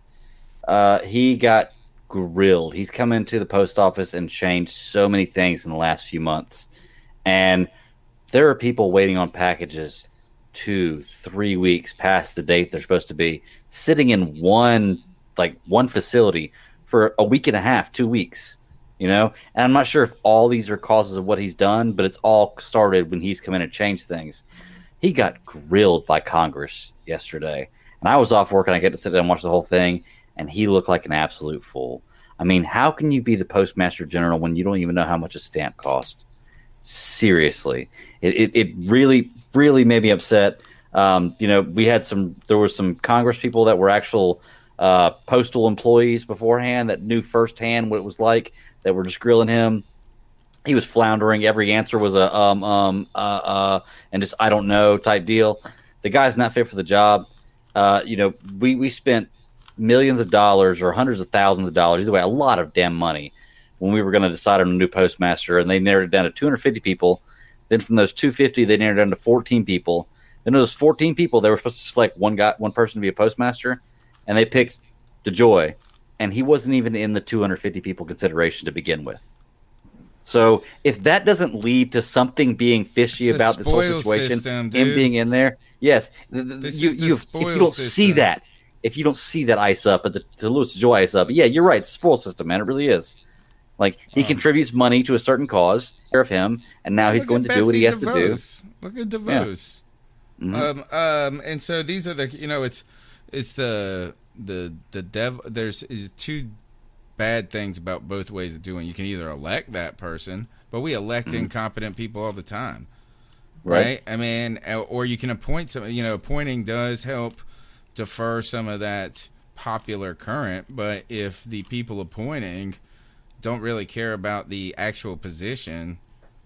Uh, he got grilled. He's come into the post office and changed so many things in the last few months, and there are people waiting on packages two, three weeks past the date they're supposed to be, sitting in one like one facility for a week and a half, two weeks. You know, and I'm not sure if all these are causes of what he's done, but it's all started when he's come in and changed things. He got grilled by Congress yesterday, and I was off work and I get to sit down and watch the whole thing, and he looked like an absolute fool. I mean, how can you be the postmaster general when you don't even know how much a stamp costs? Seriously, it, it, it really, really made me upset. Um, you know, we had some, there were some Congress people that were actual uh, postal employees beforehand that knew firsthand what it was like that were just grilling him. He was floundering. Every answer was a um um uh uh and just I don't know type deal. The guy's not fit for the job. Uh, you know, we we spent millions of dollars or hundreds of thousands of dollars, either way, a lot of damn money when we were going to decide on a new postmaster, and they narrowed it down to 250 people. Then from those 250, they narrowed it down to 14 people. Then those 14 people, they were supposed to select one guy, one person to be a postmaster, and they picked DeJoy, and he wasn't even in the 250 people consideration to begin with. So if that doesn't lead to something being fishy It's about this whole situation, system, him being in there, yes, th- th- This you, you if you don't see that, if you don't see that ice up at the to Louis Joy ice up, yeah, you're right. Spoil system, man. It really is. Like he contributes money to a certain cause, care of him, and now he's going to do what he has Betsy to do. Look at DeVos. Mhm. Um, um, and so these are the you know it's it's the the the dev. There's is two bad things about both ways of doing. You can either elect that person, but we elect Mhm. incompetent people all the time, Right. right? I mean, uh, or you can appoint some. You know, appointing does help defer some of that popular current, but if the people appointing don't really care about the actual position,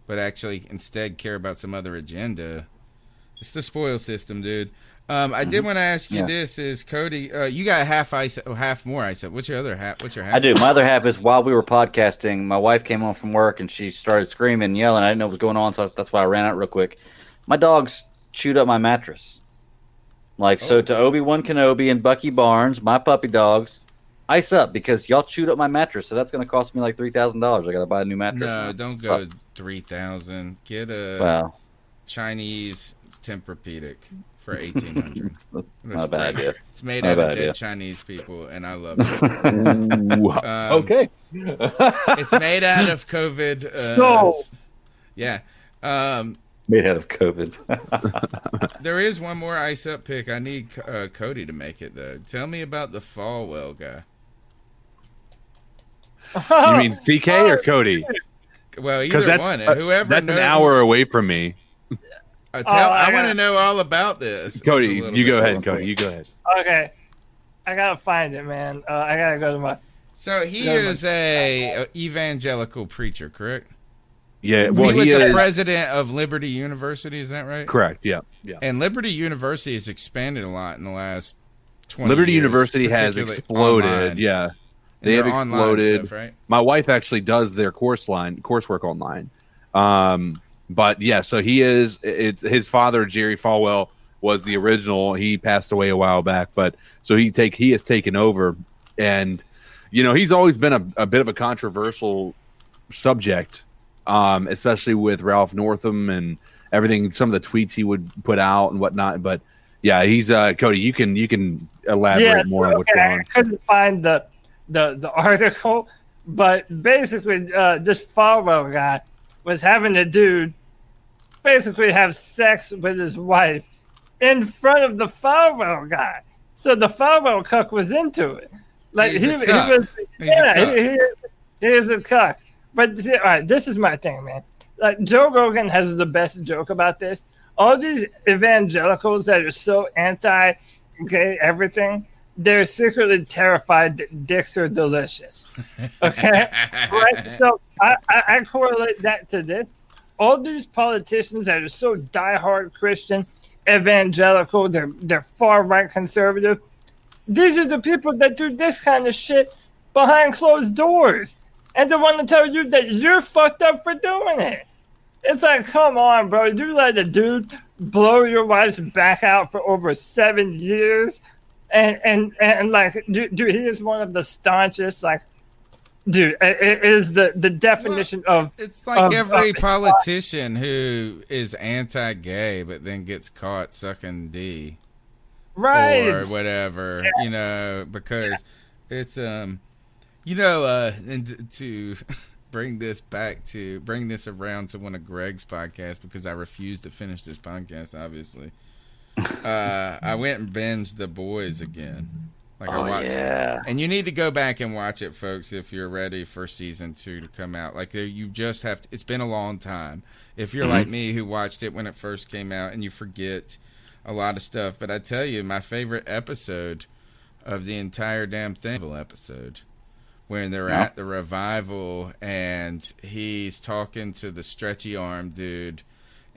but actually instead care about some other agenda. It's the spoil system, dude. Um, I did want to ask you Yeah. this: Is Cody? Uh, you got half ice, oh, half more ice. What's your other half? What's your half? I do. My other half is while we were podcasting, my wife came home from work and she started screaming, and yelling. I didn't know what was going on, so that's why I ran out real quick. My dogs chewed up my mattress. Like so, to Obi Wan Kenobi and Bucky Barnes, my puppy dogs, ice up because y'all chewed up my mattress. So that's going to cost me like three thousand dollars. I got to buy a new mattress. No, don't So- go three thousand. Get a. Chinese Tempur-Pedic for eighteen hundred. Not bad idea. It's made Not out of dead idea. Chinese people, and I love it. Um, okay. it's made out of COVID. Uh, So- yeah. Um, Made out of COVID. there is one more ice up pick. I need uh, Cody to make it though. Tell me about the Falwell guy. You mean CK or Cody? Well, either one. uh, Whoever that's knows, an hour away from me. Uh, tell, Oh, I I, want gotta- know all about this. Cody, Just a you go ahead. Cody, you go ahead. Okay, I gotta find it, man. Uh, I gotta go to my. So he Never mind. is a, a evangelical preacher, correct? Yeah, well, he was he the is president of Liberty University. Is that right? correct. Yeah, yeah. And Liberty University has expanded a lot in the last twenty. Liberty years, University has exploded. online. Yeah, they have exploded. stuff, right? My wife actually does their course line coursework online. Um, but yeah, so he is. It's his father, Jerry Falwell, was the original. He passed away a while back, but so he take he has taken over, and you know he's always been a, a bit of a controversial subject, um, especially with Ralph Northam and everything. Some of the tweets he would put out and whatnot. But yeah, he's uh, Cody. You can you can elaborate Yes, more on what's okay, going I couldn't find the the the article, but basically, uh, this Falwell guy was having a dude basically have sex with his wife in front of the Falwell guy. So the Falwell cuck was into it. Like he, he was, He's yeah, he, he, he is a cuck. But see, all right, this is my thing, man. Like Joe Rogan has the best joke about this. All these evangelicals that are so anti-gay everything, they're secretly terrified that dicks are delicious. Okay, right? So I, I, I correlate that to this. All these politicians that are so diehard Christian, evangelical, they're they're far right conservative. These are the people that do this kind of shit behind closed doors, and they want to tell you that you're fucked up for doing it. It's like, come on, bro. You let a dude blow your wife's back out for over seven years, and and and like, dude, dude he is one of the staunchest, like, dude, it, is the the definition of. It's like of- every of- politician who is anti-gay but then gets caught sucking D, Right. or whatever, you know, because it's um, you know, uh, and to bring this back to bring this around to one of Greg's podcasts because I refuse to finish this podcast. Obviously, uh, I went and binged The Boys again. Like Oh, I watched, yeah. and you need to go back and watch it, folks, if you're ready for season two to come out. Like you just have. To, it's been a long time. If you're Mhm. like me, who watched it when it first came out, and you forget a lot of stuff, but I tell you, my favorite episode of the entire damn thing, episode, when they're Yeah. at the revival and he's talking to the stretchy arm dude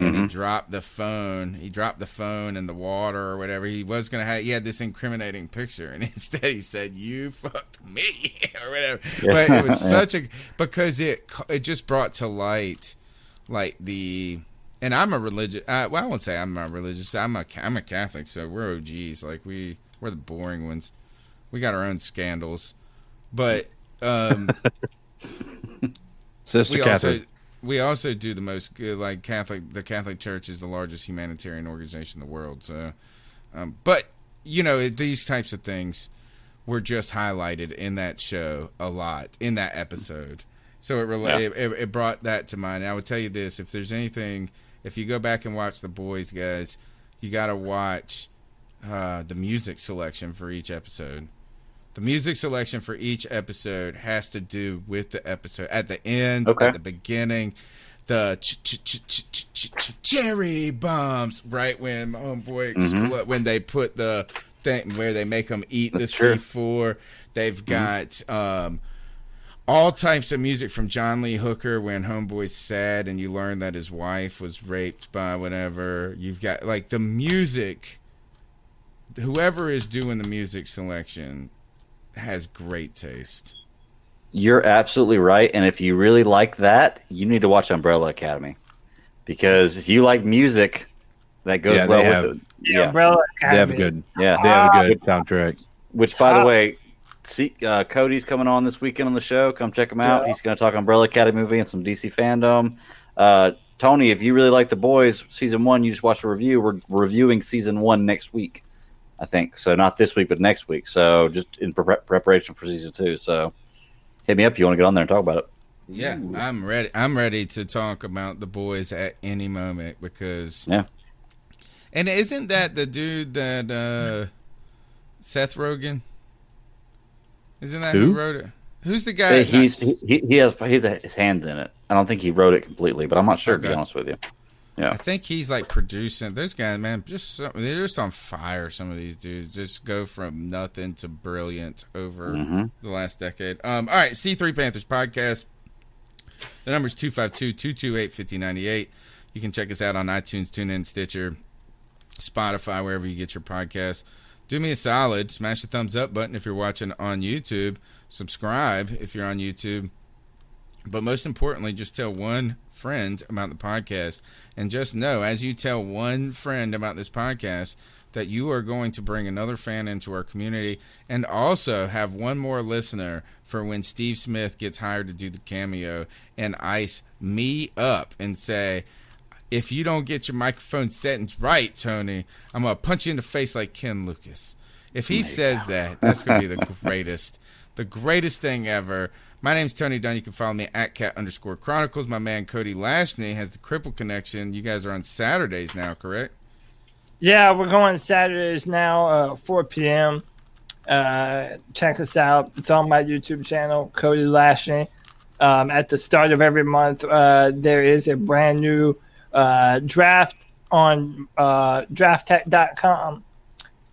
and he Mhm. dropped the phone. He dropped the phone in the water or whatever. He was gonna have. He had this incriminating picture, and instead he said, "You fucked me" or whatever. Yeah. But it was such a because it it just brought to light like the. And I'm a religious. Uh, well, I won't say I'm a religious. I'm a I'm a Catholic, so we're OGs. Like we we're the boring ones. We got our own scandals, but um, Sister Catherine. also we also do the most good like catholic the catholic church is the largest humanitarian organization in the world so um, but you know these types of things were just highlighted in that show a lot in that episode. So it, rela- Yeah. it, it, it brought that to mind. And i would tell you this if there's anything if you go back and watch the boys guys you got to watch uh, the music selection for each episode the music selection for each episode has to do with the episode. At the end, Okay. at the beginning, the ch- ch- ch- ch- ch- ch- ch- cherry bombs, right when homeboy Mhm. when they put the thing where they make them eat the true. C4. They've got um, all types of music from John Lee Hooker when Homeboy's sad and you learn that his wife was raped by whatever. You've got like the music. Whoever is doing the music selection has great taste. You're absolutely right. And if you really like that, you need to watch Umbrella Academy. Because if you like music that goes Yeah, well have- with it. Yeah, Umbrella They have a Academy. good. Yeah. They have a good soundtrack. Which, by the way, see, uh, Cody's coming on this weekend on the show. Come check him out. Yeah. He's going to talk Umbrella Academy movie and some DC fandom. Uh, Tony, if you really like The Boys season one, you just watch a review. We're reviewing season one next week, I think. So not this week, but next week. So just in pre- preparation for season two. So hit me up if you want to get on there and talk about it. Yeah, I'm ready. I'm ready to talk about the boys at any moment because Yeah. And isn't that the dude that uh Seth Rogen? Isn't that who, Who? wrote it? Who's the guy? He's he, he, he has he has his hands in it. I don't think he wrote it completely, but I'm not sure to be honest with you. Yeah. I think he's like producing. Those guys, man, just so, they're just on fire. Some of these dudes just go from nothing to brilliant over Mhm. the last decade. Um, all right, C3 Panthers podcast. The number's 252-228-5098. You can check us out on iTunes, TuneIn, Stitcher, Spotify, wherever you get your podcasts. Do me a solid, smash the thumbs up button if you're watching on YouTube. Subscribe if you're on YouTube. But most importantly, just tell one friend about the podcast. And just know, as you tell one friend about this podcast, that you are going to bring another fan into our community and also have one more listener for when Steve Smith gets hired to do the cameo and ice me up and say, if you don't get your microphone settings right, Tony, I'm going to punch you in the face like Ken Lucas. If he says that, that's going to be the greatest, the greatest thing ever. My name's Tony Dunn. You can follow me at cat underscore chronicles. My man Cody Lashney has the Cripple Connection. You guys are on Saturdays now, correct? Yeah, we're going Saturdays now, uh, 4 p.m. Uh, check us out. It's on my YouTube channel, Cody Lashley. Um, at the start of every month, uh, there is a brand new uh, draft on uh, draftek.com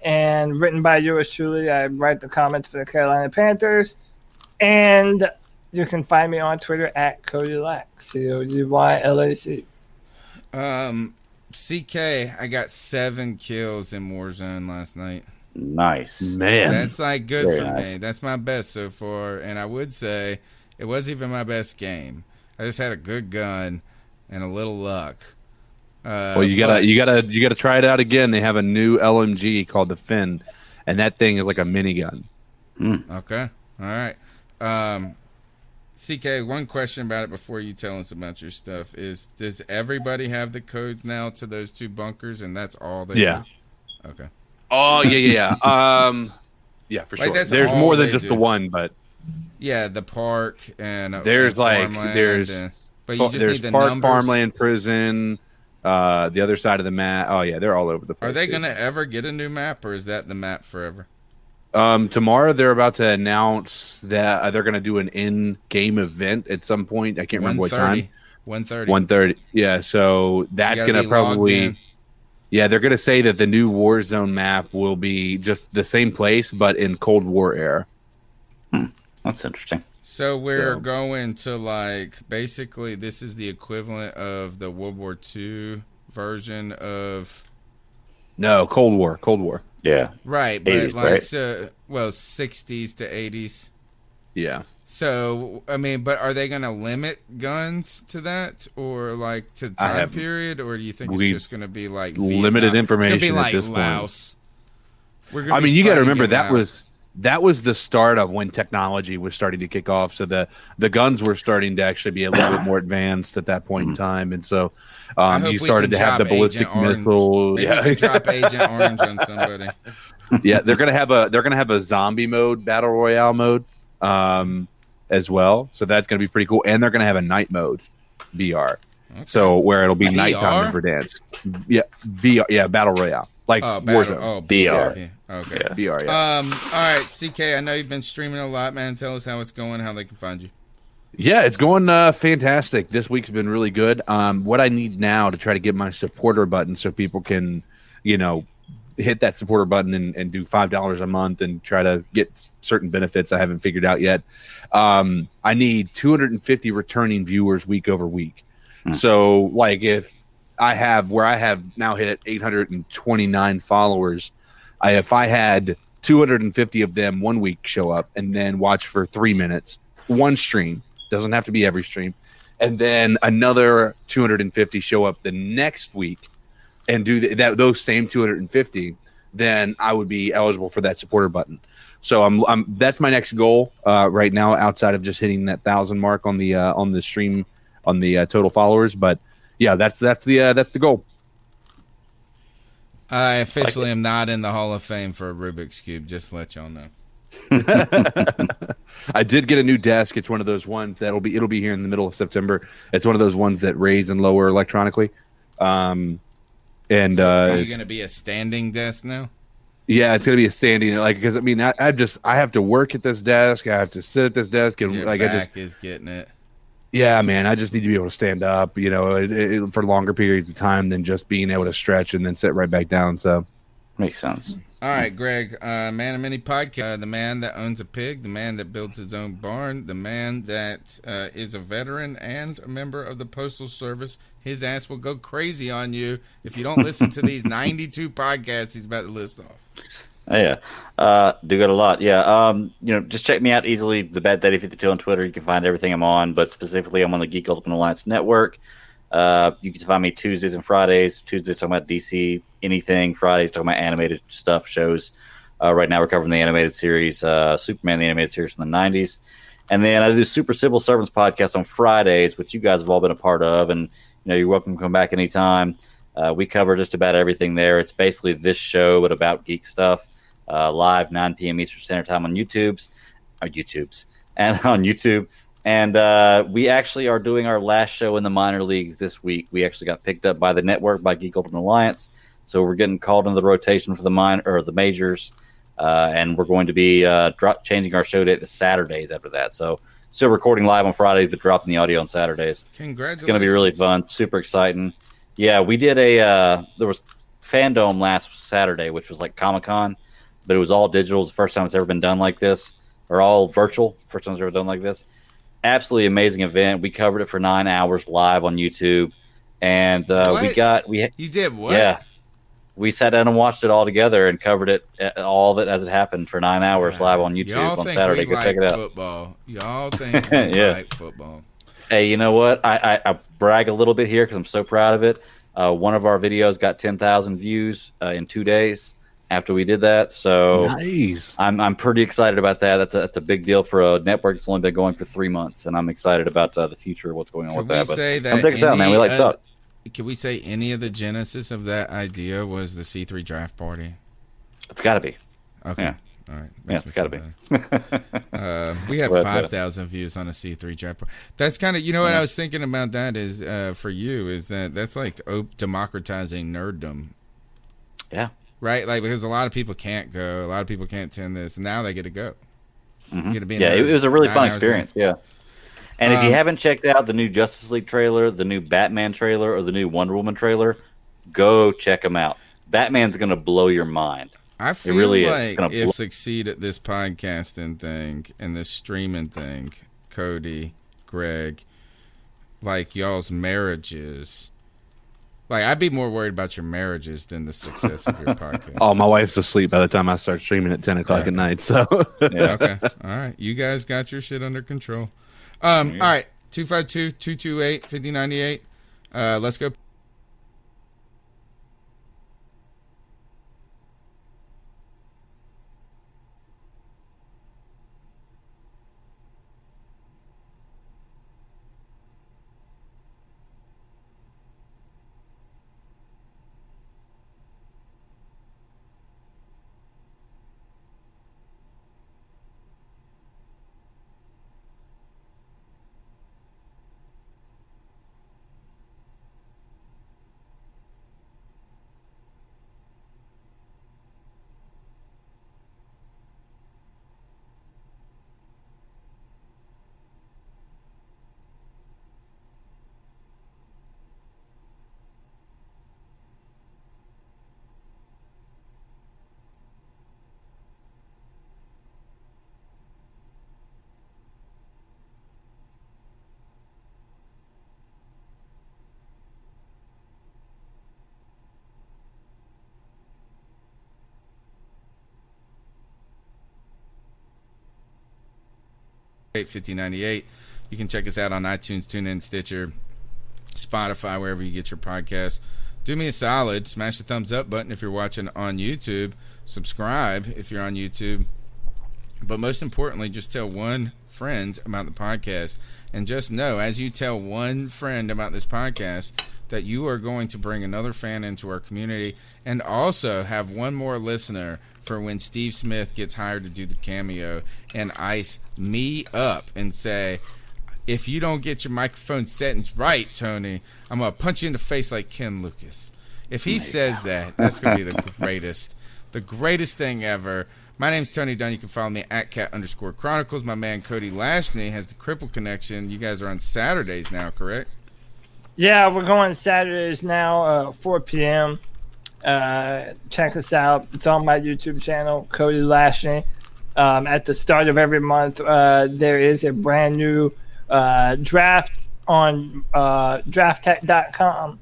and written by yours truly. I write the comments for the Carolina Panthers. And you can find me on Twitter at Cody Lack, C O D Y L A C. Um, CK, I got seven kills in Warzone last night. Nice. Man. That's like good Very for nice. me. That's my best so far. And I would say it wasn't even my best game. I just had a good gun and a little luck. Uh, Well, you gotta, but- you gotta, you gotta try it out again. They have a new LMG called the Finn, and that thing is like a minigun. Okay. All right. Um, CK, one question about it before you tell us about your stuff is: Does everybody have the codes now to those two bunkers, and that's all they? Yeah. do? Okay. Oh yeah, yeah, yeah. um, yeah, for Like, sure. There's more than just do. the one, but Yeah, the park and uh, there's and like there's, and- but you just there's need the park, numbers. farmland, prison, uh, the other side of the map. Oh yeah, they're all over the place. Are they dude. gonna ever get a new map, or is that the map forever? Um, tomorrow they're about to announce that uh, they're going to do an in-game event at some point. I can't remember what time. 130. One thirty. Yeah, so that's going to probably. Yeah, they're going to say that the new Warzone map will be just the same place, but in Cold War era. That's interesting. So we're So- going to like basically this is the equivalent of the World War II version of No, Cold War. Cold War. Yeah. right, but 80s, like right? so well 60s to 80s. Yeah. So I mean, but are they going to limit guns to that, or like to time period, or do you think it's just going to be like limited Vietnam? It's information going to be at like this point. Laos. We're I mean, you got to remember that Laos. was that was the start of when technology was starting to kick off. So the the guns were starting to actually be a little bit more advanced at that point in time, and so um, you started to have the ballistic Agent missile. Maybe Yeah. drop Agent Orange on somebody. yeah, they're gonna have a they're gonna have a zombie mode, battle royale mode, um, as well. So that's gonna be pretty cool. And they're gonna have a night mode, VR. So where it'll be VR? nighttime Verdansk. Yeah, VR. Yeah, battle royale, like Oh, battle, Warzone. oh, VR. Yeah. Okay. VR. Yeah. Um. All right, CK. I know you've been streaming a lot, man. Tell us how it's going, how they can find you. Yeah, it's going uh, fantastic. This week's been really good. Um, what I need now to try to get my supporter button so people can, you know, hit that supporter button and, and do five dollars a month and try to get certain benefits I haven't figured out yet. Um, I need 250 returning viewers week over week. So like if I have where I have now hit 829 followers, I if I had 250 of them one week show up and then watch for three minutes, one stream doesn't have to be every stream, and then another 250 show up the next week and do th- that those same 250 then i would be eligible for that supporter button. So i'm, I'm that's my next goal uh, right now outside of just hitting that thousand mark on the uh, on the stream on the uh, total followers but yeah that's that's the uh, that's the goal I officially am not in the Hall of Fame for a Rubik's Cube, just to let y'all know. I did get a new desk. It's one of those ones that'll be it'll be here in the middle of September. It's one of those ones that raise and lower electronically. Um, and So, uh, are you going to be a standing desk now? Yeah, it's gonna be a standing like because I mean I, I just I have to work at this desk. I have to sit at this desk and Your like I just is getting it. Yeah man I just need to be able to stand up you know it, it, for longer periods of time than just being able to stretch and then sit right back down. So makes sense. All right, Greg, uh, Man of Many podcast, uh, the man that owns a pig, the man that builds his own barn, the man that uh, is a veteran and a member of the Postal Service. His ass will go crazy on you if you don't listen to these 92 podcasts he's about to list off. Oh, yeah, uh, do got a lot. Yeah, um, you know, just check me out easily. The Bad Daddy Fifty Two on Twitter. You can find everything I'm on, but specifically, I'm on the Geek Ultimate Alliance Network. Uh, you can find me Tuesdays and Fridays. Tuesdays talking about DC anything. Fridays talking about animated stuff, shows. Uh, right now, we're covering the animated series, uh, Superman, the animated series from the '90s, and then I do Super Civil Servants podcast on Fridays, which you guys have all been a part of, and you know, you're welcome to come back anytime. Uh, we cover just about everything there. It's basically this show, but about geek stuff. Uh, live 9 p.m. Eastern Standard Time on YouTube's, or YouTube's, and on YouTube. And uh, we actually are doing our last show in the minor leagues this week. We actually got picked up by the network by Geek Ultimate Alliance, so we're getting called into the rotation for the minor or the majors, uh, and we're going to be uh, changing our show date to Saturdays after that. So still recording live on Fridays, but dropping the audio on Saturdays. Congratulations. It's going to be really fun, super exciting. Yeah, we did a uh, there was FanDome last Saturday, which was like Comic Con, but it was all digital. It's the first time it's ever been done like this, or all virtual. First time it's ever done like this. Absolutely amazing event. We covered it for nine hours live on YouTube, and uh, we got we You did what? yeah. We sat down and watched it all together and covered it uh, all of it as it happened for nine hours live on YouTube Y'all on Saturday. Go check it out. Football. Y'all think we Yeah. like football. Hey, you know what? I, I, I brag a little bit here because I'm so proud of it. Uh, one of our videos got 10,000 views uh, in two days after we did that. So nice. I'm, I'm pretty excited about that. That's a, that's a big deal for a network that's only been going for three months. And I'm excited about uh, the future of what's going on Can with we that. But say come that check us out, man. We like to uh. Can we say any of the genesis of that idea was the C3 draft party? It's got to be. Okay. Yeah. All right. Yeah, Makes it's me got to be. Uh, we have But, uh, 5,000 views on a C3 draft party. That's kind of, you know what I was thinking about that is uh, for you is that that's like op- democratizing nerddom. Yeah. Right? Like, because a lot of people can't go, a lot of people can't attend this, and now they get to go. You get to Mm-hmm. Yeah, it, was a really fun in. experience. Yeah. And if you Um, haven't checked out the new Justice League trailer, the new Batman trailer, or the new Wonder Woman trailer, go check them out. Batman's going to blow your mind. I feel it really like if blow- succeed at this podcasting thing and this streaming thing, Cody, Greg, like y'all's marriages, like I'd be more worried about your marriages than the success of your podcast. oh my wife's asleep by the time I start streaming at 10 o'clock at night. So okay. All right. You guys got your shit under control. Um, all right. 252 228 5098. Uh, let's go. 5098. You can check us out on iTunes, TuneIn, Stitcher, Spotify, wherever you get your podcasts. Do me a solid, smash the thumbs up button if you're watching on YouTube. Subscribe if you're on YouTube. But most importantly, just tell one friend about the podcast. And just know, as you tell one friend about this podcast, that you are going to bring another fan into our community and also have one more listener for when Steve Smith gets hired to do the cameo and ice me up and say, if you don't get your microphone settings right, Tony, I'm going to punch you in the face like Ken Lucas. If he says that, that's going to be the greatest, the greatest thing ever. My name's Tony Dunn. You can follow me at cat underscore chronicles. My man Cody Lashney has the cripple connection. You guys are on Saturdays now, correct? Yeah, we're going Saturdays now, uh, 4 p.m. Uh, check us out. It's on my YouTube channel, Cody Lashley. Um, at the start of every month, uh, there is a brand new uh, draft on uh, draftek.com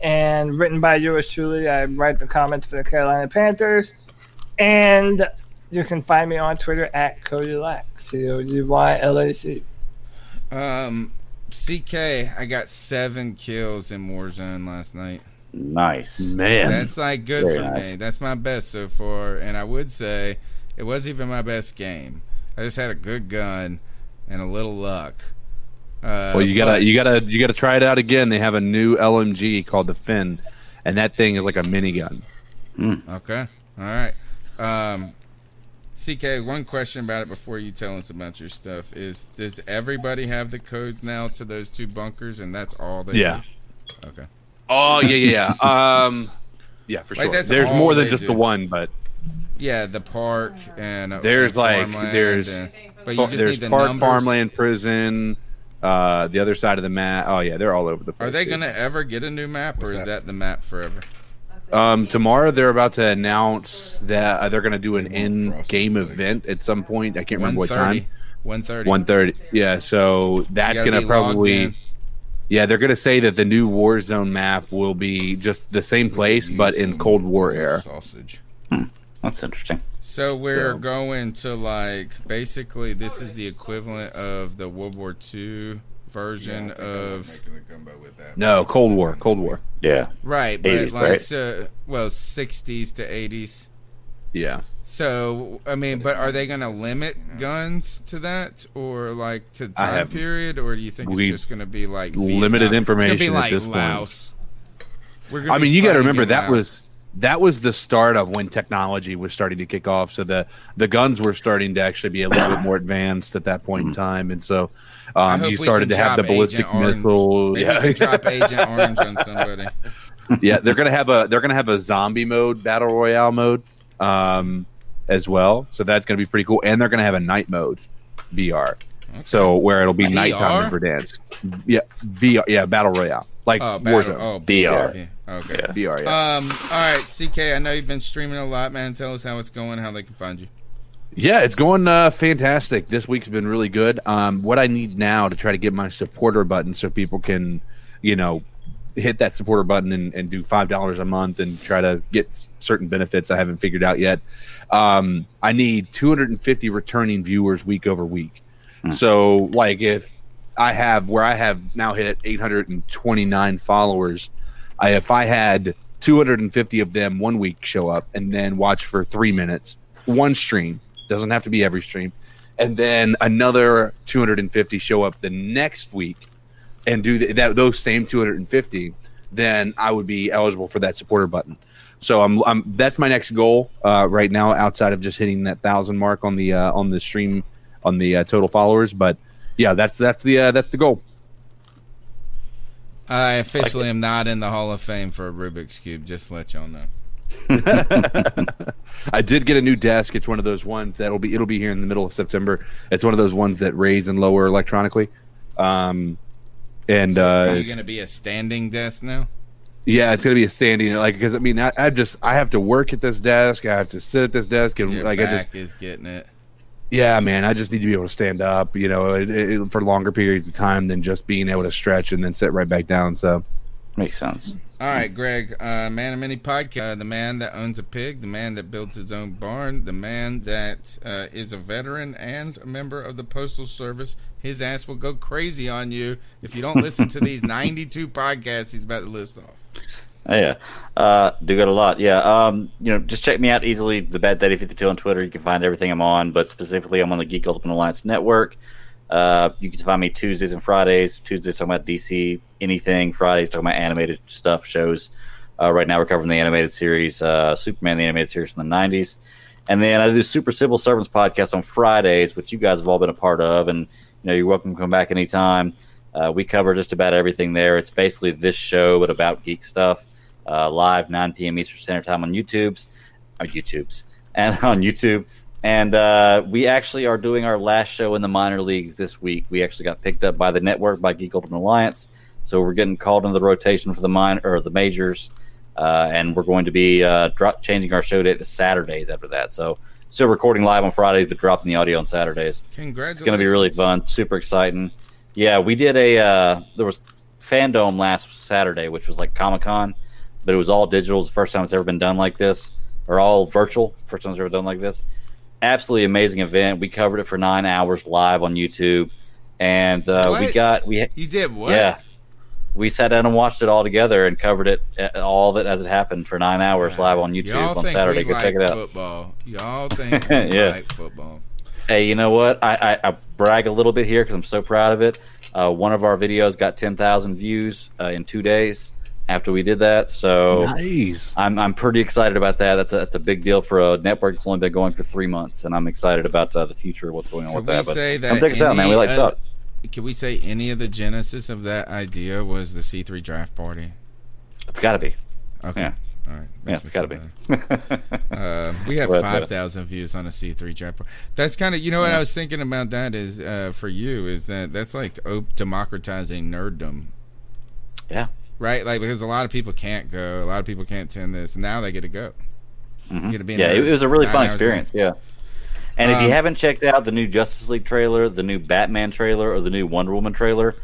and written by yours truly. I write the comments for the Carolina Panthers. And you can find me on Twitter at Cody Lack, C O D Y L A C. Um, CK, I got seven kills in Warzone last night. Nice. Man. That's like good Very for nice. me. That's my best so far. And I would say it wasn't even my best game. I just had a good gun and a little luck. Uh, Well, you gotta but- you gotta you gotta try it out again. They have a new LMG called the Finn, and that thing is like a minigun. Okay. All right. Um, CK, one question about it before you tell us about your stuff is: Does everybody have the codes now to those two bunkers, and that's all they? Yeah. do? Okay. Oh yeah yeah yeah. um, yeah for Like, sure. There's more than just do. the one, but Yeah, the park and uh, there's and like there's and- but you just there's need the park, numbers. farmland, prison, uh, the other side of the map. Oh yeah, they're all over the place. Are they gonna ever get a new map, or is that the map forever? Um, tomorrow they're about to announce that uh, they're going to do an in-game event at some point. I can't remember what time. 1:30. 1:30. 1:30. Yeah, so that's going to logged probably. In. Yeah, they're going to say that the new Warzone map will be just the same place, but in Cold War era. Sausage. Hmm, that's interesting. So we're So- going to like basically this is the equivalent of the World War II version of No, Cold War. Cold War. Yeah. right, but 80s, like right? so well 60s to 80s. Yeah. So I mean, but are they going to limit guns to that, or like to time have- period, or do you think it's just going to be like limited information It's at going to be this like point. Laos. We're gonna I mean, you got to remember that Laos. was that was the start of when technology was starting to kick off. So the the guns were starting to actually be a little bit more advanced at that point in time, and so um, you started to have the ballistic Agent Orange. missile. Maybe Yeah. can drop Agent Orange on somebody. yeah, they're gonna have a they're gonna have a zombie mode, battle royale mode, um, as well. So that's gonna be pretty cool. And they're gonna have a night mode, VR. So where it'll be VR? nighttime in Verdansk. Yeah, VR. Yeah, battle royale, like Oh, battle, Warzone. oh, VR. Yeah. Okay. VR. Yeah. Um. All right, CK. I know you've been streaming a lot, man. Tell us how it's going, how they can find you. Yeah, it's going uh, fantastic. This week's been really good. Um, what I need now to try to get my supporter button so people can, you know, hit that supporter button and, and do five dollars a month and try to get certain benefits I haven't figured out yet. Um, I need 250 returning viewers week over week. So, like, if I have where I have now hit 829 followers, I if I had 250 of them one week show up and then watch for three minutes, one stream doesn't have to be every stream, and then another 250 show up the next week and do th- that those same 250, then I would be eligible for that supporter button. So I'm, I'm that's my next goal uh, right now, outside of just hitting that thousand mark on the uh, on the stream on the uh, total followers. But yeah, that's that's the uh, that's the goal. I officially am not in the Hall of Fame for a Rubik's cube. Just to let y'all know. I did get a new desk. It's one of those ones that'll be it'll be here in the middle of September. It's one of those ones that raise and lower electronically. Um, and So uh, are you it's- going to be a standing desk now? yeah, it's gonna be a standing like because I mean I, I just I have to work at this desk. I have to sit at this desk and Your like I back just is getting it. yeah man I just need to be able to stand up you know it, it, for longer periods of time than just being able to stretch and then sit right back down. So Makes sense. All right, Greg, uh, man of many podcast, uh, the man that owns a pig, the man that builds his own barn, the man that uh, is a veteran and a member of the Postal Service. His ass will go crazy on you if you don't listen to these 92 podcasts he's about to list off. Oh, yeah, uh, do got a lot. Yeah, um, you know, just check me out easily. The Bad Daddy Fifty Two on Twitter. You can find everything I'm on, but specifically, I'm on the Geek Ultimate Alliance Network. Uh, you can find me Tuesdays and Fridays. Tuesdays talking about DC anything. Fridays talking about animated stuff shows. Uh, right now we're covering the animated series uh, Superman, the animated series from the '90s, and then I do Super Civil Servants podcast on Fridays, which you guys have all been a part of, and you know you're welcome to come back anytime. Uh, we cover just about everything there. It's basically this show, but about geek stuff. Uh, live 9 p.m. Eastern Standard Time on YouTube's, on YouTube's, and on YouTube. And uh, we actually are doing our last show in the minor leagues this week. We actually got picked up by the network by Geek Ultimate Alliance, so we're getting called into the rotation for the minor or the majors, uh, and we're going to be uh, drop, changing our show date to Saturdays after that. So still recording live on Fridays, but dropping the audio on Saturdays. Congratulations! It's going to be really fun, super exciting. Yeah, we did a uh, there was FanDome last Saturday, which was like Comic Con, but it was all digital. It was the first time it's ever been done like this, or all virtual. First time it's ever done like this. Absolutely amazing event. We covered it for nine hours live on YouTube, and uh, we got we You did what? yeah. We sat down and watched it all together and covered it uh, all of it as it happened for nine hours live on YouTube Y'all on think Saturday. we Go like check it out. football. Y'all think we Yeah. like football. Hey, you know what? I, I, I brag a little bit here because I'm so proud of it. Uh, one of our videos got 10,000 views uh, in two days after we did that. So Nice. I'm, I'm pretty excited about that. That's a, that's a big deal for a network that's only been going for three months. And I'm excited about uh, the future, what's going on Can with we that. But say that come check us out, man. We like to of- talk. Can we say any of the genesis of that idea was the C3 draft party? It's got to be. Okay. Yeah. All right. Yeah, it's got to be. Uh, we have five thousand views on a C three draft. party. That's kind of you know what I was thinking about. That is uh, for you is that that's like op- democratizing nerddom, Yeah. right? Like because a lot of people can't go, a lot of people can't attend this. Now they get to go. You get to be Mm-hmm. Yeah, it, was a really nine fun experience. Yeah. And if you Um, haven't checked out the new Justice League trailer, the new Batman trailer, or the new Wonder Woman trailer,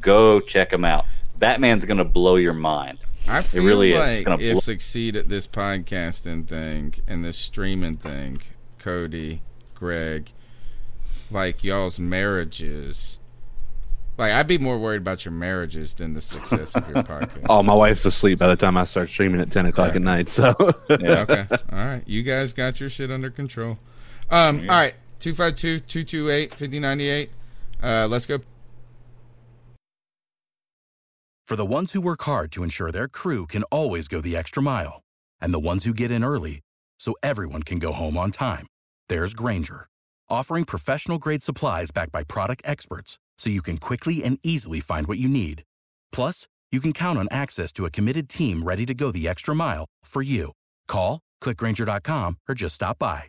go check them out. Batman's going to blow your mind. I feel it really like It's if blow- succeed at this podcasting thing and this streaming thing, Cody, Greg, like y'all's marriages. Like I'd be more worried about your marriages than the success of your podcast. Oh, my wife's asleep by the time I start streaming at 10 o'clock at night. So, Yeah. okay. All right. You guys got your shit under control. Um, all right. 252-228-5098. Uh, let's go. For the ones who work hard to ensure their crew can always go the extra mile, and the ones who get in early so everyone can go home on time, there's Grainger, offering professional grade supplies backed by product experts so you can quickly and easily find what you need. Plus, you can count on access to a committed team ready to go the extra mile for you. Call, clickgrainger.com, or just stop by.